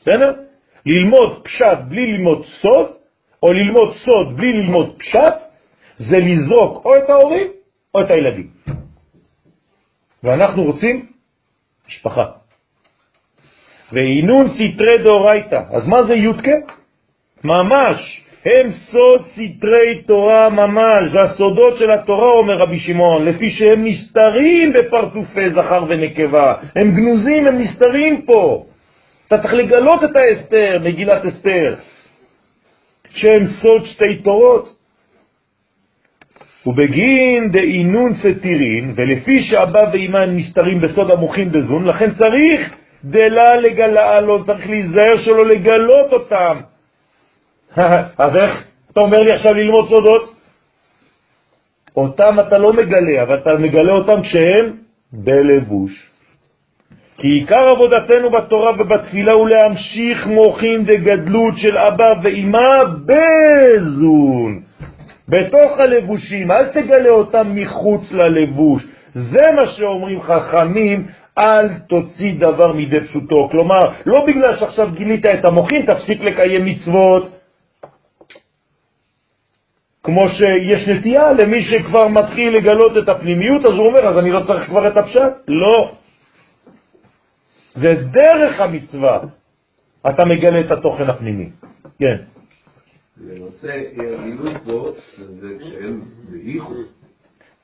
A: בסדר? ללמוד פשט בלי ללמוד סוד, או ללמוד סוד בלי ללמוד פשט, זה לזרוק או את ההורים או את הילדים. ואנחנו רוצים משפחה. ואינון סתרי דאורייתא. אז מה זה יודקה? ממש, הם סוד סתרי תורה ממש, הסודות של התורה, אומר רבי שמעון, לפי שהם נסתרים בפרצופי זכר ונקבה. הם גנוזים, הם נסתרים פה. אתה צריך לגלות את האסתר, מגילת אסתר, שהם סוד שתי תורות. ובגין דאינון סתירין, ולפי שאבא ואמא נסתרים בסוד המוחין בזון, לכן צריך דלה לגלה, לא צריך להיזהר שלא לגלות אותם. אז איך אתה אומר לי עכשיו ללמוד סודות? אותם אתה לא מגלה, אבל אתה מגלה אותם כשהם בלבוש. כי עיקר עבודתנו בתורה ובתפילה הוא להמשיך מוחין דגדלות של אבא ואמא בזון, בתוך הלבושים, אל תגלה אותם מחוץ ללבוש. זה מה שאומרים חכמים, אל תוציא דבר מידי פשוטו. כלומר, לא בגלל שעכשיו גילית את המוחין, תפסיק לקיים מצוות. כמו שיש נטייה למי שכבר מתחיל לגלות את הפנימיות, אז הוא אומר, אז אני לא צריך כבר את הפשט. לא. זה דרך המצווה. אתה מגלה את התוכן הפנימי. כן.
C: לנושא גילוי פה, זה כשהם בייחוד.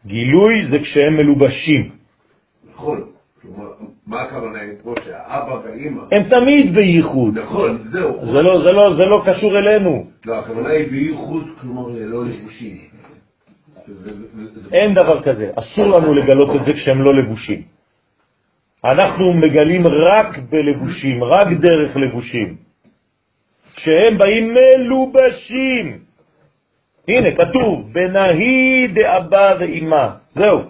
A: גילוי זה כשהם מלובשים.
C: נכון. כלומר, מה הכוונה פה שהאבא והאימא...
A: הם תמיד בייחוד.
C: נכון, זהו.
A: זה לא, זה לא, זה לא קשור אלינו.
C: לא, הכוונה היא בייחוד, כלומר, לא לבושים.
A: אין דבר כזה. אסור לנו לגלות את זה כשהם לא לבושים. אנחנו מגלים רק בלבושים, רק דרך לבושים. כשהם באים מלובשים. הנה, כתוב, בנהי דאבא ואימא. זהו.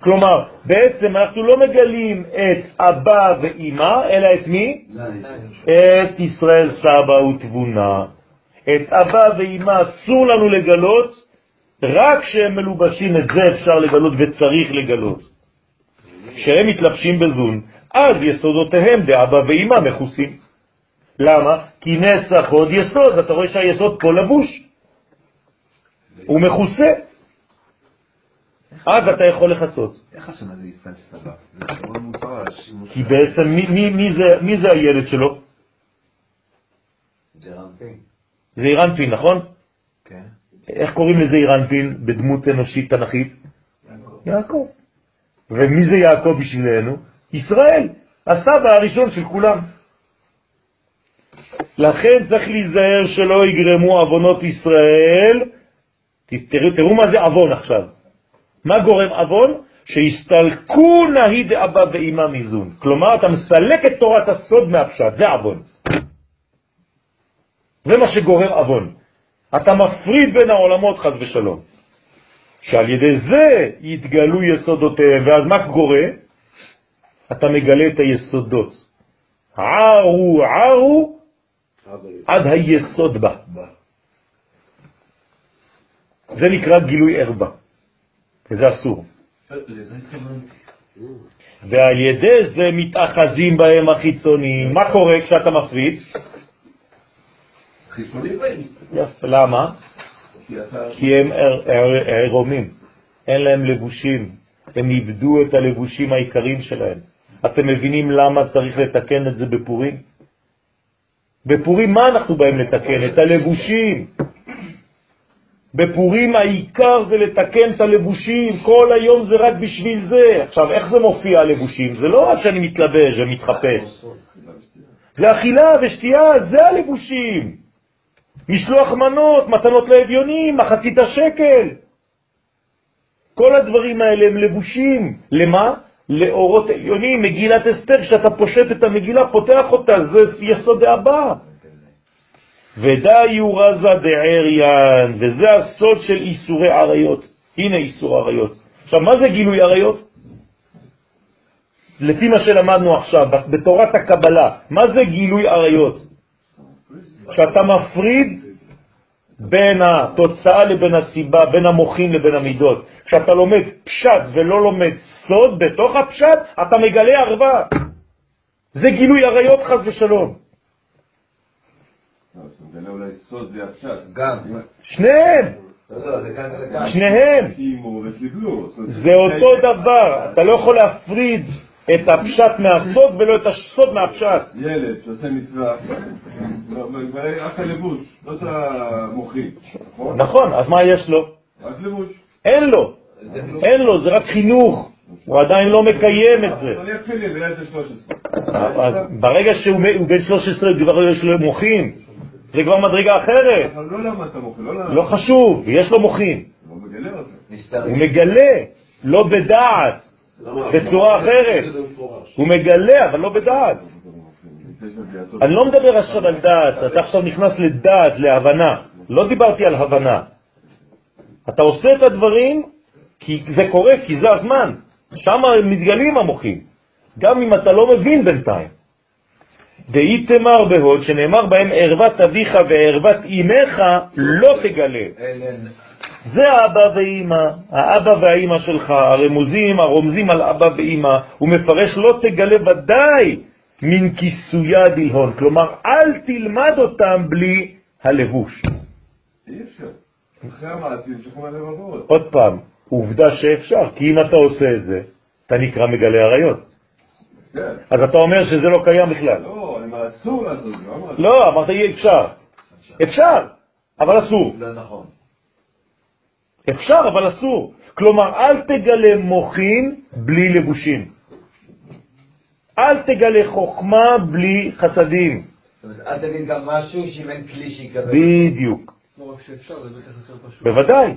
A: כלומר, בעצם אנחנו לא מגלים את אבא ואימא, אלא את מי? את ישראל סבא ותבונה. את אבא ואימא אסור לנו לגלות, רק כשהם מלובשים את זה אפשר לגלות וצריך לגלות. כשהם מתלבשים בזון, אז יסודותיהם דאבא ואימא מכוסים. למה? כי נצח עוד יסוד, אתה רואה שהיסוד פה לבוש. הוא מכוסה. אז אתה יכול לחסות.
B: איך השם הזה ישראל סבא?
A: כי בעצם מי זה הילד שלו? זה אירנפין, נכון?
B: כן.
A: איך קוראים לזה אירנפין בדמות אנושית תנכית? יעקב. ומי זה יעקב בשבילנו? ישראל, הסבא הראשון של כולם. לכן צריך להיזהר שלא יגרמו אבונות ישראל. תראו, תראו מה זה אבון עכשיו. מה גורם אבון? שהסתלקו נהי דאבא ואמא מזון. כלומר, אתה מסלק את תורת הסוד מהפשט, זה אבון. זה מה שגורם אבון. אתה מפריד בין העולמות חז ושלום. שעל ידי זה יתגלו יסודותיהם, ואז מה קורה? אתה מגלה את היסודות. ערו ערו עד היסוד בה. זה נקרא גילוי ערווה. וזה אסור. ועל ידי זה מתאחזים בהם החיצוניים. מה קורה כשאתה מפריד?
C: חיצונים באים.
A: למה?
C: כי
A: הם עירומים, אין להם לבושים, הם איבדו את הלבושים העיקריים שלהם. אתם מבינים למה צריך לתקן את זה בפורים? בפורים מה אנחנו באים לתקן? את הלבושים. בפורים העיקר זה לתקן את הלבושים, כל היום זה רק בשביל זה. עכשיו, איך זה מופיע הלבושים? זה לא רק שאני מתלבש ומתחפש. זה אכילה ושתייה, זה הלבושים. משלוח מנות, מתנות לאביונים, מחצית השקל. כל הדברים האלה הם לבושים. למה? לאורות עליונים, מגילת אסתר, כשאתה פושט את המגילה, פותח אותה, זה יסוד הבא. ודא יורזה דעריין, וזה הסוד של איסורי עריות. הנה איסור עריות. עכשיו, מה זה גילוי עריות? לפי מה שלמדנו עכשיו, בתורת הקבלה, מה זה גילוי עריות? כשאתה מפריד בין התוצאה לבין הסיבה, בין המוחים לבין המידות. כשאתה לומד פשט ולא לומד סוד בתוך הפשט, אתה מגלה ערווה. זה גילוי עריות חס ושלום. שניהם.
B: לא, ולכאן.
A: שניהם. זה אותו דבר. אתה לא יכול להפריד את הפשט מהסוד ולא את הסוד מהפשט.
H: ילד שעושה מצווה, רק הלבוש, לא את המוחי, נכון?
A: נכון, אז מה יש לו?
H: רק לבוש.
A: אין לו. אין לו, זה רק חינוך. הוא עדיין לא מקיים את זה.
H: אני אתחיל עם ילד של 13.
A: אז ברגע שהוא הוא בן 13 כבר יש לו מוחין, זה כבר מדרגה אחרת.
H: אבל לא למדת מוחי, לא.
A: לא חשוב, יש לו.
H: לא.
B: נסתר.
A: הוא מגלה, לא בדעת? בצורה אחרת.
C: זה מפורש.
A: הוא מגלה, אבל לא בדעת. אני לא מדבר עכשיו על דעת, אתה עכשיו נכנס לדעת, להבנה. לא דיברתי על הבנה. אתה עושה את הדברים כי זה קורה, כי זה הזמן. שם מתגלים המוחים, גם אם אתה לא מבין בינתיים. דאיתמר בהוד, שנאמר בהם ערוות אביך וערוות אמך, לא תגלה. זה האבא ואימא, האבא והאימא שלך, הרמוזים, הרומזים על אבא ואימא, הוא מפרש לא תגלה ודאי מן כיסויה דלהון, כלומר אל תלמד אותם בלי הלבוש.
H: אי אפשר. אחרי המעשים שכמו הלבבות.
A: עוד פעם, עובדה שאפשר, כי אם אתה עושה את זה, אתה נקרא מגלה עריות.
H: כן.
A: אז אתה אומר שזה לא קיים בכלל.
H: לא, אסור לעשות לא אמרתי.
A: לא, אמרת אי אפשר. אפשר, אבל אסור.
B: לא נכון.
A: אפשר, אבל אסור. כלומר, אל תגלה מוחין בלי לבושים. אל תגלה חוכמה בלי חסדים.
B: זאת אומרת, אל תגיד גם משהו שאם אין כלי שיקבל.
A: בדיוק.
F: לא.
A: בוודאי.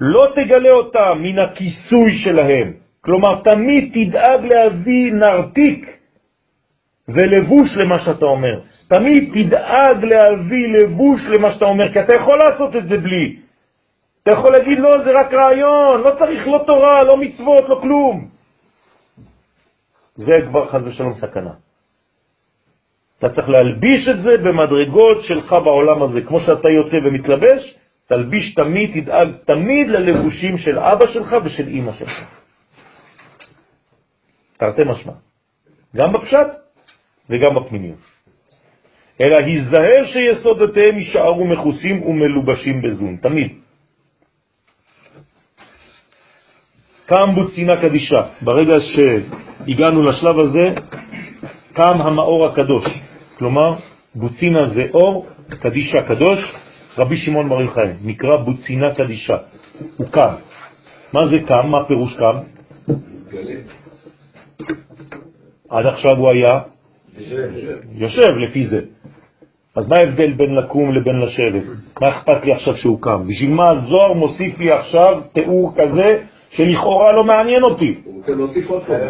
A: לא תגלה אותם מן הכיסוי שלהם. כלומר, תמיד תדאג להביא נרתיק ולבוש למה שאתה אומר. תמיד תדאג להביא לבוש למה שאתה אומר, כי אתה יכול לעשות את זה בלי. אתה יכול להגיד, לא, זה רק רעיון, לא צריך לא תורה, לא מצוות, לא כלום. זה כבר חז ושלום סכנה. אתה צריך להלביש את זה במדרגות שלך בעולם הזה. כמו שאתה יוצא ומתלבש, תלביש תמיד, תדאג תמיד ללבושים של אבא שלך ושל אמא שלך. תרתי משמע. גם בפשט וגם בפנימיות. אלא היזהר שיסודותיהם יישארו מכוסים ומלובשים בזון, תמיד. קם בוצינה קדישה. ברגע שהגענו לשלב הזה, קם המאור הקדוש. כלומר, בוצינה זה אור, קדישה קדוש, רבי שמעון בר יוחאי, נקרא בוצינה קדישה. הוא קם. מה זה קם? מה פירוש קם? עד עכשיו הוא היה יושב לפי זה. אז מה ההבדל בין לקום לבין לשבת? מה אכפת לי עכשיו שהוא קם? בשביל מה הזוהר מוסיף לי עכשיו תיאור כזה שלכאורה לא מעניין אותי?
C: הוא רוצה להוסיף עוד פעם.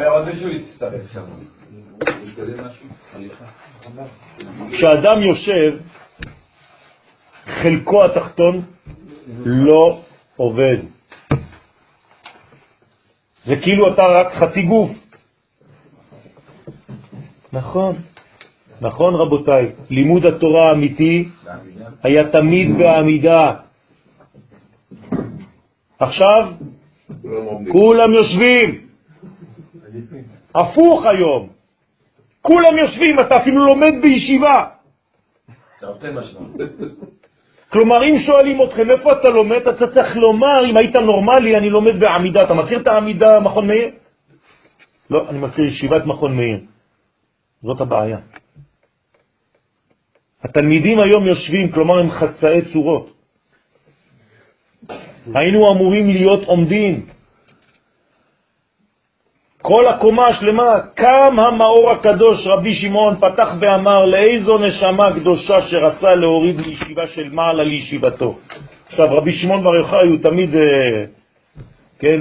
A: כשאדם יושב, חלקו התחתון לא עובד. זה כאילו אתה רק חצי גוף. נכון, נכון רבותיי, לימוד התורה האמיתי היה תמיד בעמידה. עכשיו
C: כולם עומדים.
A: כולם יושבים. הפוך היום. כולם יושבים, אתה אפילו לומד בישיבה. כלומר, אם שואלים אתכם איפה אתה לומד, אתה צריך לומר, אם היית נורמלי, אני לומד בעמידה. אתה מכיר את העמידה מכון מאיר? לא, אני מכיר ישיבת מכון מאיר. זאת הבעיה. התלמידים היום יושבים, כלומר הם חצאי צורות. היינו אמורים להיות עומדים. כל הקומה השלמה, קם המאור הקדוש רבי שמעון פתח ואמר לאיזו נשמה קדושה שרצה להוריד לישיבה של מעלה לישיבתו. עכשיו רבי שמעון בר יוחאי הוא תמיד, אה, כן,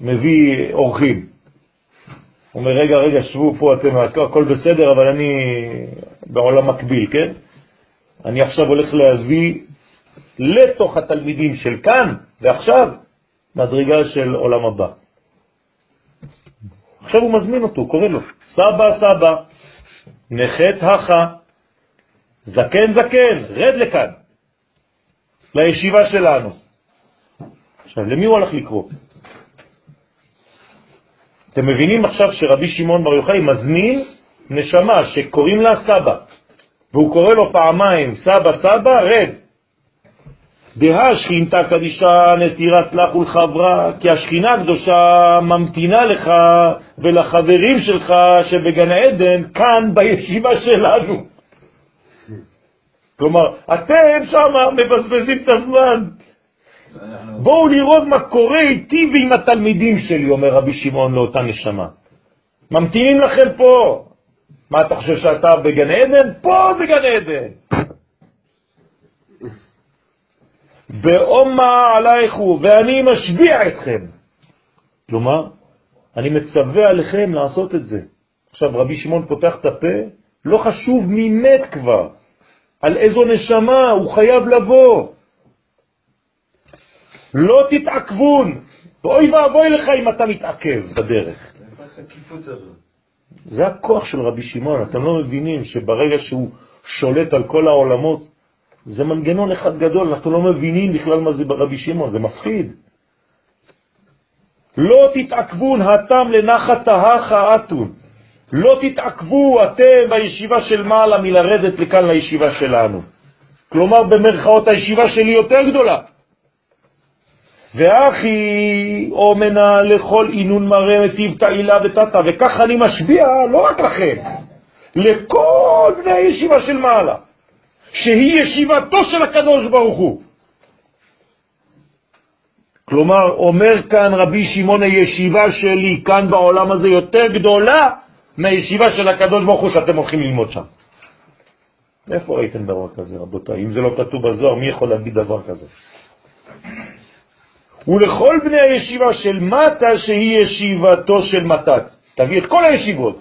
A: מביא אורחים. הוא אומר, רגע, רגע, שבו פה, אתם, הכל בסדר, אבל אני בעולם מקביל, כן? אני עכשיו הולך להביא לתוך התלמידים של כאן ועכשיו מדרגה של עולם הבא. עכשיו הוא מזמין אותו, קורא לו, סבא סבא, נחת הכה, זקן זקן, רד לכאן, לישיבה שלנו. עכשיו, למי הוא הלך לקרוא? אתם מבינים עכשיו שרבי שמעון בר יוחאי מזמין נשמה שקוראים לה סבא, והוא קורא לו פעמיים סבא סבא, רד. דה שכינתה קדישה נטירת לך ולחברה, כי השכינה הקדושה ממתינה לך ולחברים שלך שבגן העדן, כאן בישיבה שלנו. כלומר, אתם שם מבזבזים את הזמן. בואו לראות מה קורה איתי ועם התלמידים שלי, אומר רבי שמעון לאותה נשמה. ממתינים לכם פה. מה אתה חושב שאתה בגן עדן? פה זה גן עדן. באומה עלייכו, ואני משביע אתכם. כלומר, אני מצווה עליכם לעשות את זה. עכשיו רבי שמעון פותח את הפה, לא חשוב מי מת כבר, על איזו נשמה, הוא חייב לבוא. לא תתעכבון, ואוי ואבוי לך אם אתה מתעכב בדרך. זה הכוח של רבי שמעון, אתם לא מבינים שברגע שהוא שולט על כל העולמות, זה מנגנון אחד גדול, אנחנו לא מבינים בכלל מה זה ברבי שמעון, זה מפחיד. לא תתעכבון התם לנחת ההכה אתון. לא תתעכבו אתם בישיבה של מעלה מלרדת לכאן לישיבה שלנו. כלומר, במרכאות הישיבה שלי יותר גדולה. ואחי אומנה לכל עינון מראה מטיב תעילה ותתה, וכך אני משביע לא רק לכם, לכל בני הישיבה של מעלה. שהיא ישיבתו של הקדוש ברוך הוא. כלומר, אומר כאן רבי שמעון, הישיבה שלי כאן בעולם הזה יותר גדולה מהישיבה של הקדוש ברוך הוא שאתם הולכים ללמוד שם. איפה ראיתם דבר כזה, רבותיי? אם זה לא כתוב בזוהר, מי יכול להגיד דבר כזה? ולכל בני הישיבה של מטה שהיא ישיבתו של מתת. תביא את כל הישיבות,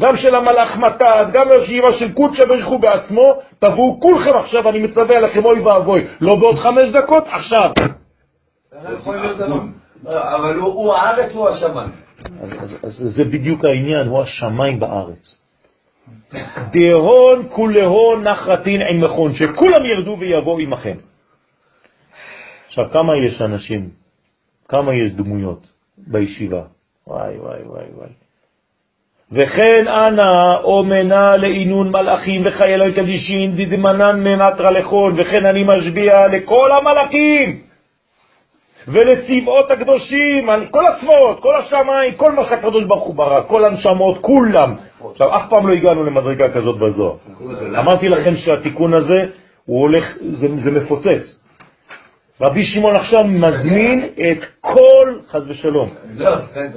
A: גם של המלאך מתת, גם לישיבה של קודשא בריחו בעצמו, תבואו כולכם עכשיו, אני מצווה עליכם אוי ואבוי, לא בעוד חמש דקות, עכשיו.
B: אבל הוא הארץ, הוא השמיים.
A: אז זה בדיוק העניין, הוא השמיים בארץ. דהון כולהון נחרתין עמכון, שכולם ירדו ויבואו עמכם. עכשיו, כמה יש אנשים? כמה יש דמויות בישיבה? וואי, וואי, וואי, וואי. וכן אנא אומנה לעינון מלאכים וחיילי קדישין דדמנן ממטרה לכון, וכן אני משביע לכל המלאכים ולצבאות הקדושים, כל הצבאות, כל השמיים, כל מה שהקדוש ברוך הוא ברא, כל הנשמות, כולם. עכשיו, אף פעם לא הגענו למדרגה כזאת בזוהר. אמרתי לכם שהתיקון הזה, הוא הולך, זה, זה מפוצץ. רבי שמעון עכשיו מזמין את כל, חז ושלום,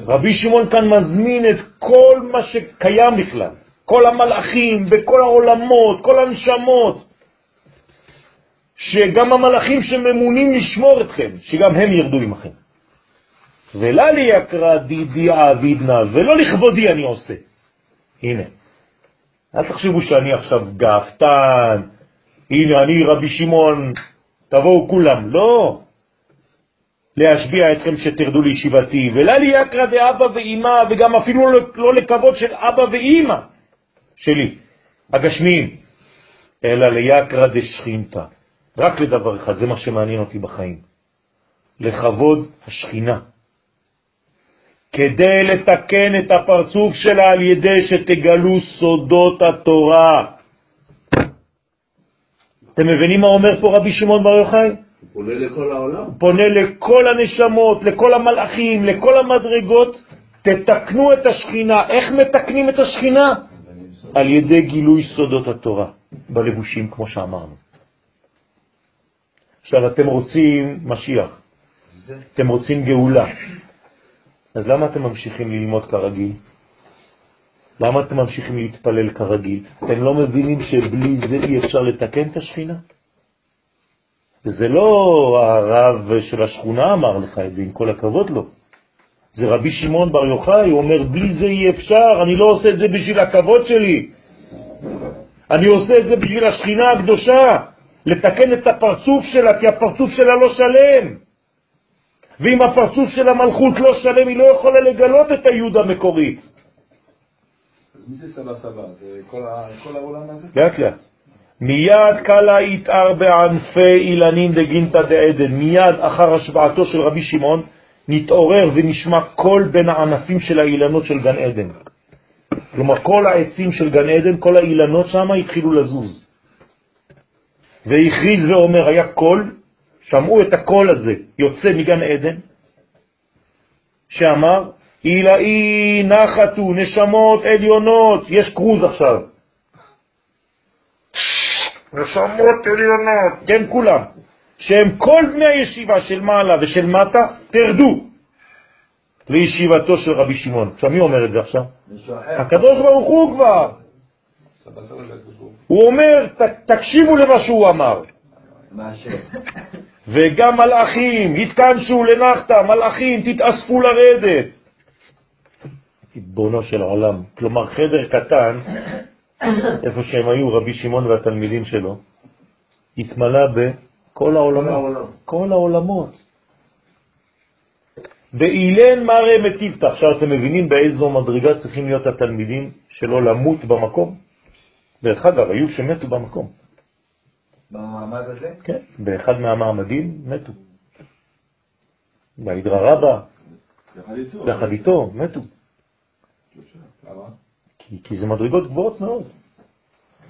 A: רבי שמעון כאן מזמין את כל מה שקיים בכלל, כל המלאכים בכל העולמות, כל הנשמות, שגם המלאכים שממונים לשמור אתכם, שגם הם ירדו עמכם. ולא יקרא דידי עבידנה, ולא לכבודי אני עושה. הנה, אל תחשבו שאני עכשיו גאפתן, הנה אני רבי שמעון תבואו כולם. לא. להשביע אתכם שתרדו לישיבתי, ולא לי יקרא דאבא ואימא, וגם אפילו לא, לא לכבוד של אבא ואימא שלי, הגשמיים, אלא ליקרא דשכינתא. רק לדבר אחד, זה מה שמעניין אותי בחיים. לכבוד השכינה. כדי לתקן את הפרצוף שלה על ידי שתגלו סודות התורה. אתם מבינים מה אומר פה רבי שמעון בר יוחאי?
C: הוא פונה לכל העולם. הוא
A: פונה לכל הנשמות, לכל המלאכים, לכל המדרגות, תתקנו את השכינה. איך מתקנים את השכינה? על ידי גילוי סודות התורה, בלבושים, כמו שאמרנו. עכשיו אתם רוצים משיח, אתם רוצים גאולה, אז למה אתם ממשיכים ללמוד כרגיל? למה אתם ממשיכים להתפלל כרגיל? אתם לא מבינים שבלי זה אי אפשר לתקן את השכינה? וזה לא הרב של השכונה אמר לך את זה, עם כל הכבוד לו. זה רבי שמעון בר יוחאי, הוא אומר, בלי זה אי אפשר, אני לא עושה את זה בשביל הכבוד שלי. אני עושה את זה בשביל השכינה הקדושה, לתקן את הפרצוף שלה, כי הפרצוף שלה לא שלם. ואם הפרצוף של המלכות לא שלם, היא לא יכולה לגלות את היוד המקורית.
F: מי זה סבא סבא? זה כל כל העולם הזה?
A: לאט לאט. מיד קלא יתער בענפי אילנין דגינתא דעדן, מיד אחר השבעתו של רבי שמעון, נתעורר ונשמע קול בין הענפים של האילנות של גן עדן. כלומר, כל העצים של גן עדן, כל האילנות שם התחילו לזוז. והכריז ואומר, היה קול, שמעו את הקול הזה, יוצא מגן עדן, שאמר, אילאי נחתו, נשמות עליונות, יש קרוז עכשיו. נשמות עליונות, כן כולם, שהם כל בני הישיבה של מעלה ושל מטה, תרדו לישיבתו של רבי שמעון. עכשיו מי אומר את זה עכשיו? הקדוש ברוך הוא כבר.
F: הוא.
A: אומר, תקשיבו למה שהוא אמר. וגם מלאכים, התכנסו לנחתה, מלאכים, תתאספו לרדת. ריבונו של עולם. כלומר, חדר קטן, איפה שהם היו, רבי שמעון והתלמידים שלו, התמלא בכל העולמות. כל העולמות. באילן מראה מטיבתא. עכשיו אתם מבינים באיזו מדרגה צריכים להיות התלמידים שלא למות במקום? דרך אגב, היו שמתו במקום.
B: במעמד הזה?
A: כן, באחד מהמעמדים מתו. בהידרא רבה.
H: יחד איתו,
A: מתו.
F: למה?
A: כי, כי זה מדרגות גבוהות מאוד.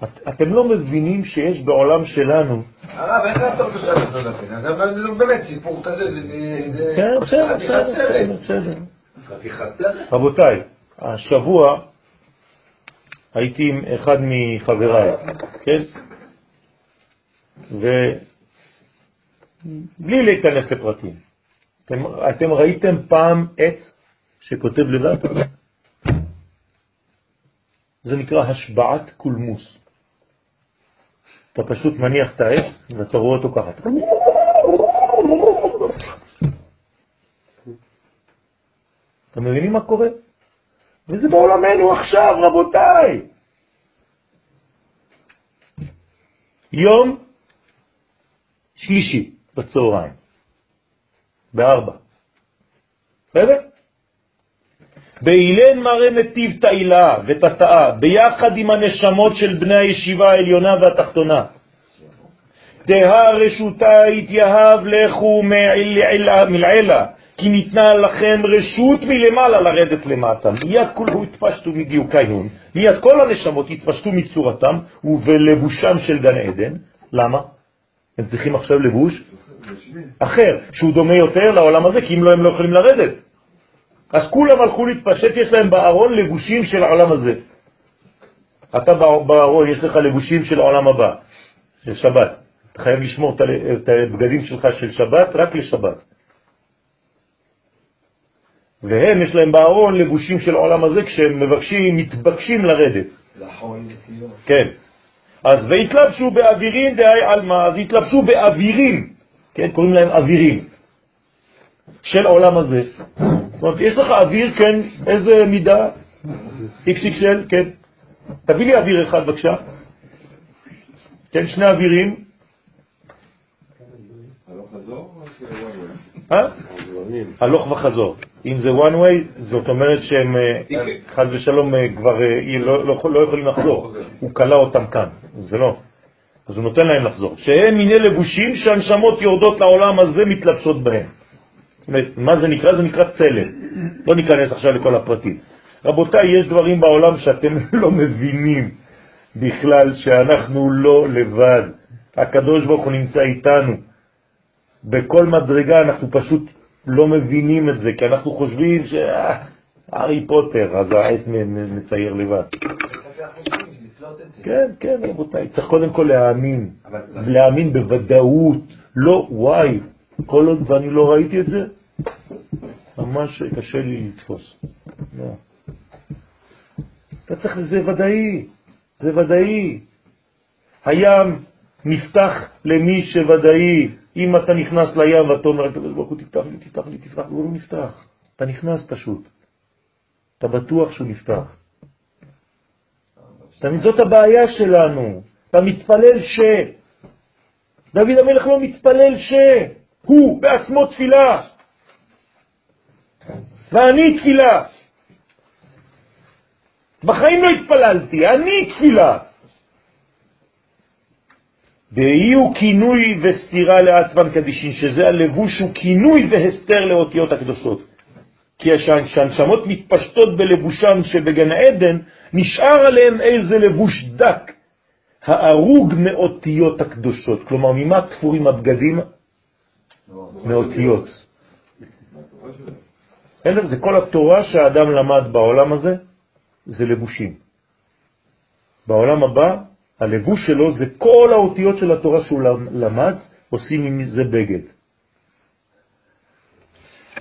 A: את, אתם לא מבינים שיש בעולם שלנו,
B: הרב, איך אתה רוצה לשבת אותו לכן? אבל זה באמת סיפור כזה, זה...
A: כן, בסדר, בסדר. בסדר. רבותיי, השבוע הייתי עם אחד מחבריי, כן? ובלי להיכנס לפרטים. אתם, אתם ראיתם פעם עץ שכותב לבד? זה נקרא השבעת קולמוס. אתה פשוט מניח את העץ ואתה רואה אותו ככה. אתם מבינים מה קורה? וזה בעולמנו עכשיו, רבותיי. יום שלישי בצהריים, בארבע. בסדר? באילן מראה נתיב תאילה ותתאה, ביחד עם הנשמות של בני הישיבה העליונה והתחתונה. דהה רשותה התייהב לכו מלעילה, כי ניתנה לכם רשות מלמעלה לרדת למטה. מיד כולו התפשטו מדיוקיון, מיד כל הנשמות התפשטו מצורתם ובלבושם של גן עדן. למה? הם צריכים עכשיו לבוש אחר, שהוא דומה יותר לעולם הזה, כי אם לא הם לא יכולים לרדת. אז כולם הלכו להתפשט, יש להם בארון לבושים של העולם הזה. אתה בא- בארון, יש לך לבושים של העולם הבא, של שבת. אתה חייב לשמור את הבגדים שלך של שבת רק לשבת. והם, יש להם בארון לבושים של העולם הזה, כשהם מבקשים, מתבקשים לרדת.
B: לחול.
A: כן. אז והתלבשו באווירים דהי עלמא, אז התלבשו באווירים, כן, קוראים להם אווירים, של עולם הזה. זאת אומרת, יש לך אוויר, כן, איזה מידה? XXL, כן. תביא לי אוויר אחד בבקשה. כן, שני אווירים.
H: הלוך
A: אה? וחזור. אם זה one way, זאת אומרת שהם אה, חז ושלום אה, כבר לא, לא, לא יכולים לחזור. הוא קלה אותם כאן, זה לא. אז הוא נותן להם לחזור. שהם מיני לבושים שהנשמות יורדות לעולם הזה מתלבשות בהם. מה זה נקרא? זה נקרא צלם. לא ניכנס עכשיו לכל הפרטים. רבותיי, יש דברים בעולם שאתם לא מבינים בכלל שאנחנו לא לבד. הקדוש ברוך הוא נמצא איתנו. בכל מדרגה אנחנו פשוט לא מבינים את זה, כי אנחנו חושבים שהארי פוטר, אז העץ מ- מ- מצייר לבד. כן, כן, רבותיי, צריך קודם כל להאמין, להאמין בוודאות, לא, וואי, כל עוד ואני לא ראיתי את זה, ממש קשה לי לתפוס. לא. אתה צריך, זה ודאי, זה ודאי. הים נפתח למי שוודאי. אם אתה נכנס לים ואתה אומר, הקדוש ברוך הוא תפתח לי, תפתח לי, תפתח לי, הוא לא נפתח. אתה נכנס פשוט. אתה בטוח שהוא נפתח. תמיד זאת הבעיה שלנו. אתה מתפלל ש... דוד המלך לא מתפלל ש... הוא בעצמו תפילה. ואני תפילה. בחיים לא התפללתי, אני תפילה. הוא כינוי וסתירה לעצמן קדישין, שזה הלבוש הוא כינוי והסתר לאותיות הקדושות. כי כשהנשמות מתפשטות בלבושן שבגן העדן, נשאר עליהם איזה לבוש דק, הארוג מאותיות הקדושות. כלומר, ממה תפורים הבגדים? מאותיות. זה כל התורה שהאדם למד בעולם הזה, זה לבושים. בעולם הבא, הלבוש שלו זה כל האותיות של התורה שהוא למד, עושים עם זה בגד.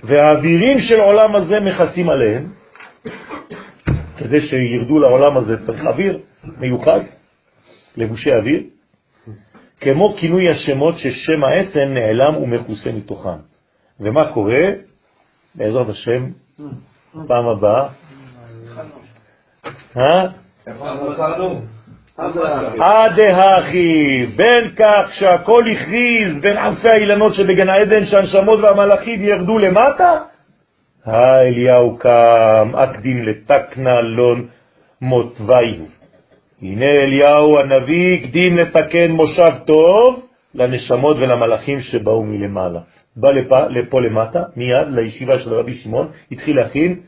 A: והאווירים של העולם הזה מכסים עליהם, כדי שירדו לעולם הזה צריך אוויר מיוחד, לבושי אוויר, כמו כינוי השמות ששם העצם נעלם ומכוסה מתוכם. ומה קורה? בעזרת השם, פעם הבאה. אה? עד האחי, בין כך שהכל הכריז בין ענפי האילנות שבגן העדן שהנשמות והמלאכים ירדו למטה, האליהו קם, אקדים לתקנה לון מותוויו. הנה אליהו הנביא הקדים לתקן מושב טוב לנשמות ולמלאכים שבאו מלמעלה. בא לפה, לפה למטה, מיד לישיבה של רבי שמעון, התחיל להכין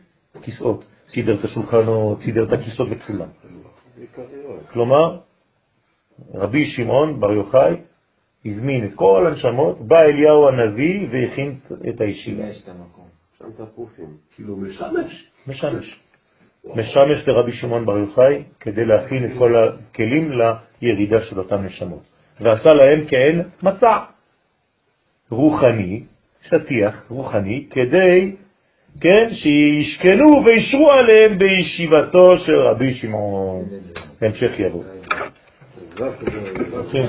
A: כיסאות. סידר את השולחנות, סידר את הכיסאות וכולם. כלומר, רבי שמעון בר יוחאי הזמין את כל הנשמות, בא אליהו הנביא והכין את הישיבה.
C: כאילו משמש.
A: משמש. משמש לרבי שמעון בר יוחאי כדי להכין את כל הכלים לירידה של אותם נשמות. ועשה להם כן מצע רוחני, שטיח רוחני, כדי, כן, שישכנו וישרו עליהם בישיבתו של רבי שמעון. המשך יבוא. כן,